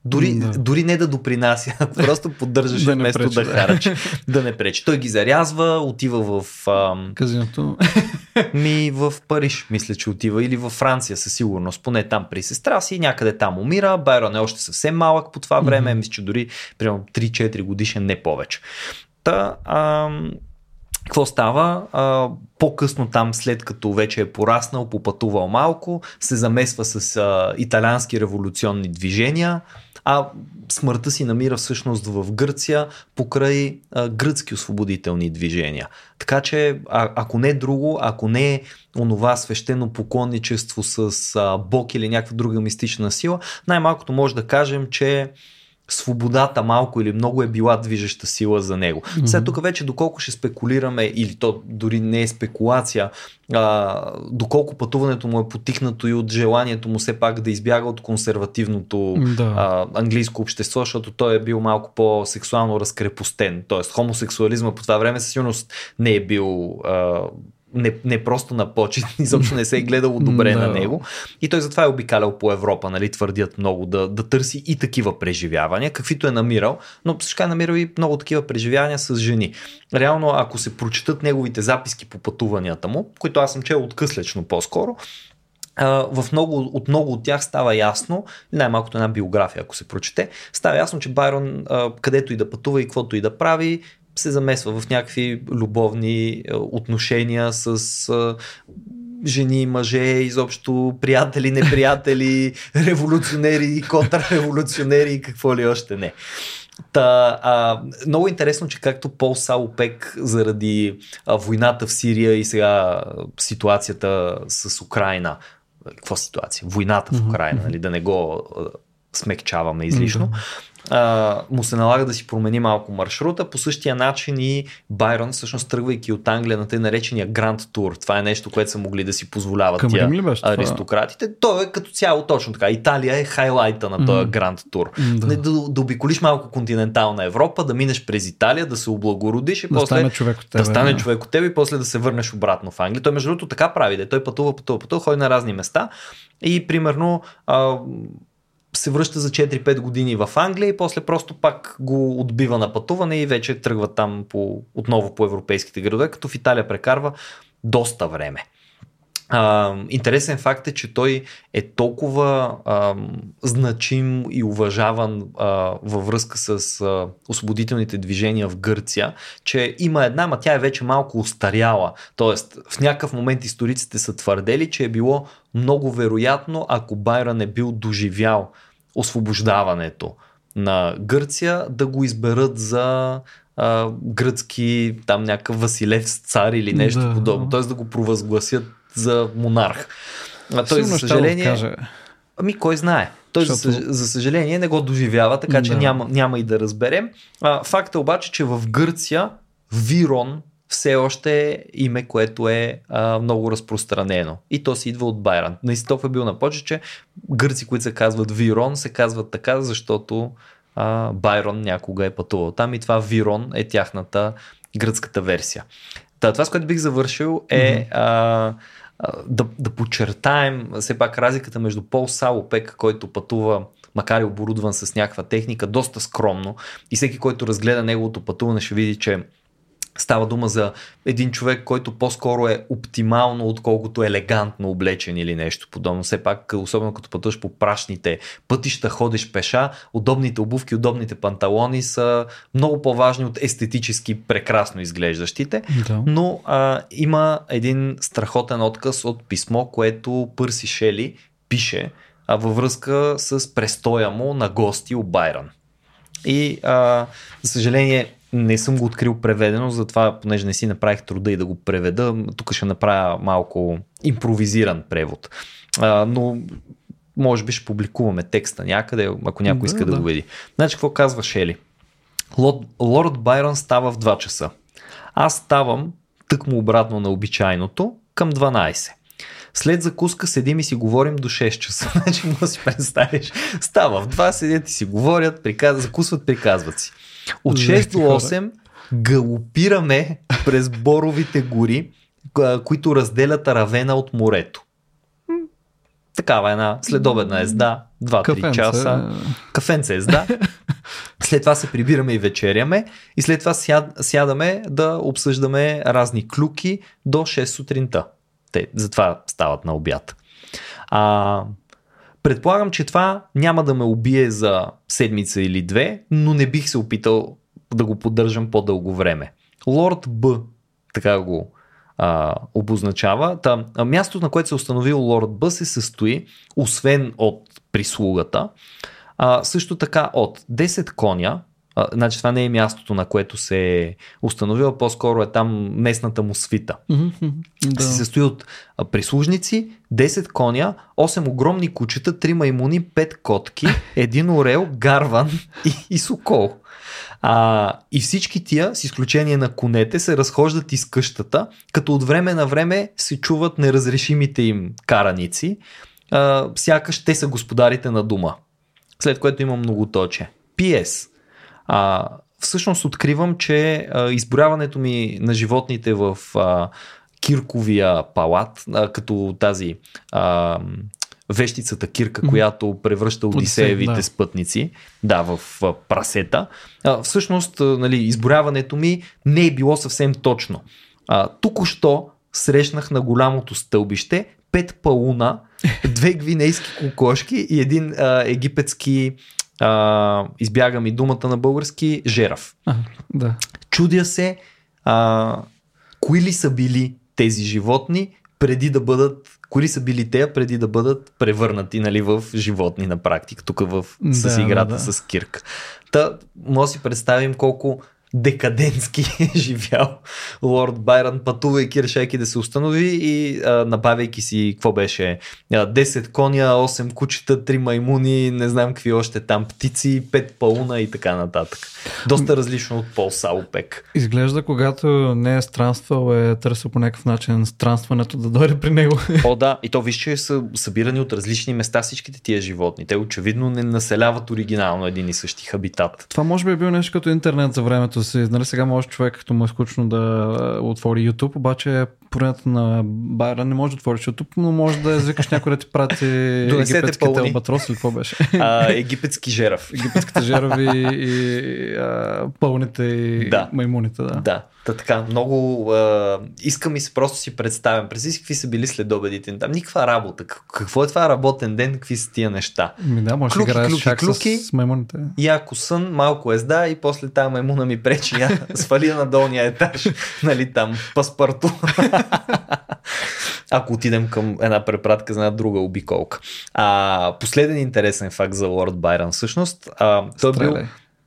S1: дори,
S3: Да.
S1: дори не да допринася, просто поддържаше
S3: Да
S1: вместо
S3: пречи,
S1: да
S3: да.
S1: харчи, да не пречи. Той ги зарязва, отива в ам,
S3: Казиното.
S1: ми в Париж, мисля, че отива, или във Франция със сигурност, поне там при сестра си, някъде там умира. Байрон е още съвсем малък по това време, мисля, че дори примерно 3-4 годишен, не повече. Та, ам, какво става? А, по-късно там, след като вече е пораснал, попътувал малко, се замесва с а, италиански революционни движения, а смъртта си намира всъщност в Гърция покрай а, гръцки освободителни движения. Така че, а, ако не друго, ако не е онова свещено поклонничество с а, Бог или някаква друга мистична сила, най-малкото може да кажем, че свободата малко или много е била движеща сила за него. Mm-hmm. След тук вече доколко ще спекулираме, или то дори не е спекулация, а, доколко пътуването му е потикнато и от желанието му все пак да избяга от консервативното
S3: Да.
S1: а, английско общество, защото той е бил малко по-сексуално разкрепостен. Тоест хомосексуализма по това време със сигурност не е бил а, не, не просто на почет, изобщо не се е гледало добре
S3: Да.
S1: на него. И той затова е обикалял по Европа, нали, твърдят много, да, да търси и такива преживявания, каквито е намирал, но също е намирал и много такива преживявания с жени. Реално, ако се прочитат неговите записки по пътуванията му, които аз съм чел откъслечно по-скоро, в много, от много от тях става ясно, най-малкото една биография, ако се прочете, става ясно, че Байрон, където и да пътува и каквото и да прави, се замесва в някакви любовни а, отношения с а, жени, мъже, изобщо приятели, неприятели, революционери, контрреволюционери и какво ли още не. Та, а, много интересно, че както Пол Саупек заради а, войната в Сирия и сега ситуацията с Украина, какво ситуация? Войната в Украина, нали, да не го смекчаваме излишно. А, му се налага да си промени малко маршрута. По същия начин и Байрон, всъщност тръгвайки от Англия на те наречения Гранд Тур. Това е нещо, което са могли да си позволяват
S3: това?
S1: аристократите. То е като цяло точно така. Италия е хайлайта на този Гранд Тур.
S3: М, да.
S1: Не, да, да обиколиш малко континентална Европа, да минеш през Италия, да се облагородиш и
S3: Да
S1: после
S3: стане човек от тебе.
S1: да стане
S3: да.
S1: човек от теб и после да се върнеш обратно в Англия. Той между другото така прави, да той пътува, пътува, пътува, ходи на разни места и примерно а, се връща за 4-5 години в Англия и после просто пак го отбива на пътуване и вече тръгва там по, отново по европейските градове, като в Италия прекарва доста време. А, интересен факт е, че той е толкова а, значим и уважаван а, във връзка с а, освободителните движения в Гърция, че има една, ма тя е вече малко устаряла. Тоест, в някакъв момент историците са твърдели, че е било много вероятно, ако Байрон е бил доживял освобождаването на Гърция, да го изберат за а, гръцки, там някакъв Василев цар или нещо
S3: Да.
S1: подобно. Т.е. да го провъзгласят за монарх. А той, за съжаление,
S3: каже.
S1: Ами кой знае. Той за,
S3: Защото-
S1: за съжаление не го доживява, така че
S3: Да.
S1: няма, няма и да разберем. А, факт е обаче, че в Гърция Вирон все още е име, което е а, много разпространено. И то си идва от Байрон. Наистина е бил на почет, че гърци, които се казват Вирон, се казват така, защото а, Байрон някога е пътувал там и това Вирон е тяхната гръцката версия. Та, това, с което бих завършил е а, а, да, да подчертаем все пак разликата между Пол Салопек, който пътува макар и оборудван с някаква техника, доста скромно и всеки, който разгледа неговото пътуване ще види, че Става дума за един човек, който по-скоро е оптимално, отколкото елегантно облечен или нещо подобно. Все пак, особено като пътуваш по прашните пътища, ходиш пеша, удобните обувки, удобните панталони са много по-важни от естетически прекрасно изглеждащите.
S3: Да.
S1: Но а, има един страхотен отказ от писмо, което Пърси Шели пише а, във връзка с престоя му на гости у Байрон. И а, за съжаление не съм го открил преведено, затова понеже не си направих труда и да го преведа, тук ще направя малко импровизиран превод. А, но може би ще публикуваме текста някъде, ако някой
S3: Да,
S1: иска да,
S3: да.
S1: го види. Значи какво казва Шели? Лорд, Лорд Байрон става в 2 часа. Аз ставам тъкмо обратно на обичайното към 12. След закуска седим и си говорим до 6 часа. Значи му да си представиш. Става в 2, седят и си говорят, приказ... закусват, приказват си. От 6 до 8 галопираме през боровите гори, които разделят Равена от морето. Такава една следобедна езда, 2-3
S3: Кафенце.
S1: часа. Кафенце езда. След това се прибираме и вечеряме и след това сяд, сядаме да обсъждаме разни клюки до 6 сутринта. Те затова стават на обяд. А, предполагам, че това няма да ме убие за седмица или две, но не бих се опитал да го поддържам по-дълго време. Лорд Б, така го а, обозначава. Та, мястото, на което се е установил Лорд Б, се състои, освен от прислугата, а, също така от 10 коня, а, значи това не е мястото, на което се е установил, а по-скоро е там местната му свита.
S3: Да.
S1: Се състои от прислужници, 10 коня, 8 огромни кучета, 3 маймуни, 5 котки, един орел, гарван и, и сокол. А, и всички тия, с изключение на конете, се разхождат из къщата, като от време на време се чуват неразрешимите им караници, а, сякаш те са господарите на дома. След което има многоточие. PS. А, всъщност откривам, че а, изборяването ми на животните в а, Кирковия палат, а, като тази а, вещицата Кирка, която превръща Одисеевите
S3: да.
S1: спътници, да, в прасета. А, всъщност, нали, изборяването ми не е било съвсем точно. А, тук-що срещнах на голямото стълбище пет пауна, две гвинейски кокошки и един а, египетски, а, избяга ми думата на български, жерав.
S3: А, да.
S1: Чудя се, а, кои ли са били тези животни преди да бъдат, кои са били те преди да бъдат превърнати нали, в животни на практика, тук в, с
S3: Да,
S1: играта
S3: да.
S1: с Кирк. Та, може да си представим колко декадентски е живял Лорд Байрон, пътувайки, решайки да се установи и а, набавяйки си, какво беше, а, 10 коня, 8 кучета, 3 маймуни, не знам какви още там, птици, 5 пауна и така нататък. Доста различно от Пол Саупек.
S3: Изглежда, когато не е странствал, е търсил по някакъв начин странстването да дойде при него.
S1: О, да, и то виж, че са събирани от различни места всичките тия животни. Те очевидно не населяват оригинално един и същи хабитат.
S3: Това може би е бил нещо като интернет за времето си. Нали, сега може човек, като му е скучно да отвори YouTube, обаче поред на Байрон не може да отвориш YouTube, но може да извикаш някой да ти прати египетските албатрос или какво беше.
S1: А, египетски жерав.
S3: Египетските жерови и а, пълните и
S1: Да.
S3: маймуните. Да.
S1: Да, та така, много а, искам и се просто си представям. Представи си какви са били следобедите. Там никаква работа. Как- Какво е това работен ден? Какви са тия неща?
S3: Ми да, може да играеш
S1: клюки, клюки.
S3: с, с маймуните.
S1: Яко сън, малко езда и после тази маймуна ми пречи. Я свали на долния етаж. Нали там, паспарто. Ако отидем към една препратка за една друга обиколка. А, последен интересен факт за Лорд Байрон всъщност. А, той, е бил,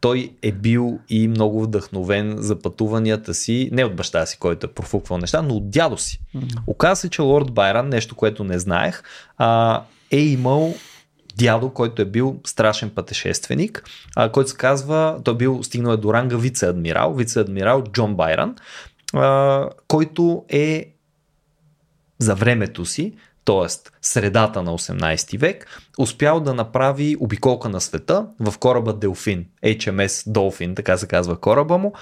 S1: той е бил и много вдъхновен за пътуванията си, не от баща си, който е профуквал неща, но от дядо си. Оказва се, че Лорд Байрон, нещо, което не знаех, а, е имал дядо, който е бил страшен пътешественик, а, който се казва, той бил стигнал е до ранга вице-адмирал, вице-адмирал Джон Байрон, а, който е за времето си, т.е. средата на 18 век, успял да направи обиколка на света в кораба Делфин, HMS Dolphin, така се казва кораба му,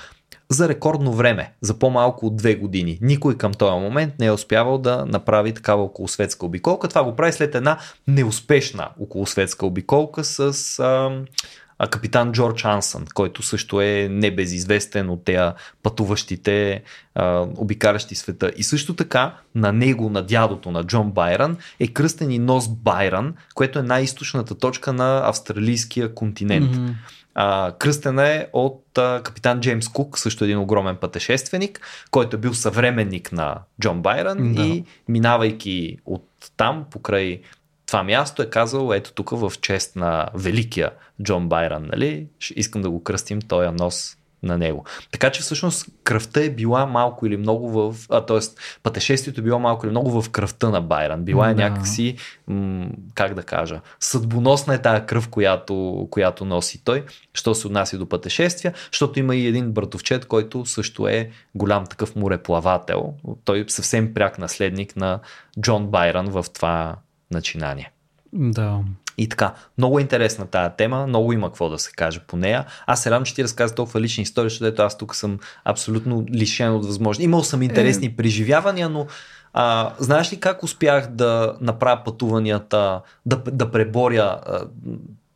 S1: за рекордно време, за по-малко от две години. Никой към този момент не е успявал да направи такава околосветска обиколка. Това го прави след една неуспешна околосветска обиколка с ам, а, капитан Джордж Ансън, който също е небезизвестен от тея пътуващите, а, обикалящи света. И също така на него, на дядото на Джон Байрон, е кръстен и нос Байрон, което е най-източната точка на австралийския континент.
S3: Мгм.
S1: А, кръстена е от а, капитан Джеймс Кук, също един огромен пътешественик, който е бил съвременник на Джон Байрон
S3: Да.
S1: и минавайки от там, покрай това място, е казал, ето тук в чест на великия Джон Байрон, нали? Искам да го кръстим този нос на него. Така че всъщност кръвта е била малко или много в... А, т.е. пътешествието е било малко или много в кръвта на Байран. Била е
S3: Да.
S1: някакси, м- как да кажа, съдбоносна е тая кръв, която, която носи той, що се отнася до пътешествия, защото има и един братовчет, който също е голям такъв мореплавател. Той е съвсем пряк наследник на Джон Байран в това начинание.
S3: Да.
S1: И така, много е интересна тая тема, много има какво да се каже по нея. Аз се радвам, че ти разказа толкова лични истории, защото аз тук съм абсолютно лишен от възможност. Имал съм интересни е... преживявания, но а, знаеш ли как успях да направя пътуванията, да, да преборя а,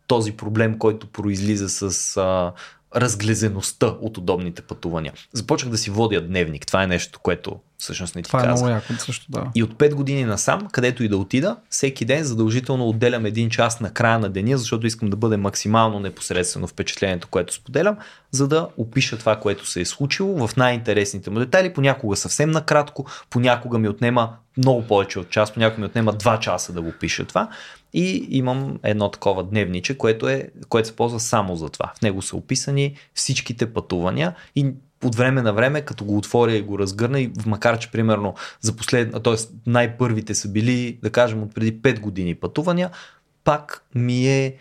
S1: този проблем, който произлиза с а, разглезеността от удобните пътувания? Започнах да си водя дневник. Това е нещо, което всъщност не ти
S3: Това е
S1: казах.
S3: много яко също, да.
S1: И от 5 години насам, където и да отида, всеки ден задължително отделям един час на края на деня, защото искам да бъде максимално непосредствено впечатлението, което споделям, за да опиша това, което се е случило в най-интересните му детайли. Понякога съвсем накратко, понякога ми отнема много повече от час, понякога ми отнема 2 часа да го пиша това. И имам едно такова дневниче, което, е, което се ползва само за това. В него са описани всичките пътувания и от време на време, като го отворя и го разгърна, и макар че примерно за послед... т.е. най-първите са били, да кажем, от преди 5 години пътувания, пак ми е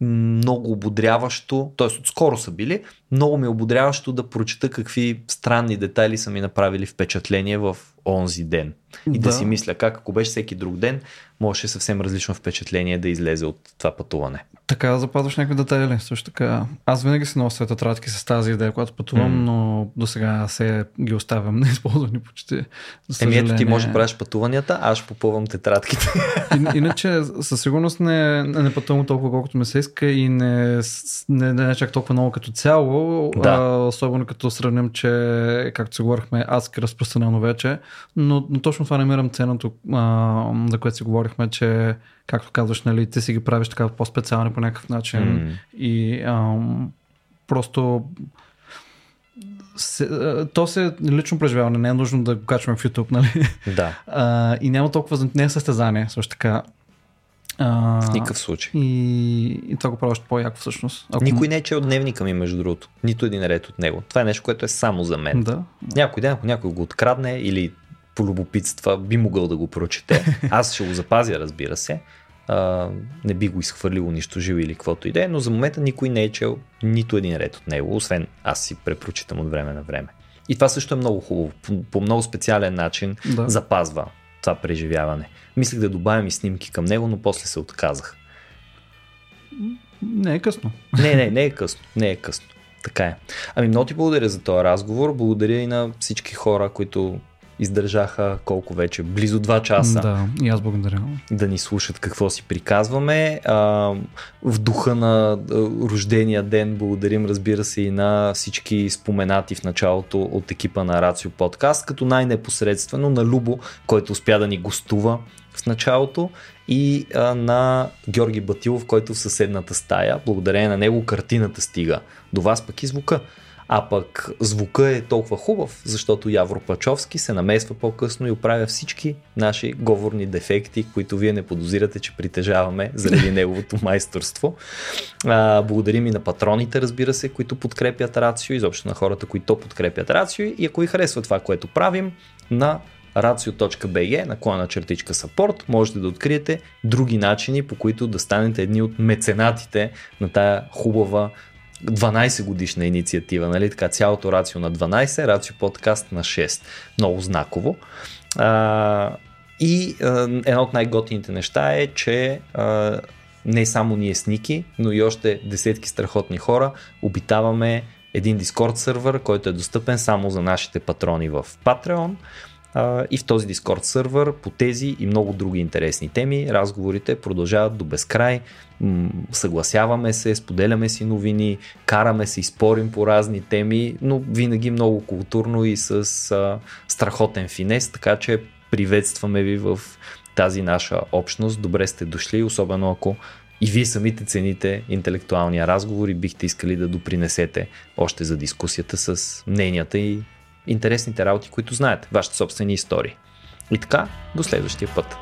S1: много ободряващо, т.е. отскоро са били, много ми е ободряващо да прочета какви странни детайли са ми направили впечатление в онзи ден. И да,
S3: Да.
S1: си мисля как, ако беше всеки друг ден, можеше съвсем различно впечатление да излезе от това пътуване.
S3: Така запазваш някакви детайли. Също така. Аз винаги си нося тетрадки с тази идея, когато пътувам,
S1: М.
S3: но до сега се ги оставям неизползвани почти.
S1: Еми ето ти можеш да правиш пътуванията, аз ще попълвам тетрадките.
S3: И, иначе със сигурност не, не пътувам толкова колкото ми се иска и не, не, не е чак толкова много като цяло,
S1: Да.
S3: а, особено като сравним, че както си говорихме, адски разпространено вече, но, но точно това намирам ценното, а, за което си говорихме, че както казваш, нали, ти си ги правиш така по-специални по някакъв начин
S1: М.
S3: и ам, просто се, а, то се е лично преживяване, не е нужно да го качваме в YouTube, нали?
S1: да,
S3: А, и няма толкова, не е състезание, също така. А,
S1: в никакъв случай.
S3: и, и това го прави още по-яко всъщност. Ако...
S1: Никой не е чел дневника ми, между другото. Нито един ред от него. Това е нещо, което е само за мен.
S3: Да.
S1: Някой ден, ако някой го открадне или по любопитства, би могъл да го прочете. Аз ще го запазя, разбира се. А, не би го изхвърлил, унищожил или каквото и да е, но за момента никой не е чел нито един ред от него, освен аз си препрочитам от време на време. И това също е много хубаво. По, по много специален начин
S3: Да.
S1: запазва това преживяване. Мислех да добавям и снимки към него, но после се отказах.
S3: Не е късно.
S1: Не, не, не е късно. Не е късно. Така е. Ами много ти благодаря за този разговор. Благодаря и на всички хора, които издържаха колко вече, близо 2 часа
S3: Да, и аз благодаря.
S1: да ни слушат какво си приказваме. А, в духа на рождения ден благодарим, разбира се, и на всички споменати в началото от екипа на Рацио подкаст, като най-непосредствено на Любо, който успя да ни гостува в началото и а, на Георги Батилов, който в съседната стая, благодарение на него картината стига до вас, пък и звука. А пък звука е толкова хубав, защото Явро Пачовски се намесва по-късно и оправя всички наши говорни дефекти, които вие не подозирате, че притежаваме заради неговото майсторство. А, благодарим и на патроните, разбира се, които подкрепят Рацио, изобщо на хората, които подкрепят Рацио и ако ви харесва това, което правим, на racio.bg, наклона чертичка support, можете да откриете други начини, по които да станете едни от меценатите на тая хубава 12 годишна инициатива, нали? Така, цялото рацио на 12, рацио подкаст на 6. Много знаково. А, и а, едно от най-готините неща е, че а, не само ние с Ники, но и още десетки страхотни хора обитаваме един Discord сервер, който е достъпен само за нашите патрони в Patreon. И в този Discord сервер по тези и много други интересни теми разговорите продължават до безкрай. Съгласяваме се, споделяме си новини, караме се и спорим по разни теми, но винаги много културно и с а, страхотен финес, така че приветстваме ви в тази наша общност. Добре сте дошли, особено ако и вие самите цените интелектуалния разговор и бихте искали да допринесете още за дискусията с мненията и интересните работи, които знаете, вашите собствени истории. И така, до следващия път.